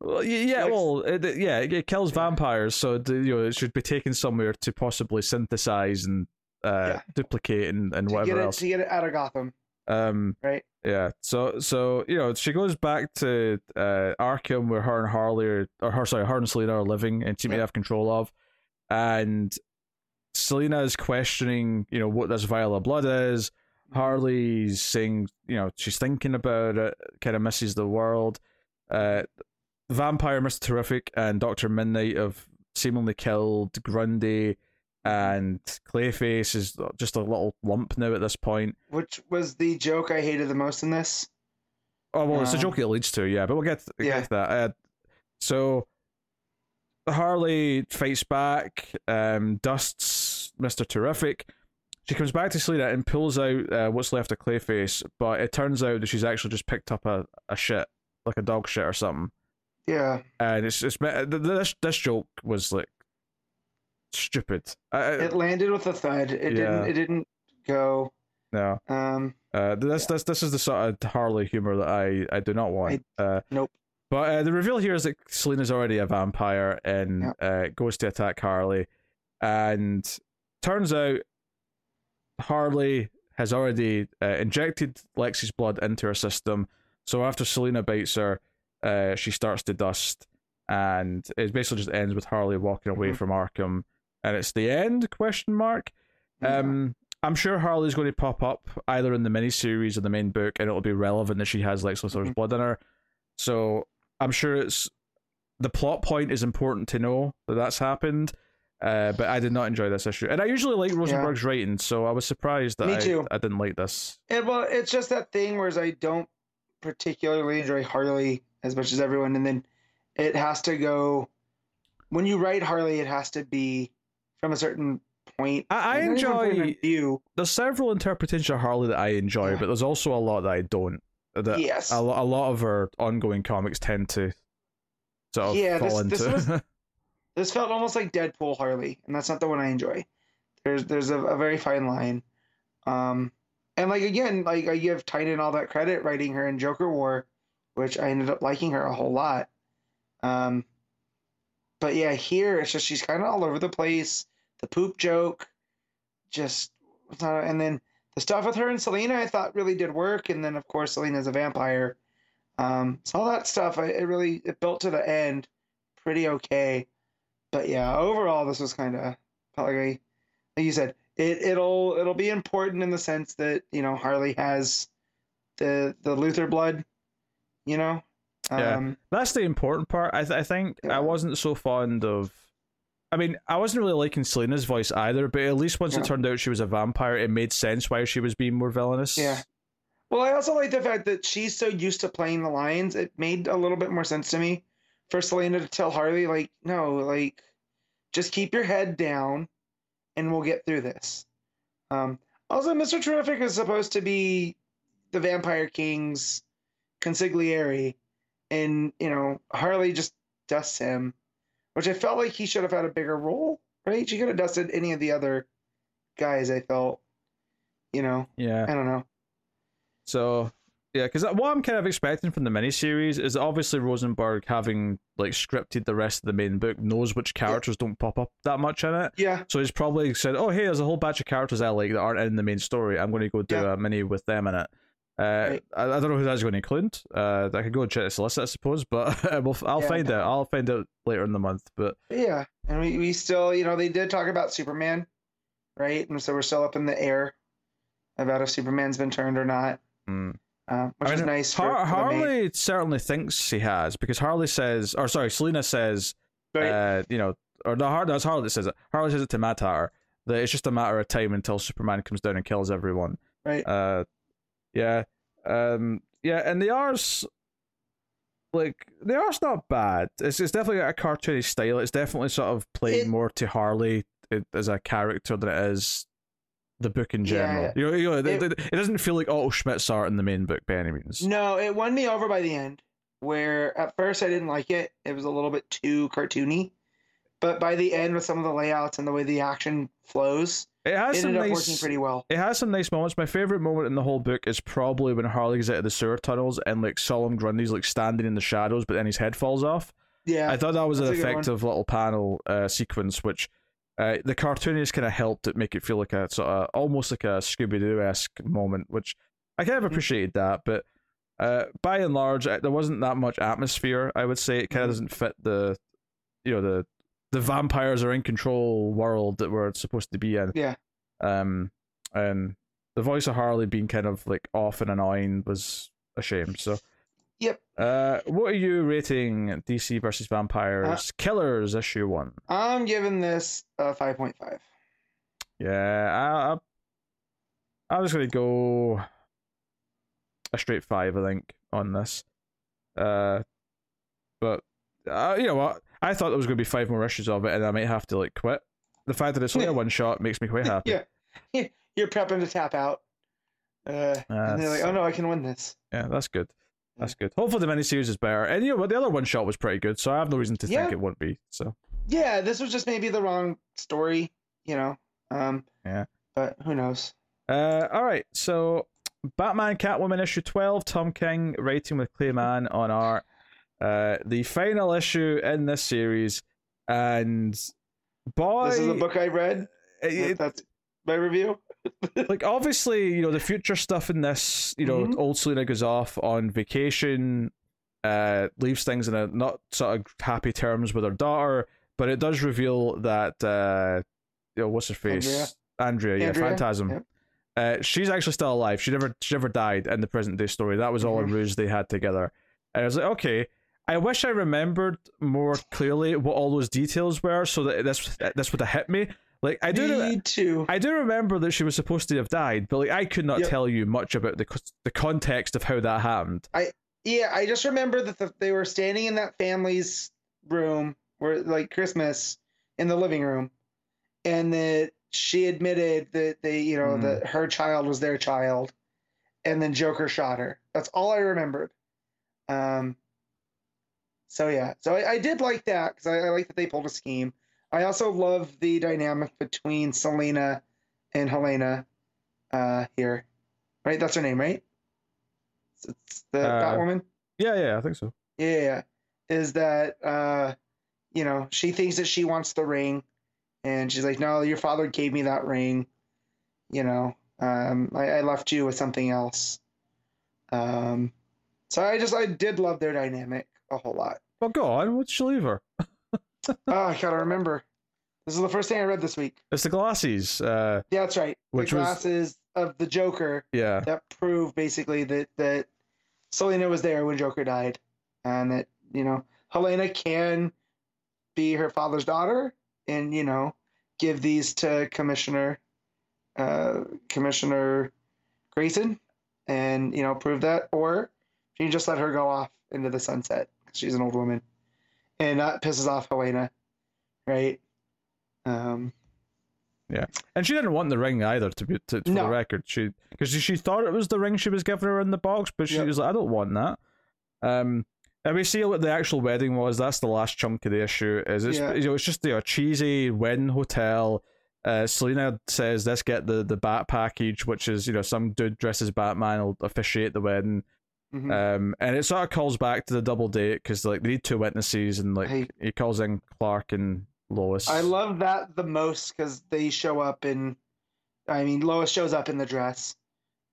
Well, yeah,
Lex-
well, it, yeah, it kills vampires, so you know it should be taken somewhere to possibly synthesize and uh,
Yeah.
duplicate and, and
to
whatever
get it
else.
to get it out of Gotham,
Um,
right?
yeah, so so you know she goes back to uh, Arkham where her and Harley are, or her sorry, her and Selina are living and seem to have control of, and Selina is questioning, you know, what this vial of blood is. Harley's saying, you know, she's thinking about it, kind of misses the world. Uh, Vampire, Mr. Terrific, and Doctor Midnight have seemingly killed Grundy, and Clayface is just a little lump now at this point.
Which was the joke I hated the most in this.
Oh well, it's a
Um,
joke it leads to, yeah, but we'll get to,
yeah.
get to that. Uh, so Harley fights back, um, dusts Mister Terrific. She comes back to Selina and pulls out uh, what's left of Clayface, but it turns out that she's actually just picked up a, a shit, like a dog shit or something.
Yeah.
And it's it's th- th- this this joke was like stupid. I, I-
It landed with a thud. It
Yeah.
didn't it didn't go.
no,
Um
uh, this this this is the sort of Harley humor that I I do not want. uh,
nope.
But uh, the reveal here is that Selina's already a vampire and uh, goes to attack Harley, and turns out Harley has already uh, injected Lex's blood into her system. So after Selina bites her, uh, she starts to dust, and it basically just ends with Harley walking away
Mhm.
from Arkham, and it's the end? Question mark. Um, I'm sure Harley's going to pop up either in the miniseries or the main book, and it'll be relevant that she has Lex Luthor's
Mhm.
blood in her. So I'm sure it's the plot point is important to know that that's happened. Uh, but I did not enjoy this issue, and I usually like Rosenberg's writing, so I was surprised that I. I didn't like this.
And well, it's just that thing whereas I don't particularly enjoy Harley as much as everyone, and then it has to go. When you write Harley, it has to be from a certain point.
I, I
not even point
enjoy.
view.
There's several interpretations of Harley that I enjoy,
Yeah.
but there's also a lot that I don't. That
Yes.
a, a lot of her ongoing comics tend to sort of
Yeah,
fall
this- this was- This felt almost like Deadpool Harley, and that's not the one I enjoy. There's there's a, a very fine line. Um, and like again, like I give Tynan all that credit writing her in Joker War, which I ended up liking her a whole lot. Um, but yeah, here it's just she's kind of all over the place. The poop joke, just and then the stuff with her and Selina, I thought really did work. And then of course Selina's a vampire. Um, so all that stuff, I, it really it built to the end pretty okay. But yeah, overall this was kind of felt like you said, it it'll it'll be important in the sense that you know Harley has the the Luthor blood, you know.
Yeah.
Um,
That's the important part. I th- I think
Yeah.
I wasn't so fond of. I mean, I wasn't really liking Selina's voice either, but at least once
Yeah.
it turned out she was a vampire, it made sense why she was being more villainous.
Yeah. Well, I also like the fact that she's so used to playing the lions. It made a little bit more sense to me for Selina to tell Harley, like, no, like, just keep your head down, and we'll get through this. Um, also, Mister Terrific is supposed to be the Vampire King's consigliere, and you know Harley just dusts him, which I felt like he should have had a bigger role. Right? She could have dusted any of the other guys. I felt, you know,
Yeah.
I don't know.
So yeah, because uh, what I'm kind of expecting from the miniseries is obviously Rosenberg, having like scripted the rest of the main book, knows which characters don't pop up that much in it.
Yeah.
So he's probably said, "Oh, hey, there's a whole batch of characters I like that aren't in the main story. I'm going to go do
Yeah.
a mini with them in it." Uh,
Right.
I, I don't know who that's going to include. Uh, I could go and check the list, I suppose, but we'll, I'll
Yeah.
find out. I'll find out later in the month. But
Yeah, and we, we still, you know, they did talk about Superman, right? And so we're still up in the air about if Superman's been turned or not,
mm.
uh, which
I
is nice.
Har-
for
Harley certainly thinks he has because Harley says, or sorry, Selena says,
right?
uh, you know, or no, Har- no, it's Harley that says it. Harley says it to Hatter that it's just a matter of time until Superman comes down and kills everyone.
right.
Uh, yeah, um, yeah, and the R's like the R's not bad. It's it's definitely got a cartoony style. It's definitely sort of playing
It-
more to Harley as a character than it is the book in general.
Yeah.
You know, you know, it,
It-
it, it doesn't feel like Otto Schmidt's art in the main book by any means.
No, it won me over by the end. Where at first I didn't like it; it was a little bit too cartoony. But by the end, with some of the layouts and the way the action flows,
It has
it
some nice.
working pretty well.
It has some nice moments. My favorite moment in the whole book is probably when Harley gets out of the sewer tunnels and like Solomon Grundy's like standing in the shadows, but then his head falls off.
Yeah,
I thought that was an
that's a good one.
effective little panel uh, sequence, which uh, the cartoonist kind of helped it make it feel like a sort of almost like a Scooby Doo esque moment, which I kind of
Mhm.
appreciated that. But uh, by and large, uh, there wasn't that much atmosphere. I would say it kind of
Mhm.
doesn't fit the, you know, the the vampires are in control world that we're supposed to be in.
Yeah.
Um, and the voice of Harley being kind of like off and annoying was a shame. So.
Yep.
Uh, what are you rating DC versus
Uh,
Vampires Killers issue one?
I'm giving this a five point five.
Yeah, I, I, I was gonna go a straight five, I think, on this. Uh, but uh, you know what? I thought there was gonna be five more issues of it, and I might have to like quit. The fact that it's only a one shot makes me quite happy.
Yeah, you're prepping to tap out, uh, and they're like, "Oh no, I can win this."
Yeah, that's good. That's good. Hopefully, the miniseries is better. And you know what? The other one shot was pretty good, so I have no reason to
Yeah.
think it won't be. So
Yeah, this was just maybe the wrong story, you know. Um,
Yeah.
But who knows?
Uh, all right. So, Batman Catwoman issue 12, Tom King writing with Clay Clayman on art. Uh, the final issue in this series. And boy,
This is a book I read.
it-
That's my review.
like obviously, you know, the future stuff in this, you know,
Mhm.
old Selina goes off on vacation, uh, leaves things in a not sort of happy terms with her daughter, but it does reveal that uh, you know, what's her face?
Andrea.
Andrea, yeah,
Andrea,
Phantasm. Uh, she's actually still alive. She never she never died in the present day story. That was all a
Mhm.
ruse they had together. And I was like, okay. I wish I remembered more clearly what all those details were, so that this this would have hit me. Like I do,
Me too.
I do remember that she was supposed to have died, but like I could not
Yep.
tell you much about the the context of how that happened.
I yeah, I just remember that the, they were standing in that family's room, where like Christmas, in the living room, and that she admitted that they, you know,
Mhm.
that her child was their child, and then Joker shot her. That's all I remembered. Um. So yeah, so I, I did like that because I, I like that they pulled a scheme. I also love the dynamic between Selina and Helena, uh, here, right? That's her name, right? It's the
Uh,
Batwoman.
Yeah, yeah, I think so.
Yeah, is that uh, you know she thinks that she wants the ring, and she's like, "No, your father gave me that ring. You know, um, I, I left you with something else." Um, so I just I did love their dynamic a whole lot.
Well, go on. What'd you leave her?
oh, I gotta remember. This is the first thing I read this week.
It's the glasses. Uh,
Yeah, that's right.
Which
the
was-
glasses of the Joker
yeah,
that prove basically that that Selina was there when Joker died, and that you know Helena can be her father's daughter, and you know give these to Commissioner uh, Commissioner Grayson, and you know prove that, or she can just let her go off into the sunset she's an old woman, and that pisses off Helena, right? Um, yeah,
and she didn't want the ring either. To be to, for
No.
the record, she because she thought it was the ring she was giving her in the box, but she
Yep.
was like, I don't want that. Um, and we see what the actual wedding was. That's the last chunk of the issue. Is it's
Yeah.
you know it's just you know, cheesy wedding hotel. Uh, Selina says, "Let's get the the bat package, which is you know some dude dresses Batman will officiate the wedding."
Mhm.
Um, and it sort of calls back to the double date because like they need two witnesses, and like
Hey.
he calls in Clark and Lois.
I love that the most because they show up in. I mean, Lois shows up in the dress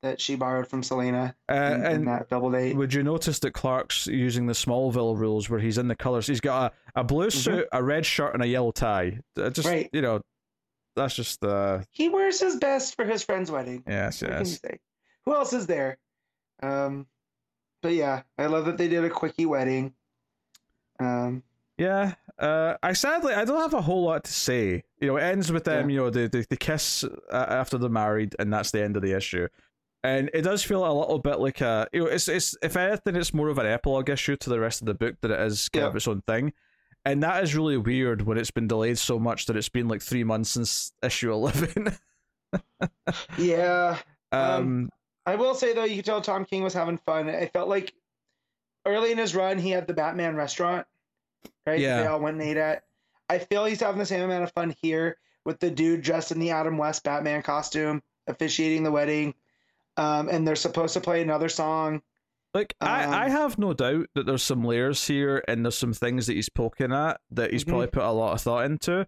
that she borrowed from Selina
uh,
in, in
and
that double date.
would you notice that Clark's using the Smallville rules where he's in the colors? He's got a, a blue suit, a red shirt, and a yellow tie. Uh, Just
Mm-hmm. Right.
you know, that's just uh
He wears his best for his friend's wedding.
yes,
What can you
yes.
Who else is there? Um, but yeah, I love that they did a quickie wedding. Um,
Yeah. Uh, I sadly I don't have a whole lot to say. You know, it ends with them.
Yeah.
You know, the the, the kiss uh, after they're married, and that's the end of the issue. And it does feel a little bit like a you know, it's it's if anything, it's more of an epilogue issue to the rest of the book than it is kind
Yeah.
of its own thing. And that is really weird when it's been delayed so much that it's been like three months since issue eleven.
yeah,
um,
Um, I will say though, you could tell Tom King was having fun. I felt like early in his run, he had the Batman restaurant, right?
Yeah.
They all went and ate at. I feel he's having the same amount of fun here with the dude dressed in the Adam West Batman costume, officiating the wedding. Um, and they're supposed to play another song.
Like I,
Um,
I have no doubt that there's some layers here and there's some things that he's poking at that he's
Mhm.
probably put a lot of thought into.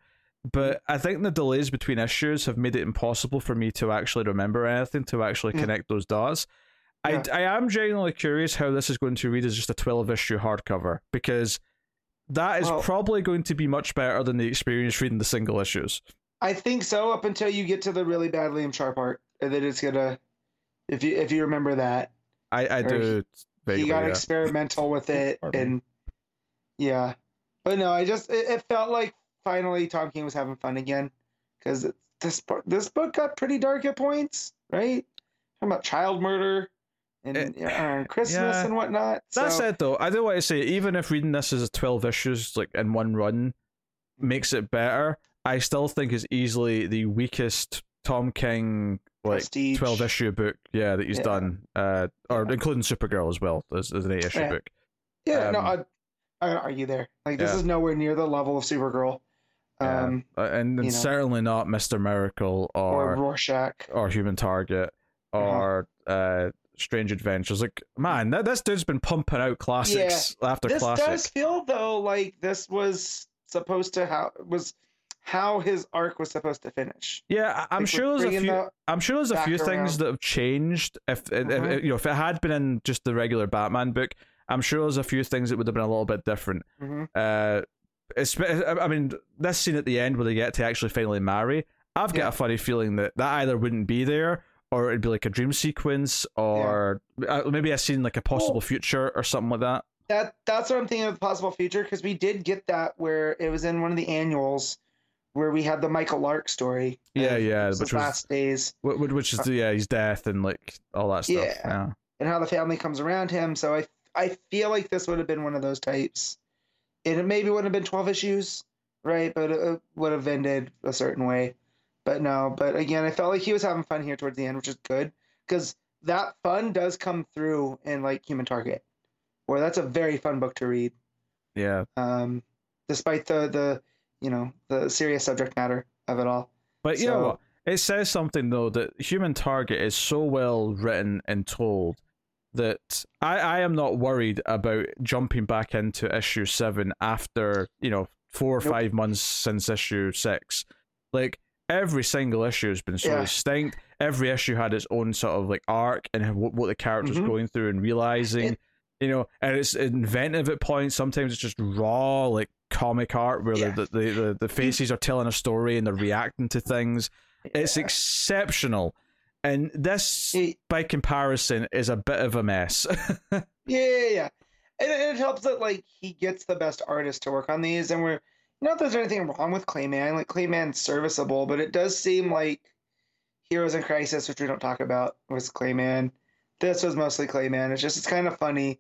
But I think the delays between issues have made it impossible for me to actually remember anything to actually
Yeah.
connect those dots.
Yeah.
I, I am genuinely curious how this is going to read as just a 12 issue hardcover because that is
Well-
probably going to be much better than the experience reading the single issues.
I think so up until you get to the really bad Liam Sharp part. And then it's gonna, if you if you remember that,
I, I do. vaguely,
he got
yeah.
experimental with it and yeah but no i just it, it felt like finally tom king was having fun again because this book this book got pretty dark at points, right? Talking about child murder and
It-
uh, Christmas
yeah.
and whatnot.
That
so,
said, though, I do want to say, even if reading this as twelve issues, like in one run, makes it better, I still think is easily the weakest Tom King like
Prestige.
twelve issue book, yeah, that he's
Yeah.
done, uh, or
Yeah.
including Supergirl as well as, as an eight issue book.
Yeah, no,
um,
I, I argue there. Like this is nowhere near the level of Supergirl,
Yeah.
um,
Uh, and, and
you know.
certainly not Mister Miracle
or,
or
Rorschach.
or Human Target
Uh-huh.
or uh, Strange Adventures. Like, man, that, this dude's been pumping out classics after classics
This
classic.
does feel though like this was supposed to how was how his arc was supposed to finish.
Yeah, I'm
Like,
sure there's a few. I'm sure there's a few things that have changed. If, if,
Mhm.
if you know, if it had been in just the regular Batman book, I'm sure there's a few things that would have been a little bit different.
Mhm.
Uh, I mean, this scene at the end where they get to actually finally marry, I've got
Yeah.
a funny feeling that that either wouldn't be there, or it'd be like a dream sequence, or uh, maybe a scene like a possible
Well-
future or something like that.
That that's what I'm thinking of the possible future because we did get that where it was in one of the annuals where we had the Michael Lark story.
Yeah, yeah, which was-
last days
Wh- wh- Which is the, yeah, his death and like all that stuff.
Yeah.
yeah.
and how the family comes around him. So I I feel like this would have been one of those types. And it maybe wouldn't have been 12 issues, right? But it would have ended a certain way. But no, but again, I felt like he was having fun here towards the end, which is good because that fun does come through in like Human Target, where that's a very fun book to read,
yeah.
um, despite the the you know the serious subject matter of it all.
But you know what? It says something though that Human Target is so well written and told that I, I am not worried about jumping back into issue seven after, you know, four or
Nope.
five months since issue six. Like every single issue has been so
Yeah.
distinct. Every issue had its own sort of like arc and what, what the character's
Mhm.
going through and realizing.
It-
you know, and it's inventive at points. Sometimes it's just raw, like comic art, where
Yeah.
the, the, the the faces are telling a story and they're reacting to things. It's exceptional, and this,
It-
by comparison, is a bit of a mess.
Yeah, yeah, yeah. And it, it helps that like he gets the best artists to work on these, and we're not that there's anything wrong with Clay Mann. Like Clay Mann's serviceable, but it does seem like Heroes in Crisis, which we don't talk about, was Clay Mann. This was mostly Clay Mann. It's just it's kind of funny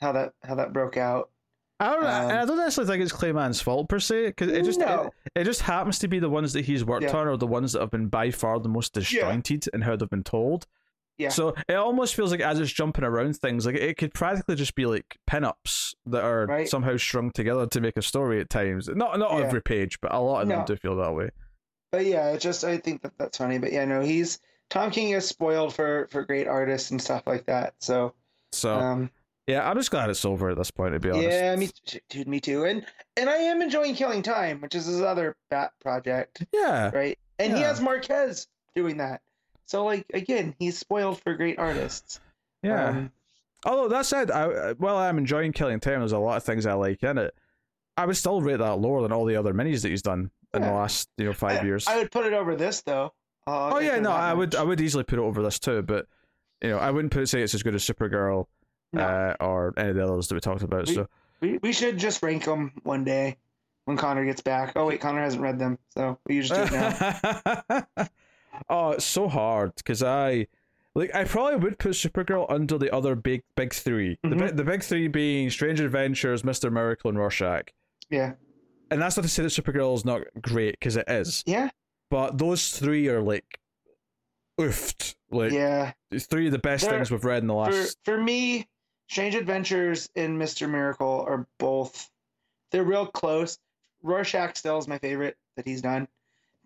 how that how that broke out.
I don't,
Um,
I don't necessarily think it's Clay Mann's fault per se, because it just
No.
it, it just happens to be the ones that he's worked
Yeah.
on, or the ones that have been by far the most disjointed in how they've been told.
Yeah.
So it almost feels like as it's jumping around things, like it could practically just be like pinups that are
Right.
somehow strung together to make a story at times. Not not
Yeah.
every page, but a lot of them do feel that way.
But yeah, just I think that that's funny. But yeah, no, he's Tom King is spoiled for for great artists and stuff like that. So
So
um,
yeah, I'm just glad it's over at this point. To be honest.
yeah, me dude, me too. And and I am enjoying Killing Time, which is his other bat project.
Yeah.
right? And he has Marquez doing that. So like again, he's spoiled for great artists.
Yeah.
Um,
Although that said, I while I'm enjoying Killing Time, there's a lot of things I like in it. I would still rate that lower than all the other minis that he's done in the last you know five
I,
years.
I would put it over this though. Uh,
oh yeah, no, I would. I would easily put it over this too, but you know I wouldn't put say it's as good as Supergirl
No.
uh, or any of the others that we talked about.
We-
So
We, we should just rank them one day when Connor gets back. Oh wait, Connor hasn't read them, so we just do it now.
oh, it's so hard because I like I probably would put Supergirl under the other big big 3 The
Mhm.
big the big three being Strange Adventures, Mister Miracle, and Rorschach.
yeah,
And that's not to say that Supergirl is not great because it is,
yeah,
but those three are like oofed. Like
yeah.
three of the best
They're-
things we've read in the
For
last.
for me, Strange Adventures and Mister Miracle are both. They're real close. Rorschach still is my favorite that he's done.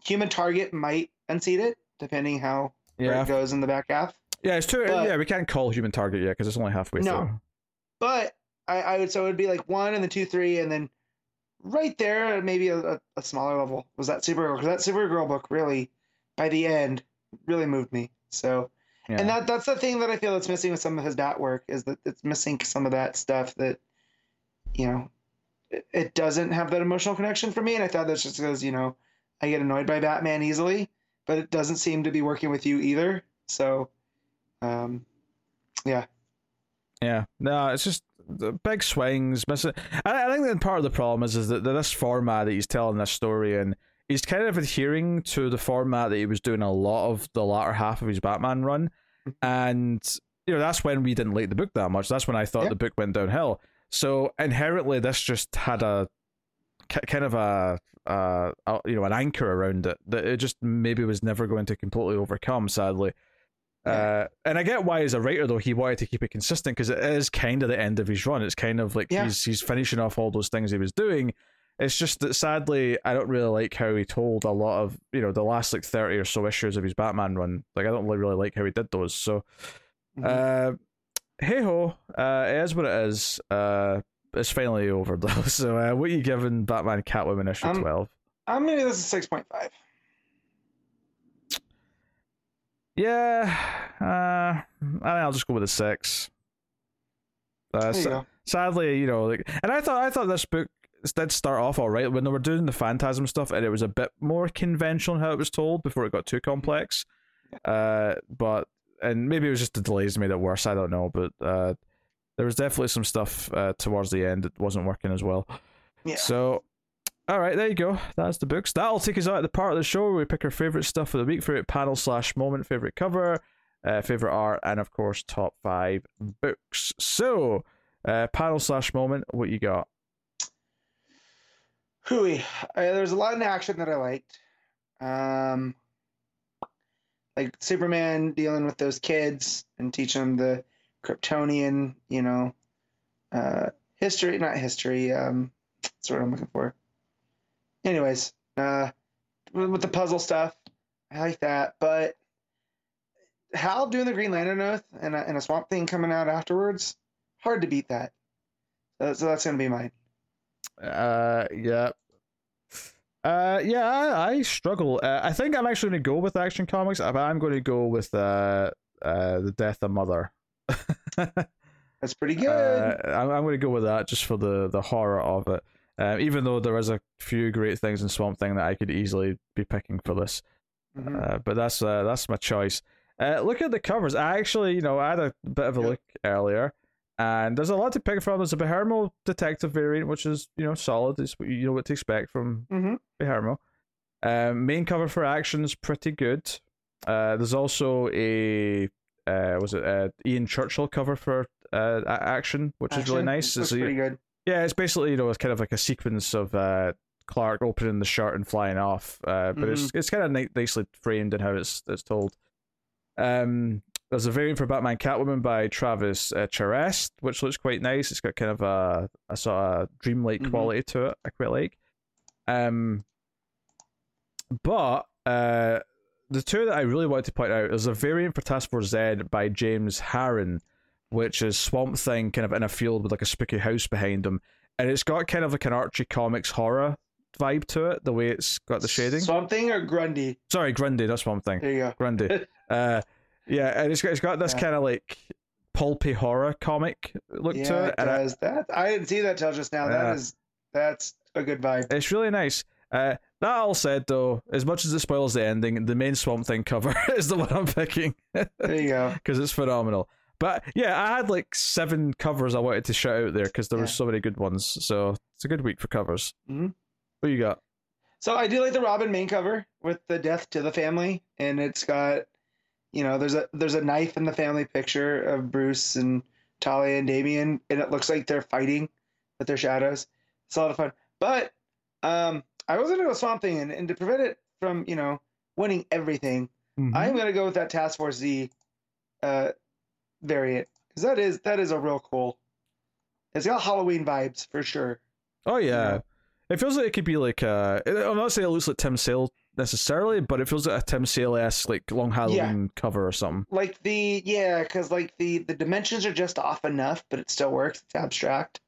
Human Target might unseat it, depending how
yeah,
it goes in the back half.
yeah, it's true.
but-
yeah, we can't call Human Target yet because it's only halfway
No.
through.
But I, I would so it would be like one and then two, three, and then right there, maybe a, a, a smaller level was that Supergirl because that Supergirl book really, by the end, really moved me. So
Yeah.
and that that's the thing that I feel that's missing with some of his bat work is that it's missing some of that stuff that, you know, it, it doesn't have that emotional connection for me. And I thought that's just because you know I get annoyed by Batman easily, but it doesn't seem to be working with you either. So, um, yeah.
Yeah, no, it's just the big swings. Missing. I, I think that part of the problem is is that this format that he's telling this story in, he's kind of adhering to the format that he was doing a lot of the latter half of his Batman run,
Mm-hmm.
and you know that's when we didn't like the book that much. That's when I thought
Yeah.
the book went downhill. So inherently, this just had a kind of a, uh, a you know an anchor around it that it just maybe was never going to completely overcome. Sadly. Uh, and I get why, as a writer, though, he wanted to keep it consistent because it is kind of the end of his run. It's kind of like
Yeah.
he's he's finishing off all those things he was doing. It's just that sadly, I don't really like how he told a lot of you know the last like thirty or so issues of his Batman run. Like I don't really, really like how he did those. So,
Mhm.
uh, hey ho, uh, it is what it is. Uh, it's finally over though. So, uh, what are you giving Batman Catwoman issue
Um,
twelve?
I'm gonna give this a six point five.
Yeah, uh, I think I'll just go with a six. Uh,
you
sa- sadly, you know, like, and I thought I thought this book did start off all right when they were doing the phantasm stuff, and it was a bit more conventional how it was told before it got too complex. Uh, but and maybe it was just the delays made it worse. I don't know, but uh, there was definitely some stuff uh, towards the end that wasn't working as well.
Yeah.
So, all right, there you go. That's the books. That'll take us out of the part of the show where we pick our favorite stuff for the week, favorite panel slash moment, favorite cover, uh, favorite art, and of course, top five books. So, uh, panel slash moment, what you got?
Hooey. Uh, there's a lot in action that I liked. Um, like Superman dealing with those kids and teaching them the Kryptonian, you know, uh, history, not history, um, that's what I'm looking for. Anyways, uh, with the puzzle stuff, I like that. But Hal doing the Green Lantern oath and a, and a Swamp Thing coming out afterwards, hard to beat that. So, so that's going to be mine.
Uh, yeah. Uh, yeah, I, I struggle. Uh, I think I'm actually going to go with Action Comics, but I'm going to go with uh, uh, the Death of Mother.
That's pretty good.
Uh, I'm, I'm going to go with that just for the, the horror of it. Um, even though there is a few great things in Swamp Thing that I could easily be picking for this,
Mhm.
uh, but that's uh, that's my choice. Uh, look at the covers. I actually, you know, I had a bit of a look earlier, and there's a lot to pick from. There's a Bermejo detective variant, which is you know solid. It's what you know what to expect from
Mhm.
Bermejo. Um, main cover for action is pretty good. Uh, there's also a uh, was it uh, Ian Churchill cover for uh, Action, which is really
Action
nice.
looks
It's
pretty good.
yeah, it's basically you know it's kind of like a sequence of uh, Clark opening the shirt and flying off, uh, but it's it's kind of ni- nicely framed in how it's it's told. Um, there's a variant for Batman Catwoman by Travis uh, Charest, which looks quite nice. It's got kind of a a sort of dreamlike
Mhm.
quality to it. I quite like. Um, but uh, the two that I really wanted to point out is a variant for Task Force Z by James Harren, which is Swamp Thing kind of in a field with like a spooky house behind him, and it's got kind of like an Archie Comics horror vibe to it. The way it's got the shading.
Swamp Thing or Grundy?
Sorry, Grundy, that's Swamp Thing.
There you go.
Grundy. uh, yeah, and it's got it's got this
Yeah.
kind of like pulpy horror comic look
yeah,
to it,
it
and I,
that I didn't see that till just now.
Yeah.
That is that's a good vibe.
It's really nice. Uh, that all said, though, as much as it spoils the ending, the main Swamp Thing cover is the one I'm picking
There you go.
because it's phenomenal. But yeah, I had like seven covers I wanted to shout out there because there were so many good ones. So it's a good week for covers.
Mhm.
What you got?
So I do like the Robin main cover with the death to the family, and it's got, you know, there's a there's a knife in the family picture of Bruce and Talia and Damian, and it looks like they're fighting with their shadows. It's a lot of fun. But um, I was gonna go Swamp Thing, and, and to prevent it from you know winning everything,
Mm-hmm.
I'm gonna go with that Task Force Z uh, variant because that is that is a real cool. It's got Halloween vibes for sure.
Oh yeah.
Yeah.
It feels like it could be like uh I'm not saying it looks like Tim Sale necessarily, but it feels like a Tim esque like long Halloween cover or something.
Like the yeah, because like the the dimensions are just off enough, but it still works. It's abstract.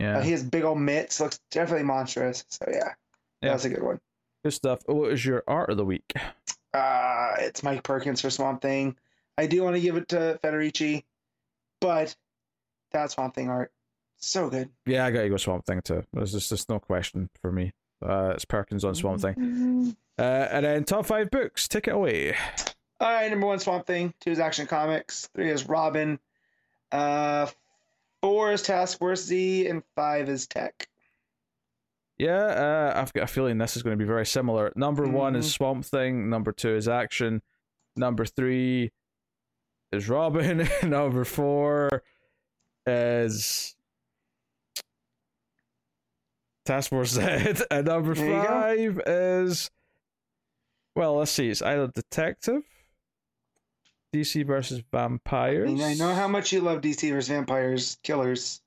Yeah.
Uh, he has big old mitts. Looks definitely monstrous. So yeah,
Yeah.
that's a good one.
Good stuff. What is your art of the week?
Uh, it's Mike Perkins for Swamp Thing. I do want to give it to Federici, but that Swamp Thing art, so good.
Yeah, I gotta go Swamp Thing too. There's just there's no question for me. Uh, it's Perkins on Swamp Thing. Uh, and then top five books. Take it away.
All right, number one Swamp Thing. Two is Action Comics. Three is Robin. Uh, four is Task Force Z, and five is Tech.
Yeah, uh, I've got a feeling this is going to be very similar. Number one is
Mhm.
Swamp Thing. Number two is Action. Number three is Robin. number four is Task Force Z. And number
There
five is well, let's see. It's either Detective, DC versus
I,
Vampires,
mean, I know how much you love DC versus Vampires Killers.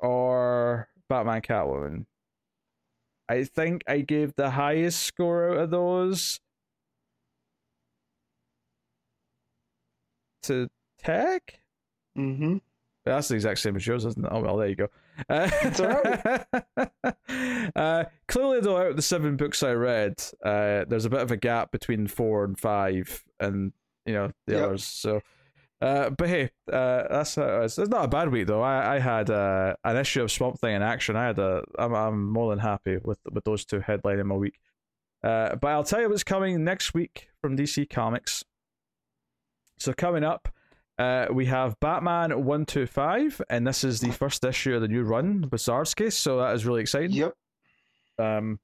or Batman Catwoman. I think I gave the highest score out of those to Tech.
Mm-hmm.
That's the exact same as yours, isn't it? Oh well, there you go. Uh,
It's alright.
uh, clearly, though, out of the seven books I read, uh, there's a bit of a gap between four and five, and you know the
Yep.
others. So, uh, but hey, uh, that's it's, it's not a bad week though. I I had uh, an issue of Swamp Thing in action. I had a I'm I'm more than happy with with those two headlining my week. Uh, but I'll tell you what's coming next week from DC Comics. So coming up, uh, we have Batman one two five, and this is the first issue of the new run with Zdarsky, so that is really exciting.
Yep.
Um,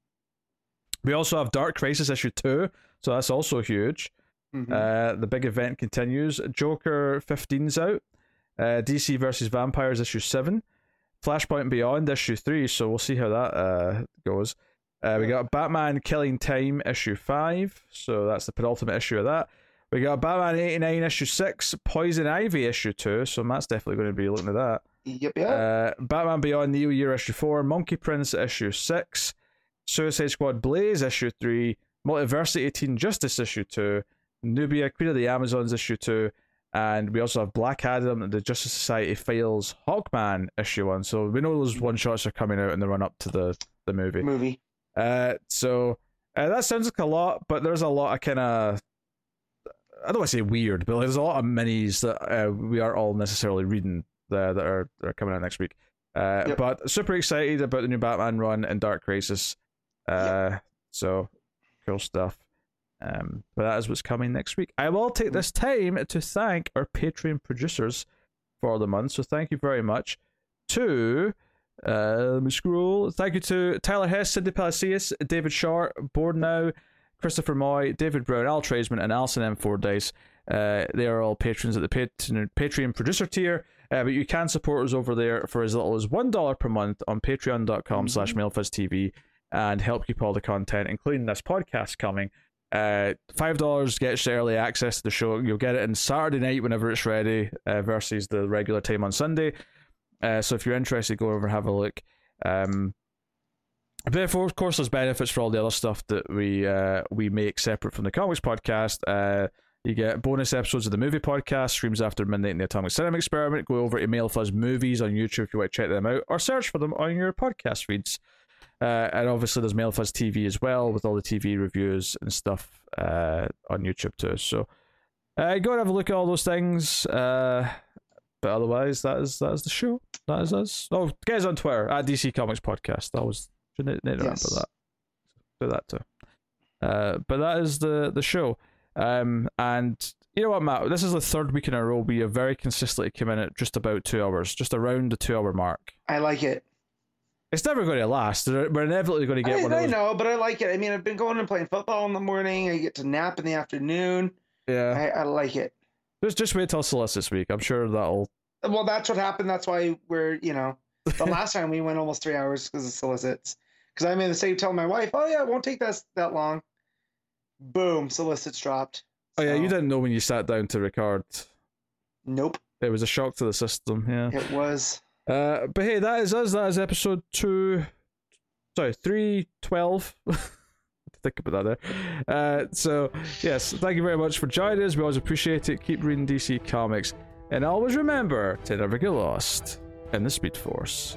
we also have Dark Crisis issue two, so that's also huge.
Mhm.
Uh, the big event continues. Joker 15's out. Uh, DC versus Vampires issue 7. Flashpoint Beyond issue 3, so we'll see how that uh, goes. Uh, we got Batman Killing Time issue 5, so that's the penultimate issue of that. We got Batman 89 issue 6, Poison Ivy issue 2, so Matt's definitely going to be looking at that.
yep. Yep.
Uh, Batman Beyond Neo Year issue 4, Monkey Prince issue 6, Suicide Squad Blaze issue 3, Multiversity Teen Justice issue 2, Nubia Queen of the Amazons issue 2, and we also have Black Adam and the Justice Society Files Hawkman issue 1. So we know those one shots are coming out in the run up to the, the movie.
Movie.
Uh, so uh, that sounds like a lot, but there's a lot of kind of I don't want to say weird, but there's a lot of minis that uh, we aren't all necessarily reading that, that are that are coming out next week. Uh,
Yep.
But super excited about the new Batman run and Dark Crisis. Uh, So cool stuff. Um, but that is what's coming next week. I will take this time to thank our Patreon producers for the month. So thank you very much to uh, let me scroll. Thank you to Tyler Hess, Cindy Palacios, David Short, Board Now, Christopher Moy, David Brown, Al Tradesman, and Alison M. Fordyce. Uh, they are all patrons at the Patreon, Patreon producer tier, uh, but you can support us over there for as little as $1 per month on patreon.com slash mailfuzztv and help keep all the content, including this podcast coming. Uh, $5 gets you early access to the show. You'll get it on Saturday night whenever it's ready uh, versus the regular time on Sunday. Uh, so if you're interested, go over and have a look. Um, but of course- there's benefits for all the other stuff that we uh, we make separate from the comics podcast. Uh, you get bonus episodes of the movie podcast, streams after midnight in the Atomic Cinema Experiment. Go over to Mail Fuzz Movies on YouTube if you want to check them out, or search for them on your podcast feeds. Uh, and obviously, there's Mail Fuzz TV as well, with all the TV reviews and stuff uh, on YouTube too. So uh, go and have a look at all those things. Uh, but otherwise, that is that is the show. That is us. Oh, guys on Twitter at DC Comics Podcast. That was should need, need to remember
Yes.
that. Do that too. Uh, but that is the the show. Um, and you know what, Matt? This is the third week in a row we have very consistently come in at just about two hours, just around the two hour mark.
I like it.
It's never going to last. We're inevitably going to get
I,
one of
I know, but I like it. I mean, I've been going and playing football in the morning. I get to nap in the afternoon.
Yeah,
I, I like it.
just just wait till solicits this week. I'm sure that'll.
Well, that's what happened. That's why we're, you know, the last time we went almost three hours because of solicits. Because I'm in the same telling my wife, oh, yeah, it won't take that, that long. Boom, solicits dropped.
Oh yeah, you didn't know when you sat down to record.
Nope,
It was a shock to the system. Yeah.
it was.
Uh, but hey, that is us. That is episode two. Sorry, three twelve. Think about that there. Uh, so yes, thank you very much for joining us. We always appreciate it. Keep reading DC comics, and always remember to never get lost in the Speed Force.